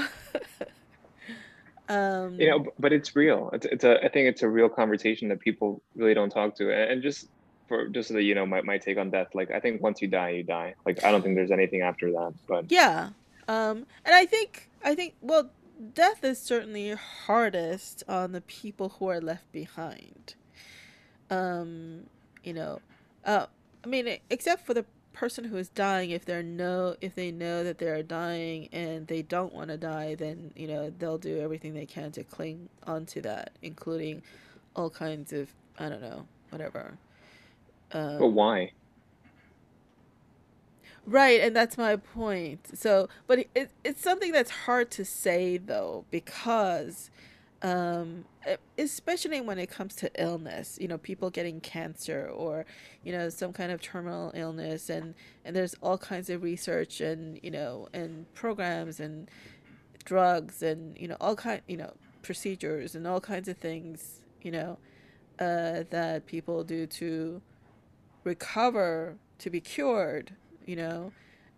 <laughs> um, you know, but it's real. It's, it's a. I think it's a real conversation that people really don't talk to, and just for just so that you know my, my take on death. Like I think once you die, you die. Like I don't think there's anything after that. But yeah, um, and I think I think well, death is certainly hardest on the people who are left behind. Um, you know, uh, I mean, except for the person who is dying if they're know if they know that they're dying and they don't want to die then you know they'll do everything they can to cling onto that including all kinds of i don't know whatever um, but why? Right and that's my point. So but it, it's something that's hard to say though because um, especially when it comes to illness you know people getting cancer or you know some kind of terminal illness and and there's all kinds of research and you know and programs and drugs and you know all kind you know procedures and all kinds of things you know uh, that people do to recover to be cured you know?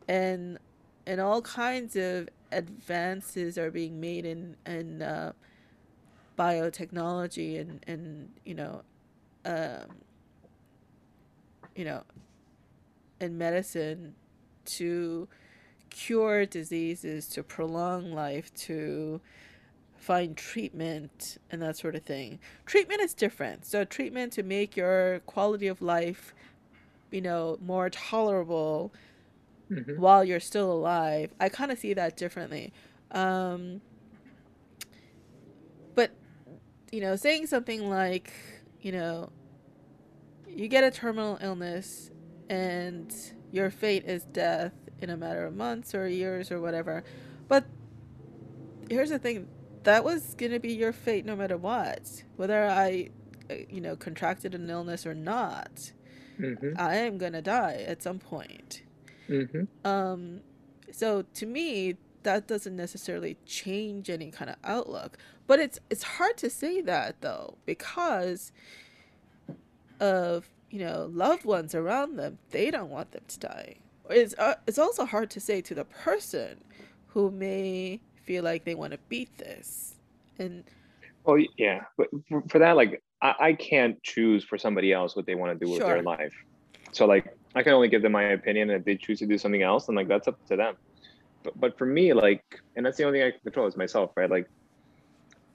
And and all kinds of advances are being made in in uh, biotechnology and and you know um, you know in medicine to cure diseases to prolong life to find treatment and that sort of thing. Treatment is different. So treatment to make your quality of life you know more tolerable mm-hmm. while you're still alive i kind of see that differently um, but you know, saying something like, you know, you get a terminal illness and your fate is death in a matter of months or years or whatever. But here's the thing that was going to be your fate no matter what. Whether I, uh, you know, contracted an illness or not, mm-hmm. I am going to die at some point. Mm-hmm. Um, so to me, that doesn't necessarily change any kind of outlook. But it's it's hard to say that though because of you know loved ones around them. They don't want them to die. It's uh, it's also hard to say to the person who may feel like they want to beat this and. Oh yeah, but for that, like I, I, can't choose for somebody else what they want to do with their life. So like I can only give them my opinion, and if they choose to do something else, then like that's up to them. But but for me, like, and that's the only thing I can control is myself, right? Like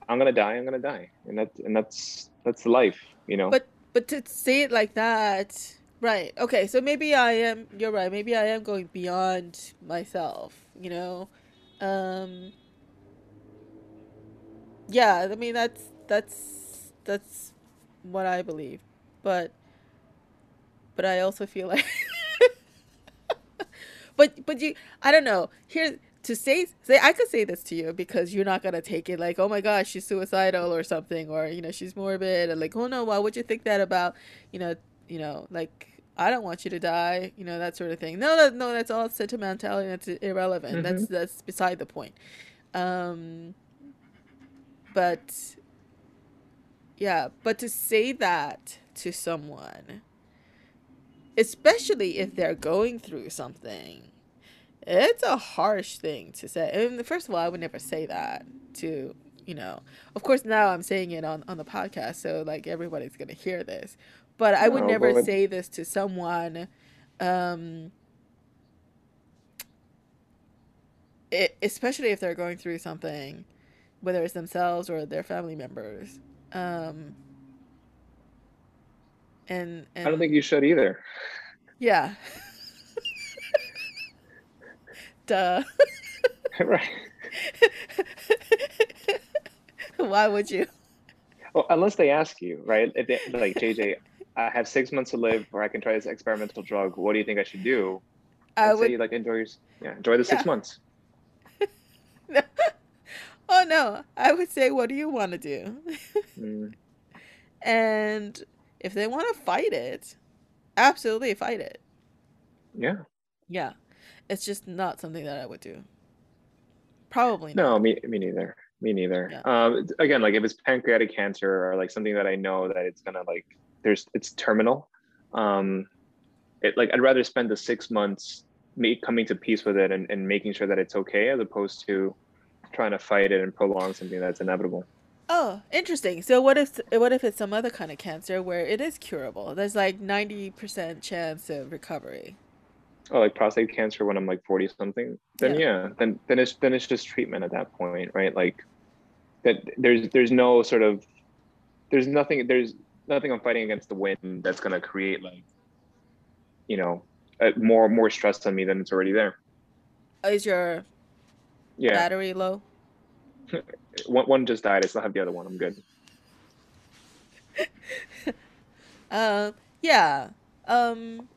I'm gonna die. I'm gonna die, and that's and that's that's life, you know. But but to say it like that, right? Okay, so maybe I am. You're right. Maybe I am going beyond myself. You know, um. Yeah, I mean that's that's that's what I believe, but but I also feel like. <laughs> but but you, I don't know. Here to say say I could say this to you because you're not gonna take it like oh my gosh she's suicidal or something or you know she's morbid and like oh no why would you think that about you know you know like I don't want you to die you know that sort of thing no no no that's all sentimentality that's irrelevant mm-hmm. that's that's beside the point um but yeah but to say that to someone especially if they're going through something it's a harsh thing to say. And first of all, I would never say that to, you know, of course now I'm saying it on, on the podcast, so like everybody's gonna hear this. But I would never say this to someone um it, especially if they're going through something, whether it's themselves or their family members. Um and, and I don't think you should either. Yeah. <laughs> Duh. <laughs> right. <laughs> Why would you? Well, unless they ask you, right? If they, like JJ, I have six months to live, or I can try this experimental drug. What do you think I should do? I would say like enjoy your, yeah, enjoy the six months. no. <laughs> Oh no, I would say, what do you want to do? <laughs> mm. And if they want to fight it, absolutely fight it. Yeah. Yeah. It's just not something that I would do. Probably not. No, me, me neither. Me neither. Yeah. Um, again, like if it's pancreatic cancer or like something that I know that it's gonna like, there's it's terminal. Um, it like I'd rather spend the six months me coming to peace with it and, and making sure that it's okay as opposed to trying to fight it and prolong something that's inevitable. Oh, interesting. So what if what if it's some other kind of cancer where it is curable? There's like ninety percent chance of recovery oh, like prostate cancer when I'm like 40 something, then yeah. yeah, then then it's then it's just treatment at that point, right? Like that there's there's no sort of there's nothing there's nothing I'm fighting against the wind that's gonna create like you know uh, more more stress on me than it's already there. Is your Yeah, battery low? <laughs> one one just died. I still have the other one. I'm good. <laughs> Um, yeah. Um,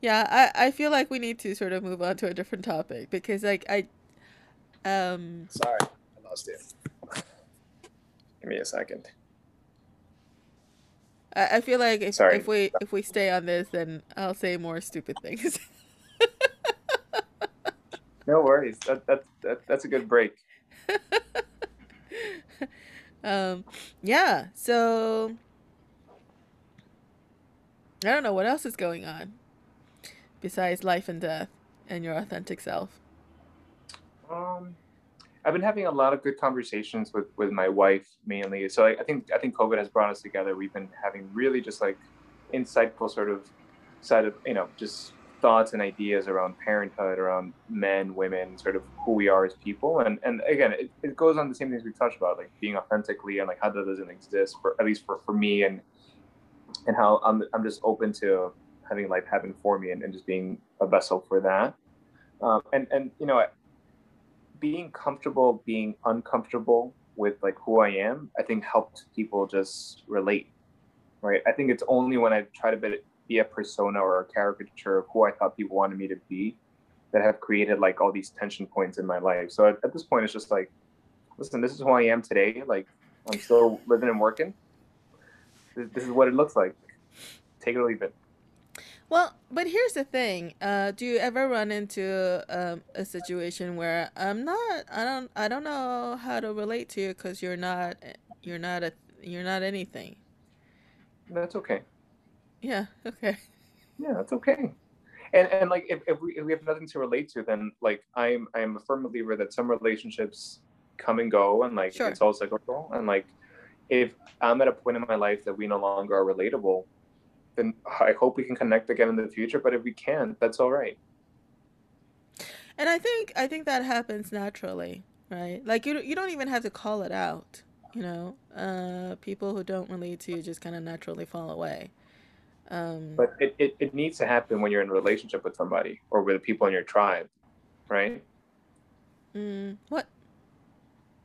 yeah, I, I feel like we need to sort of move on to a different topic because like I um Sorry, I lost you. Give me a second. I, I feel like if Sorry. if we if we stay on this then I'll say more stupid things. <laughs> No worries. That, that, that that's a good break. <laughs> um yeah, so I don't know what else is going on besides life and death and your authentic self. Um, I've been having a lot of good conversations with with my wife mainly. So I, I think I think COVID has brought us together. We've been having really just like insightful sort of side of you know just thoughts and ideas around parenthood, around men, women, sort of who we are as people. And and again, it, it goes on the same things we talked about, like being authentically and like how that doesn't exist for at least for, for me and and how I'm I'm just open to having life happen for me and, and just being a vessel for that. Um, and and you know being comfortable being uncomfortable with like who I am, I think helped people just relate. Right. I think it's only when I try to be, be a persona or a caricature of who I thought people wanted me to be that have created like all these tension points in my life. So at, at this point, it's just like, listen, this is who I am today. Like I'm still living and working. This, this is what it looks like. Take it or leave it. Well, but here's the thing. Uh, do you ever run into um, a situation where I'm not, I don't, I don't know how to relate to you because you're not, you're not a, you're not anything. That's okay. Yeah. Okay. Yeah, that's okay. And and like if, if we if we have nothing to relate to, then like I'm I'm a firm believer that some relationships come and go and like Sure. it's all cyclical. And like if I'm at a point in my life that we no longer are relatable, then I hope we can connect again in the future. But if we can't, that's all right. And I think, I think that happens naturally, right? Like you, don't- you don't even have to call it out. You know, uh, people who don't relate to you just kind of naturally fall away. Um, But it, it, it needs to happen when you're in a relationship with somebody or with the people in your tribe, right? mm, what?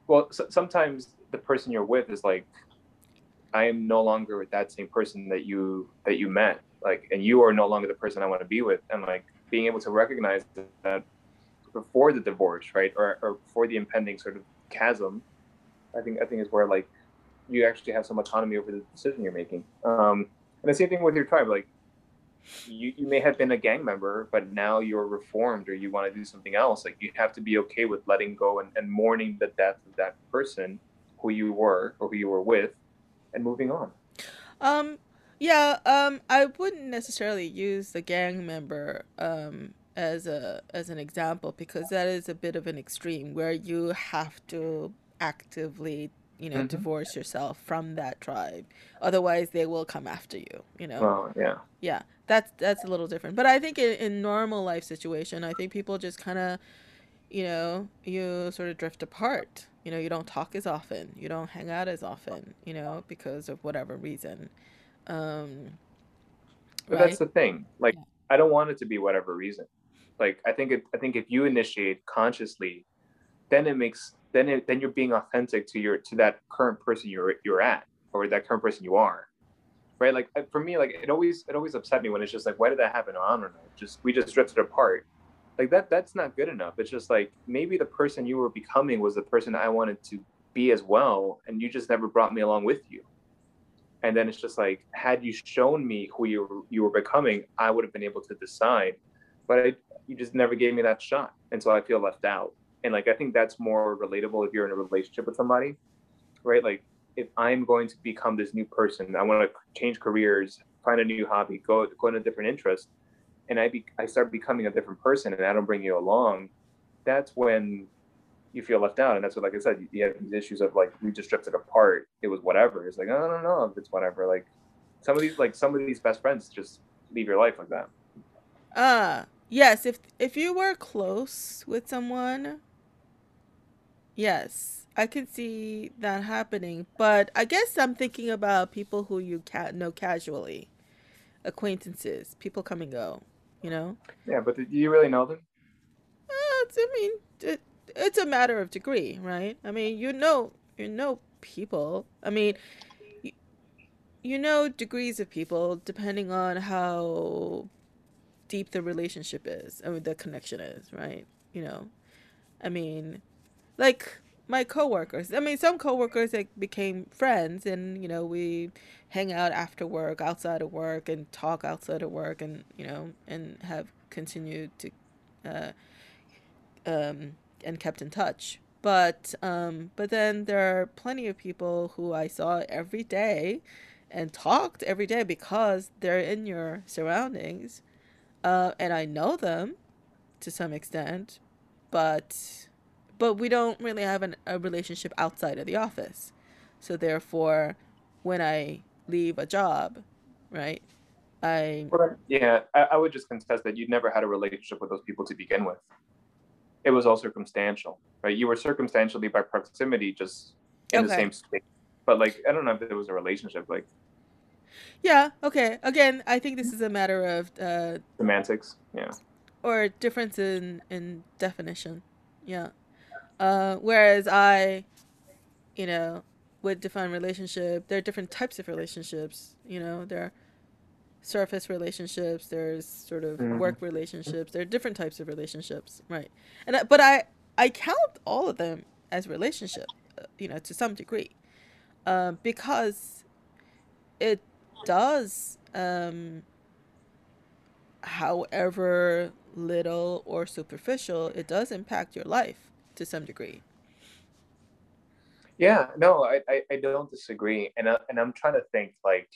Well, so, sometimes the person you're with is like, I am no longer with that same person that you that you met, like, and you are no longer the person I want to be with, and like being able to recognize that before the divorce, right, or or before the impending sort of chasm, I think I think is where like you actually have some autonomy over the decision you're making. Um, and the same thing with your tribe, like you, you may have been a gang member, but now you're reformed or you want to do something else. Like you have to be okay with letting go and, and mourning the death of that person who you were or who you were with and moving on. Um, yeah, um, I wouldn't necessarily use the gang member um as a as an example because that is a bit of an extreme where you have to actively, you know, hmm divorce yourself from that tribe. Otherwise, they will come after you, you know. Well, yeah. Yeah, that's that's a little different. But I think in, in normal life situation, I think people just kind of, you know, you sort of drift apart. You know, you don't talk as often, you don't hang out as often, you know, because of whatever reason. Um, But that's the thing. Like Yeah. I don't want it to be whatever reason. Like I think it, I think if you initiate consciously, then it makes then it then you're being authentic to your to that current person you're you're at or that current person you are. Right? Like for me, like it always it always upset me when it's just like, why did that happen? Oh, I don't know. Just we just drifted apart. Like that that's not good enough. It's just like maybe the person you were becoming was the person I wanted to be as well, and you just never brought me along with you. And then it's just like had you shown me who you were, you were becoming i would have been able to decide. But I, you just never gave me that shot and so i feel left out. And like i think that's more relatable if you're in a relationship with somebody right? Like if i'm going to become this new person i want to change careers find a new hobby go go in a different interest and i be, i start becoming a different person and i don't bring you along that's when you feel left out. And that's what like i said you, have these issues of like we just drifted apart. It was whatever. It's like i don't know if it's whatever. Like some of these like some of these best friends just leave your life like that. Ah, yes, if if you were close with someone, Yes, I can see that happening, but I guess I'm thinking about people who you ca- know casually, acquaintances, people come and go. You know. Yeah, but do you really know them? Uh, I mean, it, it's a matter of degree, right? I mean, you know, you know people. I mean, you, you know degrees of people depending on how deep the relationship is. I mean, the connection is, right? You know, I mean, like my coworkers. I mean, some coworkers like became friends, and you know, we hang out after work, outside of work, and talk outside of work, and you know, and have continued to, uh, um, and kept in touch. But um, but then there are plenty of people who I saw every day, and talked every day because they're in your surroundings, uh, and I know them, to some extent, but but we don't really have an, a relationship outside of the office. So therefore, when I leave a job, right, I yeah, I, I would just contest that you'd never had a relationship with those people to begin with. It was all circumstantial, right? You were circumstantially by proximity, just in okay. the same space. But like, I don't know if there was a relationship. Like, yeah, okay. Again, I think this is a matter of uh, semantics. Yeah. Or difference in in definition. Yeah. Uh, whereas I, you know, would define relationship. There are different types of relationships. You know, there are surface relationships. There's sort of mm-hmm. work relationships. There are different types of relationships, right? And but I I count all of them as relationship, uh, you know, to some degree, uh, because it does, um, however little or superficial, it does impact your life to some degree. Yeah, no, I, I, I don't disagree. And, I, and I'm trying to think like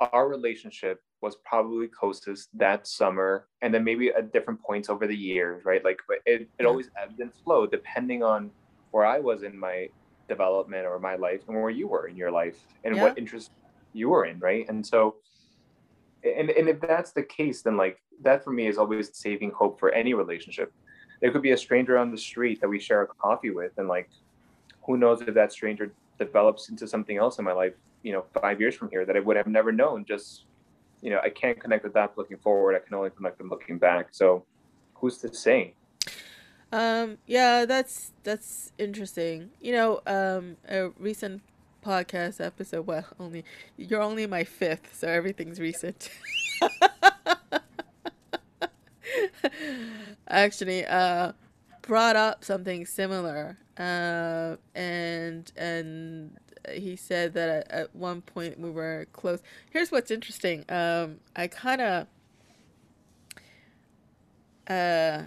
our relationship was probably closest that summer and then maybe at different points over the years, right? Like but it, it yeah. always ebbed and flowed depending on where I was in my development or my life and where you were in your life and yeah. what interest you were in, right? And so and, and if that's the case, then like that for me is always saving hope for any relationship there could be a stranger on the street that we share a coffee with and like who knows if that stranger develops into something else in my life you know five years from here that i would have never known. Just you know i can't connect with that looking forward. I can only connect them looking back. So who's to say? Um yeah that's that's interesting. You know um a recent podcast episode well only you're only my fifth so everything's recent <laughs> actually uh, brought up something similar, uh, and and he said that at, at, one point we were close. Here's what's interesting. Um, I kind of. Uh,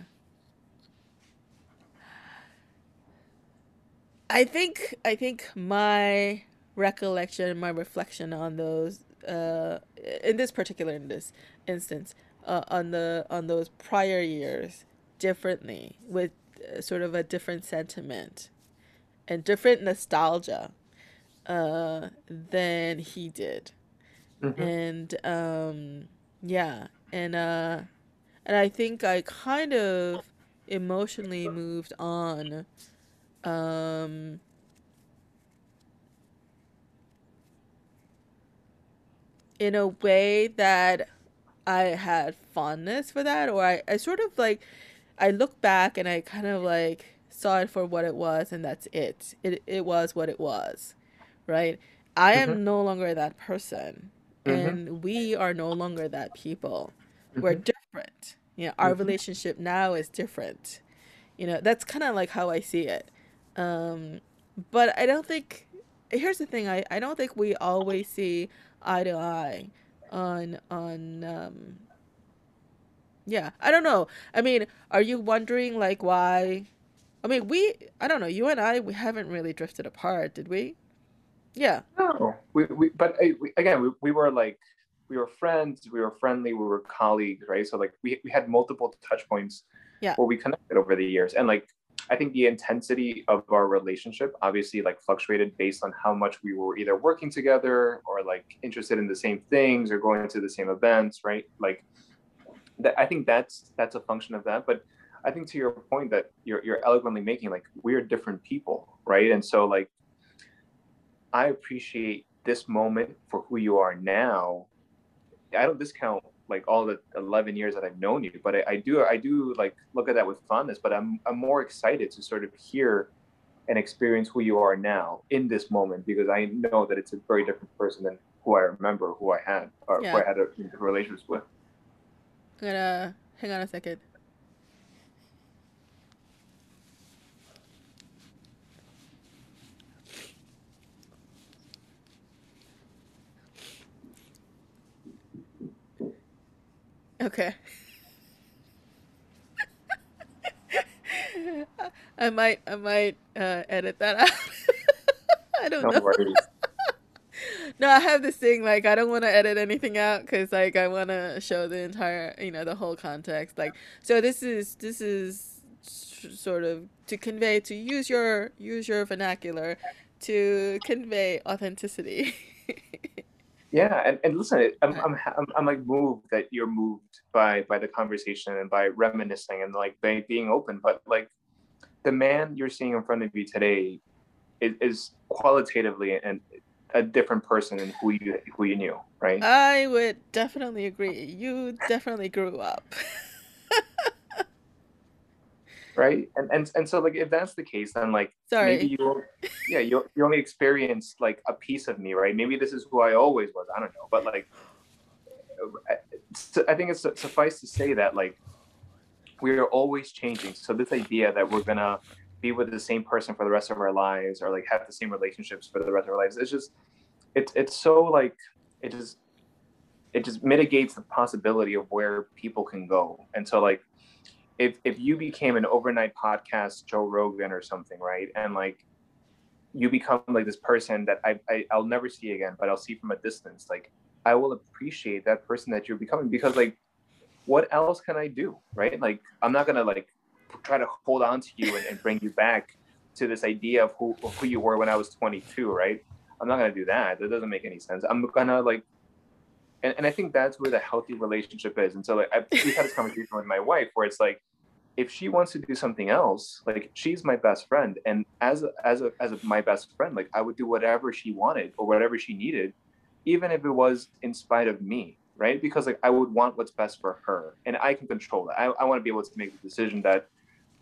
I think I think my recollection, my reflection on those, uh, in this particular in this instance, uh, on the on those prior years differently with uh, sort of a different sentiment and different nostalgia uh, than he did. Mm-hmm. And um, yeah, and uh, and I think I kind of emotionally moved on um, in a way that I had fondness for that, or I, I sort of like, I look back and I kind of like saw it for what it was, and that's it. It it was what it was, right? I mm-hmm. am no longer that person, mm-hmm. and we are no longer that people. Mm-hmm. We're different. You know, our mm-hmm. relationship now is different. You know, that's kind of like how I see it. Um, but I don't think. Here's the thing. I I don't think we always see eye to eye on on um yeah i don't know. I mean are you wondering like why i mean we i don't know you and i we haven't really drifted apart did we? Yeah. No. We, we but we, again we, we were like we were friends we were friendly we were colleagues right? So like we, we had multiple touch points yeah. where we connected over the years. And like I think the intensity of our relationship obviously like fluctuated based on how much we were either working together or like interested in the same things or going to the same events, right? Like that, I think that's that's a function of that. But I think to your point that you're you're eloquently making, like we're different people, right? And so like I appreciate this moment for who you are now. I don't discount like all the 11 years that I've known you, but I, I do I do like look at that with fondness. But I'm I'm more excited to sort of hear and experience who you are now in this moment because I know that it's a very different person than who I remember, who I had, or Yeah. who I had a relationships with. I'm gonna hang on a second. Okay. I might I might uh, edit that out. <laughs> I don't No know. worries. <laughs> No, I have this thing like I don't want to edit anything out because like I want to show the entire, you know, the whole context. Like, so this is this is s- sort of to convey to use your use your vernacular to convey authenticity. <laughs> Yeah, and, and listen, I'm, I'm I'm I'm like moved that you're moved by by the conversation and by reminiscing and like by being open. But like the man you're seeing in front of you today is, is qualitatively and a different person than who you who you knew, right? I would definitely agree. You definitely grew up. <laughs> right? And and and so like if that's the case, then like Sorry. maybe you <laughs> yeah you you only experienced like a piece of me, right? Maybe this is who I always was. I don't know, but like I think it's suffice to say that like we are always changing. So this idea that we're gonna be with the same person for the rest of our lives or like have the same relationships for the rest of our lives, it's just it's it's so like it just it just mitigates the possibility of where people can go. And so like if if you became an overnight podcast Joe Rogan or something, right? And like you become like this person that I, I I'll never see again, but I'll see from a distance. Like I will appreciate that person that you're becoming because like what else can I do? Right? Like I'm not gonna like try to hold on to you and, and bring you back to this idea of who who you were when I was 22, right? I'm not gonna do that. That doesn't make any sense. I'm gonna like and, and I think that's where the healthy relationship is. And so like I we've had this conversation with my wife where it's like if she wants to do something else, like she's my best friend, and as a, as a, as a, my best friend, like I would do whatever she wanted or whatever she needed, even if it was in spite of me, right? Because like I would want what's best for her, and I can control that. I, I want to be able to make the decision that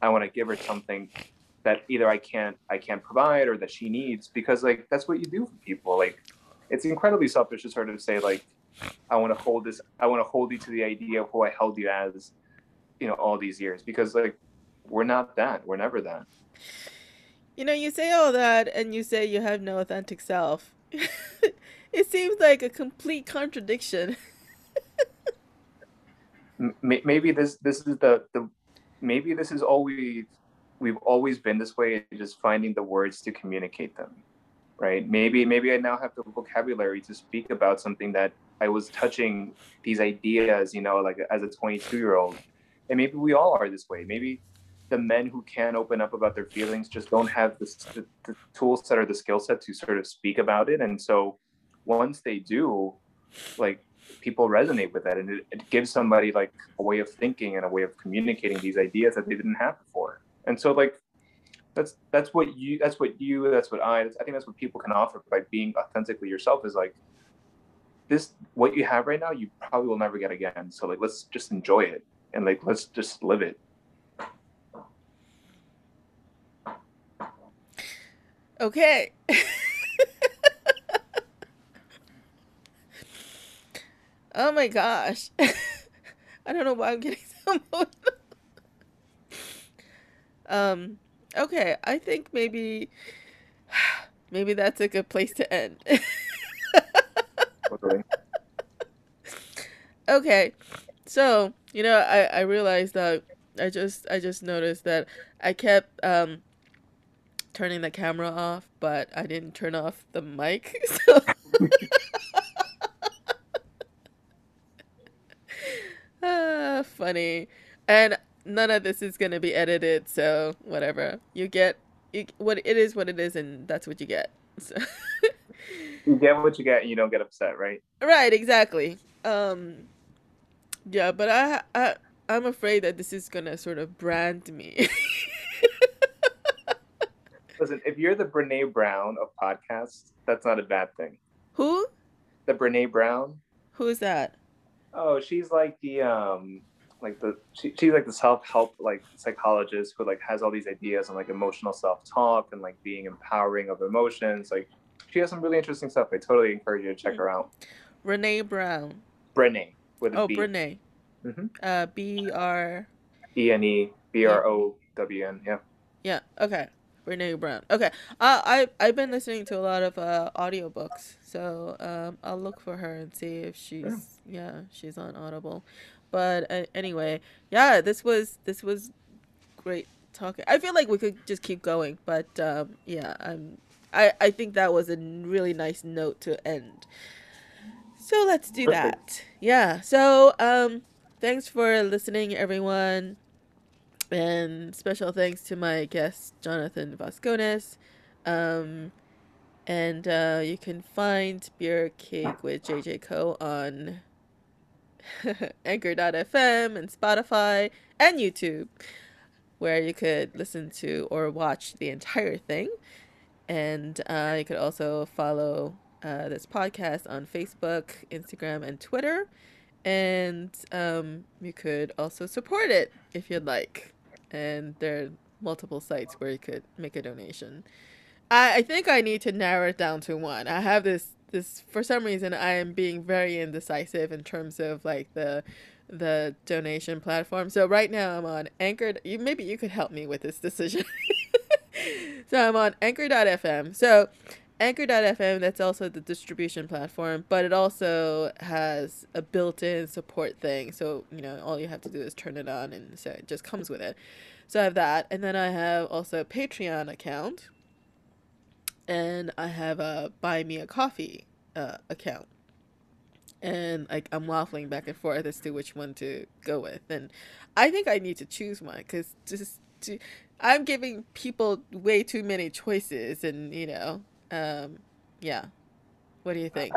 I want to give her something that either I can't I can't provide or that she needs, because like that's what you do for people. Like it's incredibly selfish to sort of say like I want to hold this, I want to hold you to the idea of who I held you as you know all these years because like we're not that we're never that You know, you say all that and you say you have no authentic self. <laughs> it seems like a complete contradiction. <laughs> M- maybe this this is the the maybe this is always we've always been this way just finding the words to communicate them right maybe maybe i now have the vocabulary to speak about something that i was touching these ideas you know like as a 22 year old and maybe we all are this way. Maybe the men who can open up about their feelings just don't have the, the, the tool set or the skill set to sort of speak about it. And so once they do like people resonate with that. And it, it gives somebody like a way of thinking and a way of communicating these ideas that they didn't have before. And so like that's that's what you that's what you that's what i i think that's what people can offer by being authentically yourself is like this what you have right now you probably will never get again. So like let's just enjoy it and like let's just live it Okay. <laughs> oh my gosh. <laughs> I don't know why I'm getting <laughs> so emotional. um, okay, I think maybe <sighs> maybe that's a good place to end. totally. okay. So, you know, I I realized that I just I just noticed that I kept um turning the camera off, but I didn't turn off the mic. <laughs> So <laughs> ah, funny. And none of this is going to be edited, so whatever. You get you, what it is what it is and that's what you get. So <laughs> you get what you get and you don't get upset right Right, exactly. Um yeah, but I I I'm afraid that this is gonna sort of brand me. <laughs> Listen, if you're the Brene Brown of podcasts, that's not a bad thing. Who? The Brene Brown. Who's that? Oh, she's like the um like the she, she's like the self-help like psychologist who like has all these ideas on like emotional self-talk and like being empowering of emotions. Like she has some really interesting stuff. I totally encourage you to check her out. Renee Brown. Brene with a Oh, B. Brene. Mhm. Uh, B R. E N E B R O W N. Yeah. Yeah. Okay. Brene Brown. Okay. Uh, I I've been listening to a lot of uh audiobooks, so um I'll look for her and see if she's yeah she's on Audible. But uh, anyway, yeah, this was this was great talking. I feel like we could just keep going, but um yeah, I'm I I think that was a really nice note to end. So let's do Perfect. that. Yeah. So um thanks for listening everyone. And special thanks to my guest Jonathan Vascones. Um and uh, you can find Beer Cake with JJ Co on <laughs> Anchor.fm and Spotify and YouTube, where you could listen to or watch the entire thing. And uh, you could also follow uh, this podcast on Facebook, Instagram, and Twitter. And um, you could also support it if you'd like. And there are multiple sites where you could make a donation. I, I think I need to narrow it down to one. I have this this for some reason I am being very indecisive in terms of like the the donation platform. So right now I'm on Anchor. You maybe you could help me with this decision. <laughs> so I'm on Anchor.fm. So Anchor.fm that's also the distribution platform, but it also has a built-in support thing. So you know all you have to do is turn it on, and so it just comes with it. So I have that, and then I have also a Patreon account and I have a buy me a coffee uh, account. And like I'm waffling back and forth as to which one to go with, and I think I need to choose one because just to, I'm giving people way too many choices, and you know, um, yeah. What do you think?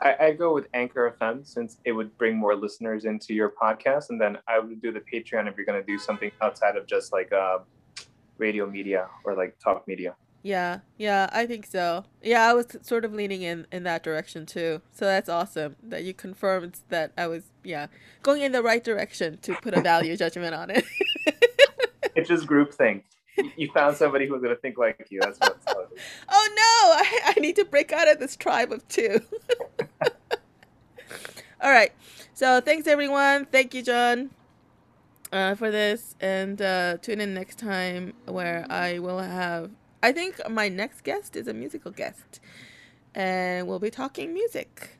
I, I go with Anchor FM since it would bring more listeners into your podcast, and then I would do the Patreon if you're going to do something outside of just like uh, radio media or like talk media. Yeah, yeah, I think so. Yeah, I was sort of leaning in in that direction too. So that's awesome that you confirmed that I was yeah going in the right direction to put a value judgment on it. <laughs> It's just groupthink. You- found somebody who's going to think like you. That's what <laughs> oh no, I, I need to break out of this tribe of two. <laughs> All right. So thanks everyone. Thank you, John, uh, for this, and uh, tune in next time where I will have. I think my next guest is a musical guest, and we'll be talking music.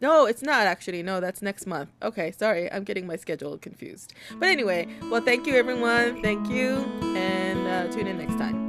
No, it's not actually. No, that's next month. Okay, sorry. I'm getting my schedule confused. But anyway, well, thank you, everyone. Thank you, and uh, tune in next time.